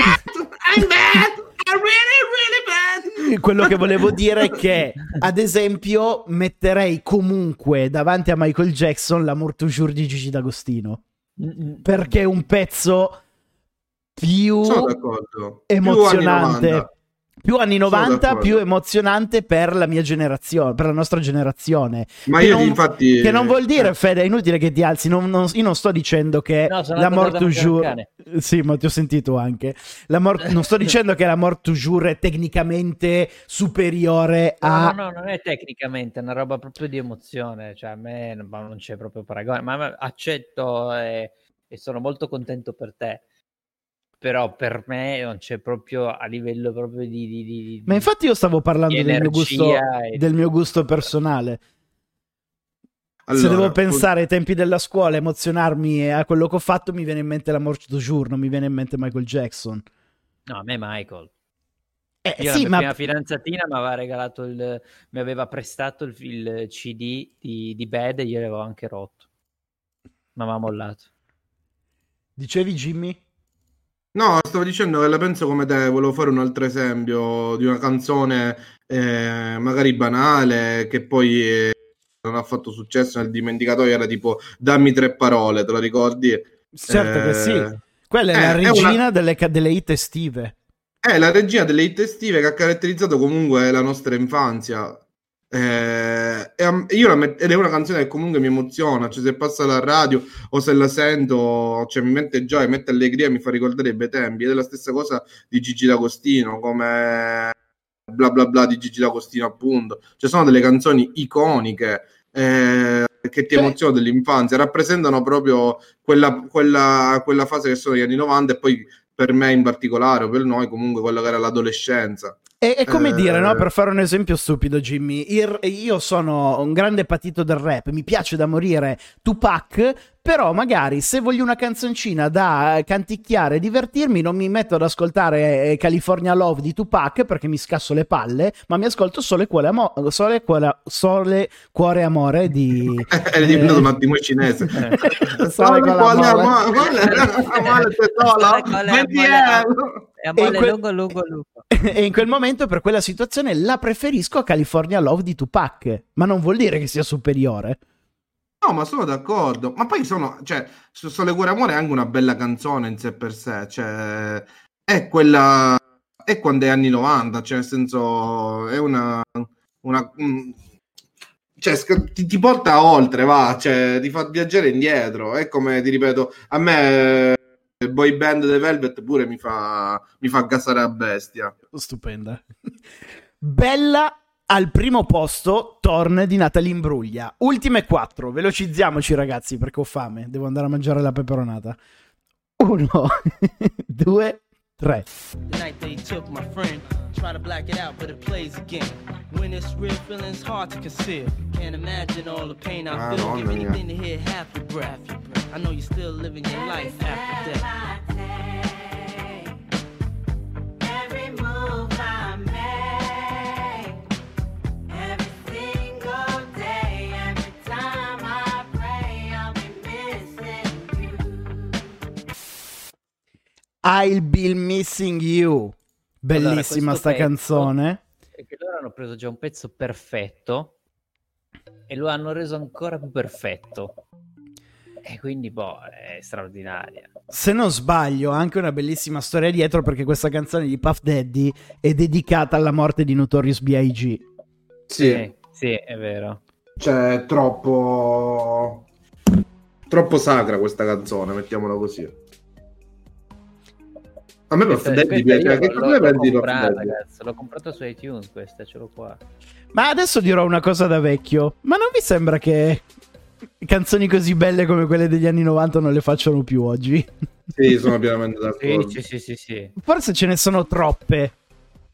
Quello che volevo dire è che, ad esempio, metterei comunque davanti a Michael Jackson l'Amour toujours di Gigi D'Agostino. Perché è un pezzo più emozionante. 90. Più anni Sono 90, d'accordo. più emozionante per la mia generazione, per la nostra generazione. Ma Che io non- infatti... Che non vuol dire, eh, Fede, è inutile che ti alzi. non- non- io non sto dicendo che No, la mort toujours. Sì, ma ti ho sentito anche. La mort- non sto dicendo che la mort toujours è tecnicamente superiore a. No, no, no, non è tecnicamente, è una roba proprio di emozione, cioè a me non- c'è proprio paragone, ma ma accetto e, e sono molto contento per te, però per me non c'è proprio a livello proprio di... di- di- Ma infatti io stavo parlando del mio, gusto, e- del mio gusto personale. Se allora, devo pensare ai tempi della scuola, emozionarmi a quello che ho fatto, mi viene in mente la mort toujours, non mi viene in mente Michael Jackson. No, a me Michael. Eh, Io sì, la mia ma fidanzatina mi aveva regalato il... mi aveva prestato il, il CD di, di Bad e io l'avevo anche rotto. Ma aveva mollato. dicevi Jimmy? No, stavo dicendo che la penso come te, volevo fare un altro esempio di una canzone eh, magari banale che poi eh, non ha fatto successo nel dimenticatoio, era tipo Dammi tre parole, te lo ricordi? Certo che Eh, sì. Quella è eh, la è regina una- delle, delle hit estive. È la regia delle hit estive che ha caratterizzato comunque la nostra infanzia. Eh, la met- ed è una canzone che comunque mi emoziona, cioè se passa alla radio o se la sento, cioè mi mette gioia, mi mette allegria, mi fa ricordare i bei tempi. Ed è la stessa cosa di Gigi D'Agostino, come bla bla bla di Gigi D'Agostino, appunto. Cioè sono delle canzoni iconiche eh, che ti Cioè- emozionano dell'infanzia, rappresentano proprio quella, quella, quella fase che sono gli anni 90 e poi per me in particolare, o per noi comunque quello che era l'adolescenza. È, è come Eh, dire, no? Per fare un esempio stupido, Jimmy, io sono un grande patito del rap, mi piace da morire Tupac, però magari se voglio una canzoncina da eh, canticchiare e divertirmi, non mi metto ad ascoltare eh, California Love di Tupac perché mi scasso le palle, ma mi ascolto solo Cuore, Amo- Sole, Cuore, Sole, Cuore Amore di... È diventato un attimo cinese. Sole, Sole, Cuore, Amore. amore? Amore, tesoro, Sole, quale 20 amore? euro. E quel- lungo, lungo, lungo. e in quel momento, per quella situazione, la preferisco a California Love di Tupac, ma non vuol dire che sia superiore. No, ma sono d'accordo. Ma poi sono, cioè, Sole Cuore Amore è anche una bella canzone in sé per sé. Cioè, è quella. È quando è anni 90, cioè, nel senso, è una. una mm, cioè, ti, ti porta oltre, va, cioè, ti fa viaggiare indietro. È come, ti ripeto, a me. eh, Boy band The Velvet pure mi fa, mi fa gasare a bestia. Stupenda. Bella al primo posto, Torn di Natalie Imbruglia. Ultime quattro, velocizziamoci ragazzi perché ho fame, devo andare a mangiare la peperonata. Uno, due, tre. The night they took my friend, try to black it out, but it plays again. When it's real, feeling's hard to conceal. Can't imagine all the pain I Ah, feel. Give anything to hear half your breath. I know you're still living your life after death. Every move I I'll be missing you. Bellissima Allora, sta questo canzone. E che loro hanno preso già un pezzo perfetto e lo hanno reso ancora più perfetto. E quindi, boh, è straordinaria. Se non sbaglio, ha anche una bellissima storia dietro perché questa canzone di Puff Daddy è dedicata alla morte di Notorious B.I.G. Sì, sì, è vero. Cioè, è troppo. Troppo sacra questa canzone, mettiamola così. A me Puff Daddy piace. Che l'ho- cosa ne l'ho Puff Daddy? comprata su iTunes questa, ce l'ho qua. Ma adesso dirò una cosa da vecchio. Ma non vi sembra che canzoni così belle come quelle degli anni 90 non le facciano più oggi? Sì, sono pienamente d'accordo. sì, sì, sì, sì. Forse ce ne sono troppe.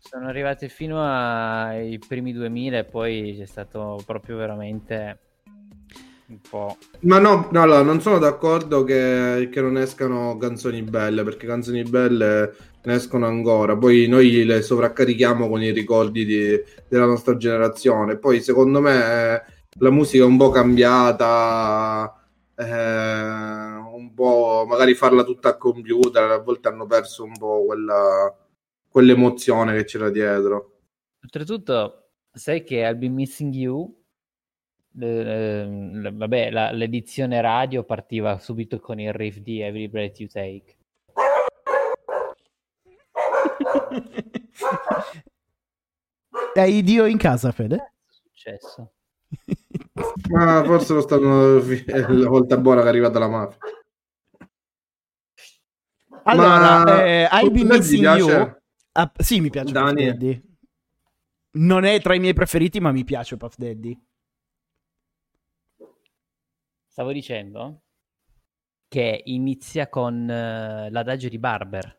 Sono arrivati fino ai primi 2000 e poi c'è stato proprio veramente un po'... Ma no, no, allora, non sono d'accordo che, che non escano canzoni belle, perché canzoni belle ne escono ancora. Poi noi le sovraccarichiamo con i ricordi di- della nostra generazione. Poi, secondo me, la musica è un po' cambiata. eh, un po' magari farla tutta a computer. A volte hanno perso un po' quella, quell'emozione che c'era dietro. Oltretutto, sai che I'll Be Missing You, eh, vabbè, la- l'edizione radio partiva subito con il riff di Every Breath You Take. hai Dio in casa, Fede? Che è successo? Ma forse lo stanno la volta buona che è arrivata la mafia. Allora, Ma- eh, I'll be missing you. Ah, sì, mi piace Puff Dani? Daddy. Non è tra i miei preferiti, ma mi piace Puff Daddy. Stavo dicendo che inizia con eh, l'adagio di Barber.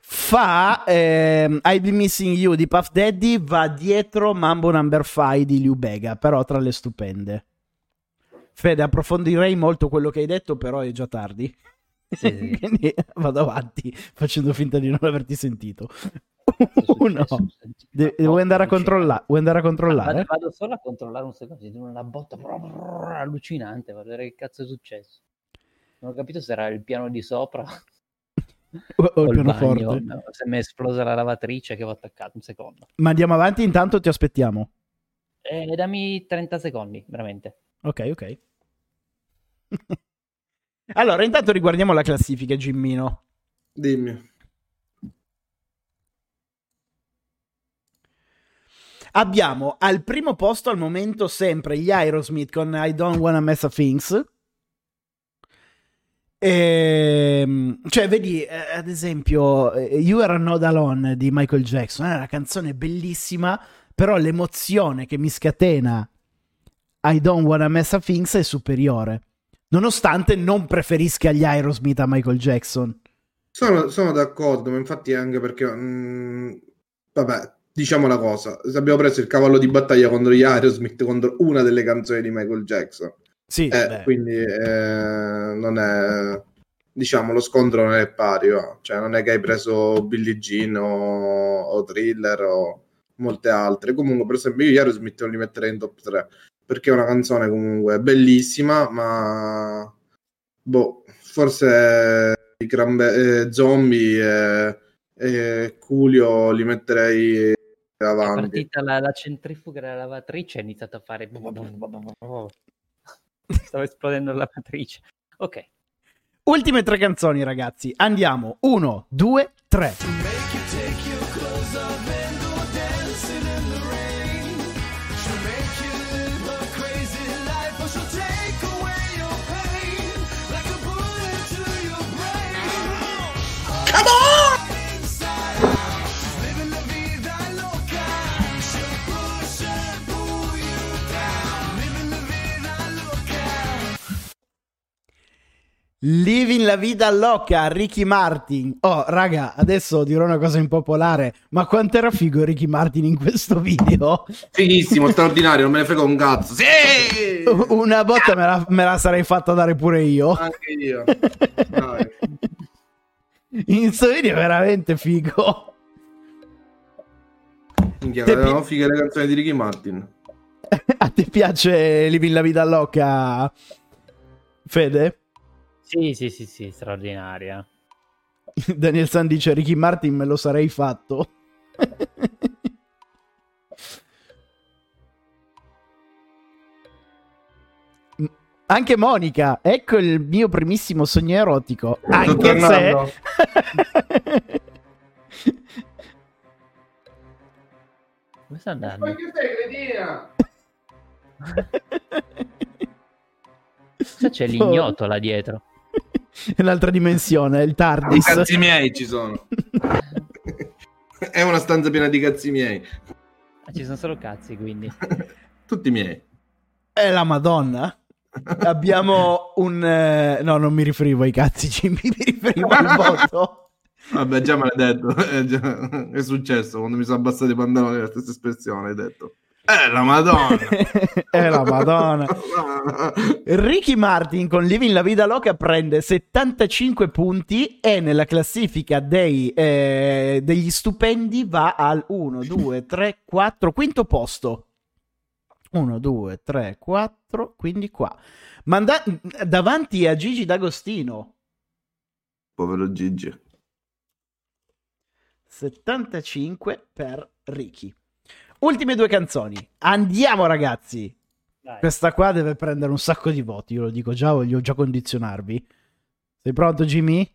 Fa ehm, I'll be missing you di Puff Daddy, va dietro Mambo Number 5 di Liu Bega, però tra le stupende. Fede, approfondirei molto quello che hai detto, però è già tardi. Sì, sì. Quindi vado avanti facendo finta di non averti sentito. Uno. De- vuoi andare a controllare? Vuoi andare a controllare? Vado, vado solo a controllare un secondo, una botta brrr, allucinante, guarda vedere che cazzo è successo. Non ho capito se era il piano di sopra O, o il il pianoforte. bagno, no, se mi è esplosa la lavatrice che ho attaccato, un secondo. Ma andiamo avanti, intanto ti aspettiamo. Eh, dammi 30 secondi, veramente. Ok, ok. allora, intanto riguardiamo la classifica, Gimmino. Dimmi. Abbiamo al primo posto al momento sempre gli Aerosmith con I Don't Wanna Mess of Things. Ehm, cioè, vedi, eh, ad esempio, eh, You Are Not Alone di Michael Jackson è una canzone bellissima, però l'emozione che mi scatena I Don't Wanna Mess of Things è superiore. Nonostante non preferisca gli Aerosmith a Michael Jackson. Sono, sono d'accordo, ma infatti anche perché, mm, vabbè, diciamo una cosa, abbiamo preso il cavallo di battaglia contro gli Aerosmith, contro una delle canzoni di Michael Jackson. Sì, Eh, quindi eh, non è, diciamo, lo scontro non è pari, va. cioè non è che hai preso Billie Jean o, o Thriller o molte altre. Comunque, per esempio, io gli Aerosmith non li metterei in top 3 perché è una canzone comunque bellissima, ma boh, forse i Cranbe- eh, zombie e, e Coolio li metterei È avanti. partita la, la centrifuga della lavatrice ha iniziato a fare... Stava esplodendo la lavatrice. Ok. Ultime tre canzoni, ragazzi. Andiamo. Uno, due, tre. Living la vida loca, Ricky Martin. Oh, raga, adesso dirò una cosa impopolare, ma quanto era figo Ricky Martin in questo video? Fighissimo, straordinario, non me ne frega un cazzo. Sì! Una botta me la, me la sarei fatta dare pure io. Anche io. Dai. In questo video è veramente figo. Minchia, Te avevamo fighe le canzoni di Ricky Martin. A te piace Living la vida loca, Fede? Sì, sì, sì, sì, straordinaria. Daniel San dice Ricky Martin me lo sarei fatto. Anche Monica, ecco il mio primissimo sogno erotico. Anche tornando. se Come sta andando? sei, cretina? Cosa c'è l'ignoto là dietro? è un'altra dimensione, il I TARDIS. cazzi miei ci sono. È una stanza piena di cazzi miei. Ah, ci sono solo cazzi, quindi. Tutti miei. È la Madonna. Abbiamo un... eh, No, non mi riferivo ai cazzi, Jimmy, mi riferivo al voto. Vabbè, già me l'hai detto. È, già- è successo quando mi sono abbassato i pantaloni, la stessa espressione hai detto. Eh, la madonna. È la Madonna. Ricky Martin con Living la Vida Loca prende 75 punti e nella classifica dei, eh, degli stupendi va al 1, 2, 3, 4, quinto posto. 1, 2, 3, 4, quindi qua. Manda- davanti a Gigi D'Agostino. Povero Gigi. 75 per Ricky. Ultime due canzoni. Andiamo ragazzi. Dai. Questa qua deve prendere un sacco di voti, io lo dico già, voglio già condizionarvi. Sei pronto Jimmy?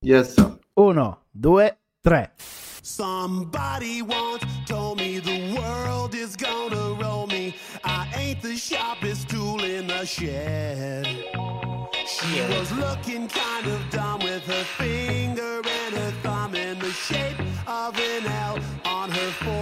Yes. sir. Uno, due, tre. Somebody once told me the world is gonna roll me. I ain't the sharpest tool in the shed. She was looking kind of dumb with her finger and her thumb in the shape of an L on her forehead.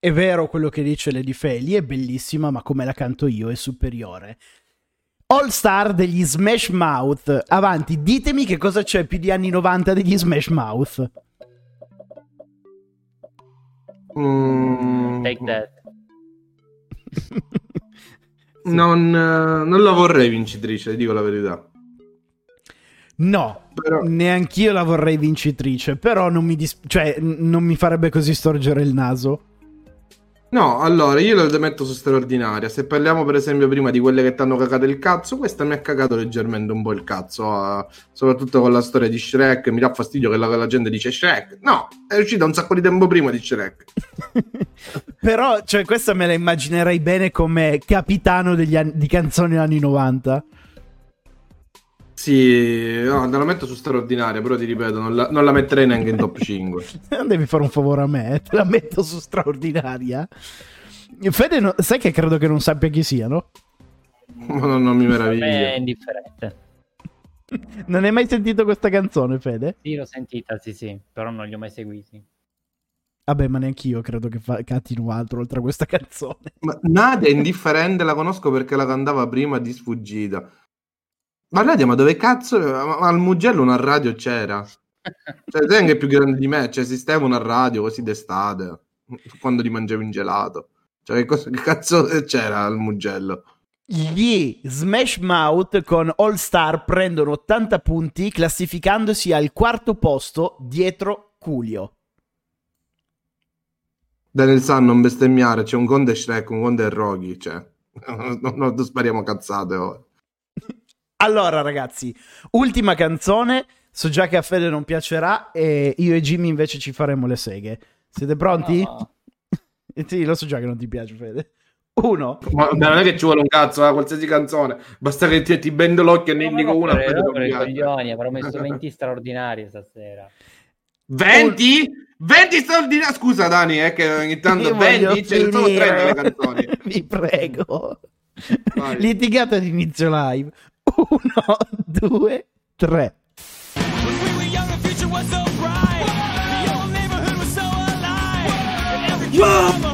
È vero quello che dice Lady Feli, è bellissima, ma come la canto io è superiore. All Star degli Smash Mouth. Avanti, ditemi che cosa c'è più di anni 90 degli Smash Mouth. Mm, Take that. non, eh, non la vorrei vincitrice, dico la verità. No, Però- neanch'io la vorrei vincitrice, però non mi, dis- cioè, n- non mi farebbe così storgere il naso. No, allora io la metto su straordinaria. Se parliamo per esempio prima di quelle che ti hanno cagato il cazzo, questa mi ha cagato leggermente un po' il cazzo, ah, soprattutto con la storia di Shrek. Mi dà fastidio che la, la gente dice Shrek. No, è uscita un sacco di tempo prima di Shrek. Però, cioè, questa me la immaginerei bene come capitano anni- di canzoni anni 90. Sì, no, te la metto su straordinaria, però ti ripeto, non la, non la metterei neanche in top 5. Non devi fare un favore a me, eh, te la metto su straordinaria. Fede, no- sai che credo che non sappia chi siano? non, non mi Per me è indifferente. Non hai mai sentito questa canzone, Fede? Sì, l'ho sentita, sì, sì, però non li ho mai seguiti. Vabbè, ma neanch'io credo che fa- cantino altro oltre a questa canzone. Ma Nadia è indifferente, la conosco perché la cantava prima di sfuggita. Ma Nadia, ma dove cazzo? Ma, al Mugello una radio c'era. Cioè, te che è più grande di me, cioè esisteva una radio così d'estate, quando ti mangiavi un gelato. Cioè, che, cosa- che cazzo c'era al Mugello? Gli Smash Mouth con All Star prendono 80 punti, classificandosi al quarto posto dietro Culio. Daniel San, non bestemmiare, c'è un conto è Shrek, un conto è Rocky, cioè... Non, non spariamo cazzate ora. Allora, ragazzi, ultima canzone. So già che a Fede non piacerà, e io e Jimmy invece ci faremo le seghe. Siete pronti? No. sì, lo so già che non ti piace, Fede. Uno. Ma non è che ci vuole un cazzo, eh, qualsiasi canzone. Basta che ti, ti bendo l'occhio e ne indico una. per, i coglioni, avrò messo 20 straordinari stasera. 20? 20 straordinari. Scusa, Dani, è che ogni tanto Io voglio 20 ce ne sono finire. 30 le canzoni. Vi prego. Vai. Litigata ad inizio live. Uno, due, tre. When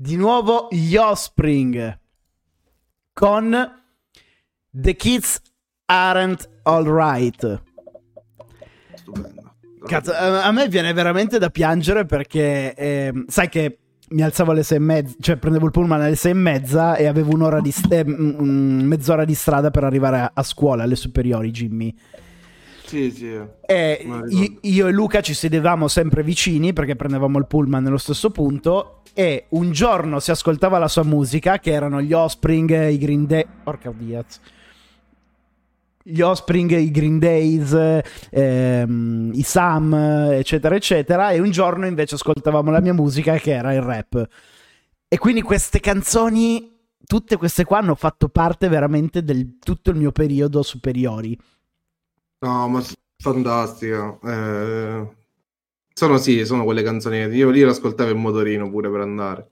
Di nuovo gli Offspring con The Kids Aren't Alright. Stupendo. Cazzo, a me viene veramente da piangere perché ehm, sai che mi alzavo alle sei e mezza, cioè prendevo il pullman alle sei e mezza e avevo un'ora di st- eh, mezz'ora di strada per arrivare a, a scuola, alle superiori, Jimmy. Sì, sì. E io e Luca ci sedevamo sempre vicini perché prendevamo il pullman nello stesso punto. E un giorno si ascoltava la sua musica, che erano gli Offspring, i Green Day. Porca diaz. Gli Offspring, i Green Days, ehm, i Sam, eccetera, eccetera. E un giorno invece ascoltavamo la mia musica, che era il rap. E quindi queste canzoni, tutte queste qua, hanno fatto parte veramente del tutto il mio periodo superiori. No, ma fantastica. Eh, Sono sì, sono quelle canzoni io lì le ascoltavo in motorino pure per andare.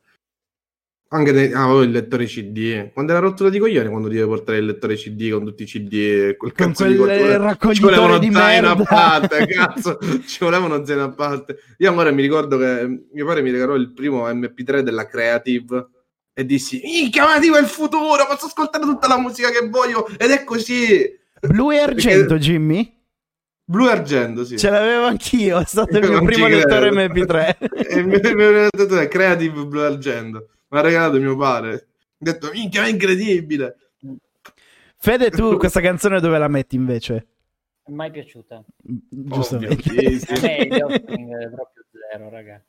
Anche nei- ah, avevo il lettore CD. Quando era rottura di coglioni, quando dovevo portare il lettore CD con tutti i CD e quel Con cazzo di quel cose, raccoglitore ci volevano di zaino a merda. parte, cazzo, ci volevano zaino a parte. Io ancora mi ricordo che mio padre mi regalò il primo MP3 della Creative e dissi, minchia, ma tipo è il futuro, posso ascoltare tutta la musica che voglio ed è così. Blu e argento, Perché- Jimmy? Blu e argento, sì. Ce l'avevo anch'io, è stato il mio primo lettore credo. MP3. E il mio- mio lettore Creative Blu e argento. Mi ha regalato mio padre. Ho detto, minchia, è incredibile. Fede, tu questa canzone dove la metti invece? Mai piaciuta. Giustamente. Ovvio, sì, sì. È proprio zero, raga.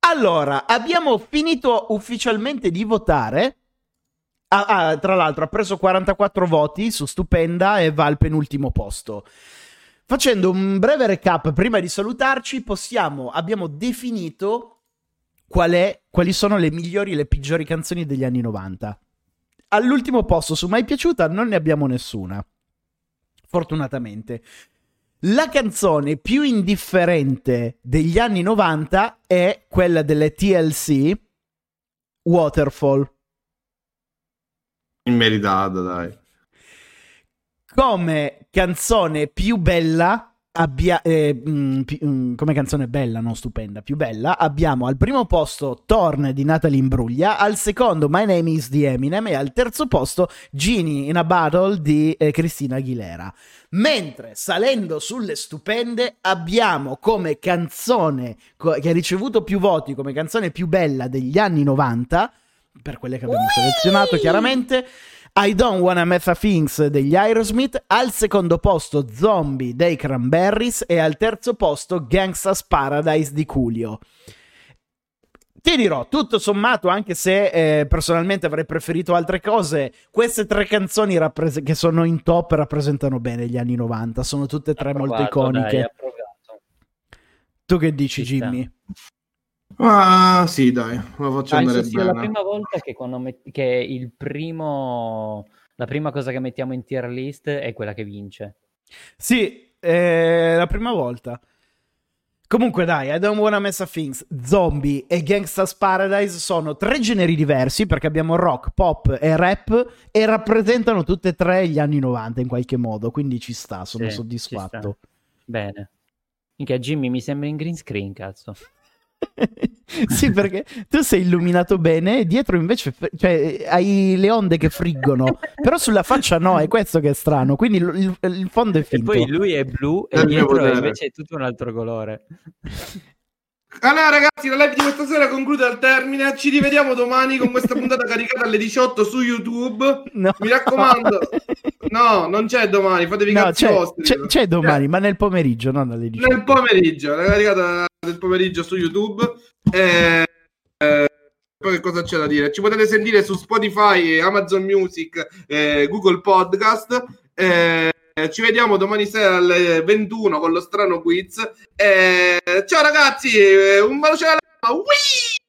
Allora, abbiamo finito ufficialmente di votare. Ah, ah, tra l'altro, ha preso 44 voti su Stupenda e va al penultimo posto. Facendo un breve recap prima di salutarci, possiamo, abbiamo definito qual è, quali sono le migliori e le peggiori canzoni degli anni 90. All'ultimo posto su Mai Piaciuta non ne abbiamo nessuna. Fortunatamente. La canzone più indifferente degli anni 90 è quella delle TLC, Waterfall. Immeritata, dai. Come canzone più bella, abbia- eh, mm, pi- mm, come canzone bella, non stupenda, più bella, abbiamo al primo posto Torn di Natalie Imbruglia, al secondo My Name is di Eminem e al terzo posto Genie in a Battle di eh, Cristina Aguilera. Mentre salendo sulle stupende abbiamo come canzone co- che ha ricevuto più voti, come canzone più bella degli anni 90, per quelle che abbiamo selezionato chiaramente, I Don't Wanna Mess a Things degli Aerosmith, al secondo posto Zombie dei Cranberries e al terzo posto Gangsta's Paradise di Coolio. Ti dirò, tutto sommato, anche se eh, personalmente avrei preferito altre cose, queste tre canzoni rappres- che sono in top rappresentano bene gli anni 90, sono tutte e tre molto Approvato, iconiche. dai, tu che dici, Ci sta. Ah, sì, dai, la faccio andare Penso sia la bene. prima volta che, quando met- che il primo la prima cosa che mettiamo in tier list è quella che vince. Sì, è la prima volta. Comunque dai, I Don't Wanna Mess a Things, Zombie e Gangsta's Paradise sono tre generi diversi perché abbiamo rock, pop e rap e rappresentano tutte e tre gli anni 90 in qualche modo, quindi ci sta, sono Sì, ci soddisfatto. Bene. Minchia, Jimmy mi sembra in green screen, cazzo. sì, perché tu sei illuminato bene e dietro invece cioè, hai le onde che friggono, però sulla faccia no, è questo che è strano, quindi il, il- il fondo è E finto. poi lui è blu e dietro invece è tutto un altro colore. Allora ragazzi, la live di questa sera conclude al termine. Ci rivediamo domani con questa puntata caricata alle 18 su YouTube. No. Mi raccomando. No, non c'è domani, fatevi No, cazzi c'è, vostri. c'è- c'è domani, ma nel pomeriggio, non alle 18. Nel pomeriggio, la caricata del pomeriggio su YouTube. E, eh, poi che cosa c'è da dire? Ci potete sentire su Spotify, Amazon Music, eh, Google Podcast. Eh, ci vediamo domani sera alle 21 con lo strano quiz. Eh, ciao ragazzi, eh, un bacio alla... Whee!